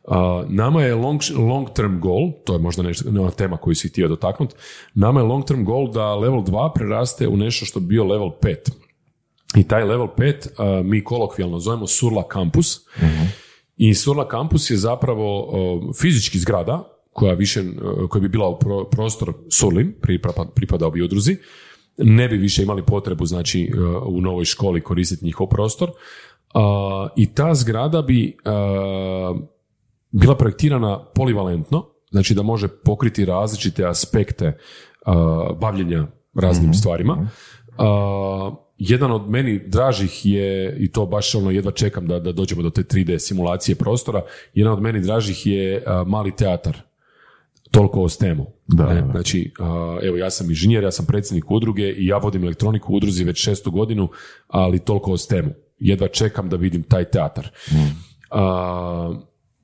Uh, nama je long, long term goal, to je možda nešto, nova tema koju si htio dotaknuti, nama je long term goal da level 2 preraste u nešto što bi bio level 5. I taj level 5 uh, mi kolokvijalno zovemo Surla Campus. I Surla Campus je zapravo uh, fizički zgrada koja više, koja bi bila u pro- prostor Surlin, pripada, pripadao bi udruzi, ne bi više imali potrebu znači uh, u novoj školi koristiti njihov prostor. Uh, I ta zgrada bi uh, bila projektirana polivalentno, znači da može pokriti različite aspekte bavljenja raznim stvarima. Uh, jedan od meni dražih je, i to baš ono jedva čekam da, da dođemo do te 3D simulacije prostora, jedan od meni dražih je mali teatar. Toliko o STEM-u. Da, da, da. Znači, evo ja sam inženjer, ja sam predsjednik udruge i ja vodim elektroniku u udruzi već šestu godinu, ali toliko o STEM-u. Jedva čekam da vidim taj teatar. A,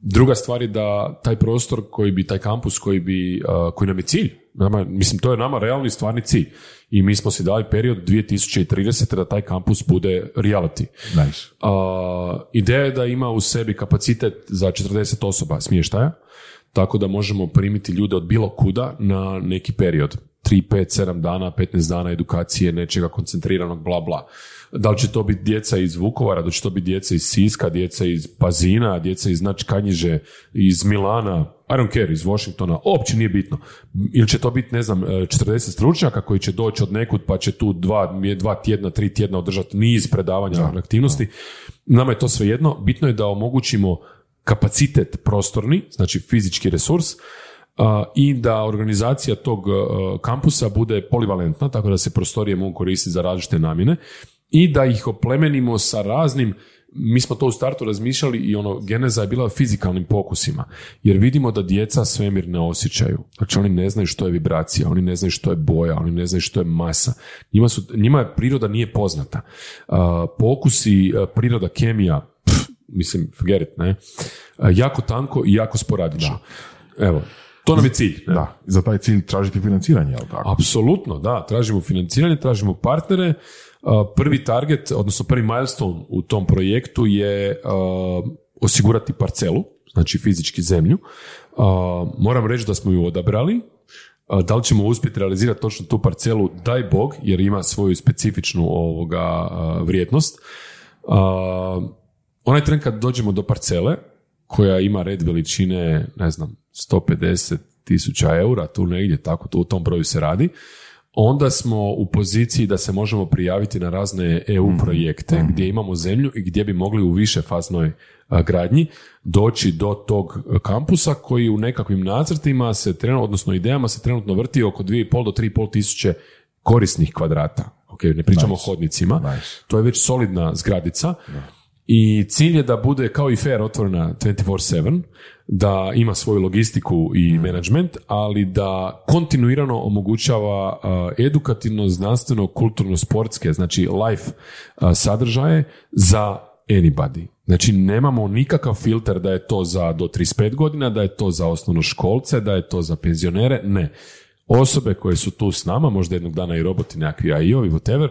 druga stvar je da taj prostor koji bi, taj kampus koji bi, a, koji nam je cilj, nama, mislim to je nama realni stvarni cilj i mi smo si dali period 2030. da taj kampus bude reality. Nice. A, ideja je da ima u sebi kapacitet za 40 osoba smještaja, tako da možemo primiti ljude od bilo kuda na neki period. 3, 5, 7 dana, 15 dana edukacije, nečega koncentriranog, bla, bla. Da li će to biti djeca iz Vukovara, da li će to biti djeca iz Siska, djeca iz Pazina, djeca iz Znači Kanjiže, iz Milana, I don't care, iz Washingtona, uopće nije bitno. Ili će to biti, ne znam, 40 stručnjaka koji će doći od nekud pa će tu dva, dva tjedna, tri tjedna održati niz predavanja aktivnosti. Nama je to svejedno. Bitno je da omogućimo kapacitet prostorni, znači fizički resurs, i da organizacija tog kampusa bude polivalentna, tako da se prostorije mogu koristiti za različite namjene i da ih oplemenimo sa raznim mi smo to u startu razmišljali i ono, geneza je bila fizikalnim pokusima, jer vidimo da djeca svemir ne osjećaju. Znači oni ne znaju što je vibracija, oni ne znaju što je boja, oni ne znaju što je masa. Njima, su, njima je priroda nije poznata. Pokusi, priroda, kemija, mislim, forget it, ne? A, jako tanko i jako sporadično. Evo, to nam je cilj. ne? Da, za taj cilj tražiti financiranje, jel tako? Apsolutno, da. Tražimo financiranje, tražimo partnere. Uh, Prvi target, odnosno prvi milestone u tom projektu je uh, osigurati parcelu, znači fizički zemlju. Moram reći da smo ju odabrali. Da li ćemo uspjeti realizirati točno tu parcelu, daj Bog, jer ima svoju specifičnu ovoga vrijednost. Onaj tren kad dođemo do parcele, koja ima red veličine, ne znam, 150 tisuća eura, tu negdje, tako tu u tom broju se radi, onda smo u poziciji da se možemo prijaviti na razne EU projekte gdje imamo zemlju i gdje bi mogli u više faznoj gradnji doći do tog kampusa koji u nekakvim nacrtima se trenutno, odnosno idejama se trenutno vrti oko 2,5 do 3,5 tisuće korisnih kvadrata. Ok, ne pričamo o hodnicima. Nice. To je već solidna zgradica. I cilj je da bude kao i fair otvorena 24-7, da ima svoju logistiku i management, ali da kontinuirano omogućava edukativno, znanstveno, kulturno, sportske, znači life sadržaje za anybody. Znači nemamo nikakav filter da je to za do 35 godina, da je to za osnovnoškolce, da je to za penzionere, ne. Osobe koje su tu s nama, možda jednog dana i roboti, nekakvi AI-ovi, whatever,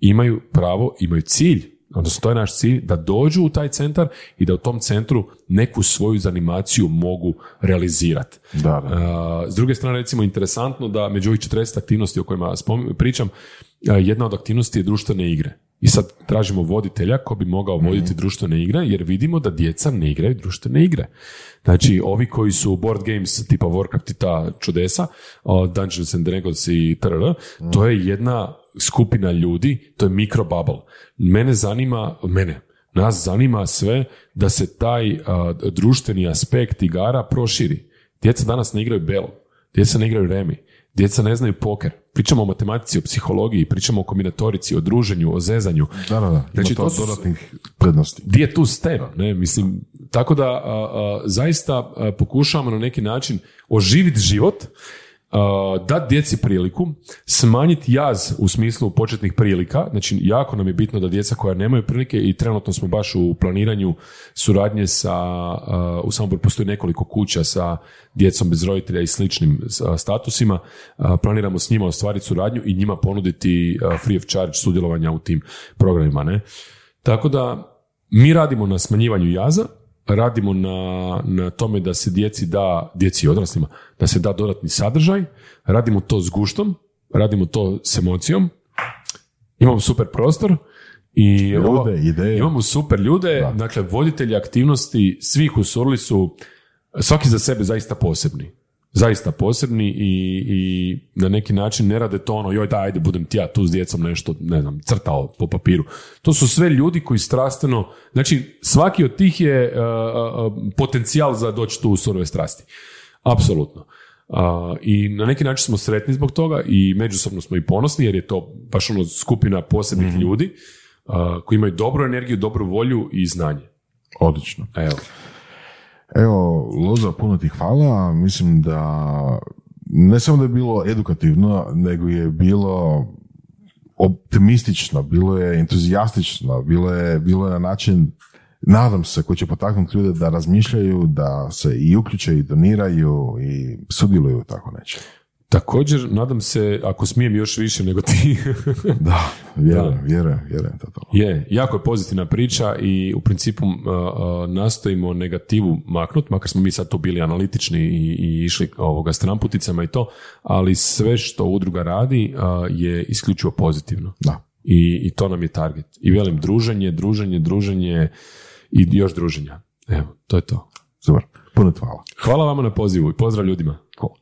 imaju pravo, imaju cilj odnosno to je naš cilj, da dođu u taj centar i da u tom centru neku svoju zanimaciju mogu realizirati. Da, da. S druge strane, recimo, interesantno da među ovih 40 aktivnosti o kojima pričam, jedna od aktivnosti je društvene igre. I sad tražimo voditelja ko bi mogao voditi društvene igre, jer vidimo da djeca ne igraju društvene igre. Znači, ovi koji su board games tipa Warcraft i ta čudesa, Dungeons and Dragons i trr, to je jedna skupina ljudi, to je mikro bubble. Mene zanima, mene, nas zanima sve da se taj a, društveni aspekt igara proširi. Djeca danas ne igraju belo, djeca ne igraju remi, djeca ne znaju poker. Pričamo o matematici, o psihologiji, pričamo o kombinatorici, o druženju, o zezanju. Da, da, da. Znači, to su- dodatnih prednosti. Gdje je tu STEM? Ne? Mislim, tako da a, a, zaista a, pokušavamo na neki način oživiti život, a, dati djeci priliku, smanjiti jaz u smislu početnih prilika, znači jako nam je bitno da djeca koja nemaju prilike i trenutno smo baš u planiranju suradnje sa, a, u Samoboru postoji nekoliko kuća sa djecom bez roditelja i sličnim a, statusima, a, planiramo s njima ostvariti suradnju i njima ponuditi a, free of charge sudjelovanja u tim programima. Ne? Tako da mi radimo na smanjivanju jaza, radimo na, na tome da se djeci da, djeci i odraslima, da se da dodatni sadržaj, radimo to s guštom, radimo to s emocijom, imamo super prostor i Ljude, ideje. imamo super ljude, dakle voditelji aktivnosti svih u Surli su svaki za sebe zaista posebni. Zaista posebni i, i na neki način ne rade to ono, joj da, ajde budem ti ja tu s djecom nešto, ne znam, crtao po papiru. To su sve ljudi koji strastveno, znači svaki od tih je uh, uh, potencijal za doći tu u surove strasti. Apsolutno. Uh, I na neki način smo sretni zbog toga i međusobno smo i ponosni jer je to baš ono skupina posebnih ljudi uh, koji imaju dobru energiju, dobru volju i znanje. Odlično. Evo. Evo, Loza, puno ti hvala. Mislim da ne samo da je bilo edukativno, nego je bilo optimistično, bilo je entuzijastično, bilo je, bilo je na način, nadam se, koji će potaknuti ljude da razmišljaju, da se i uključe i doniraju i sudjeluju tako neće. Također, nadam se, ako smijem još više nego ti, Da, vjerujem, vjerujem, vjerujem je, jako je pozitivna priča i u principu uh, uh, nastojimo negativu maknut, makar smo mi sad tu bili analitični i, i išli ovoga stramputicama i to, ali sve što udruga radi uh, je isključivo pozitivno. Da. I, I to nam je target. I velim, druženje, druženje, druženje i još druženja. Evo, to je to. Super, puno hvala. Hvala vama na pozivu i pozdrav ljudima. Hvala.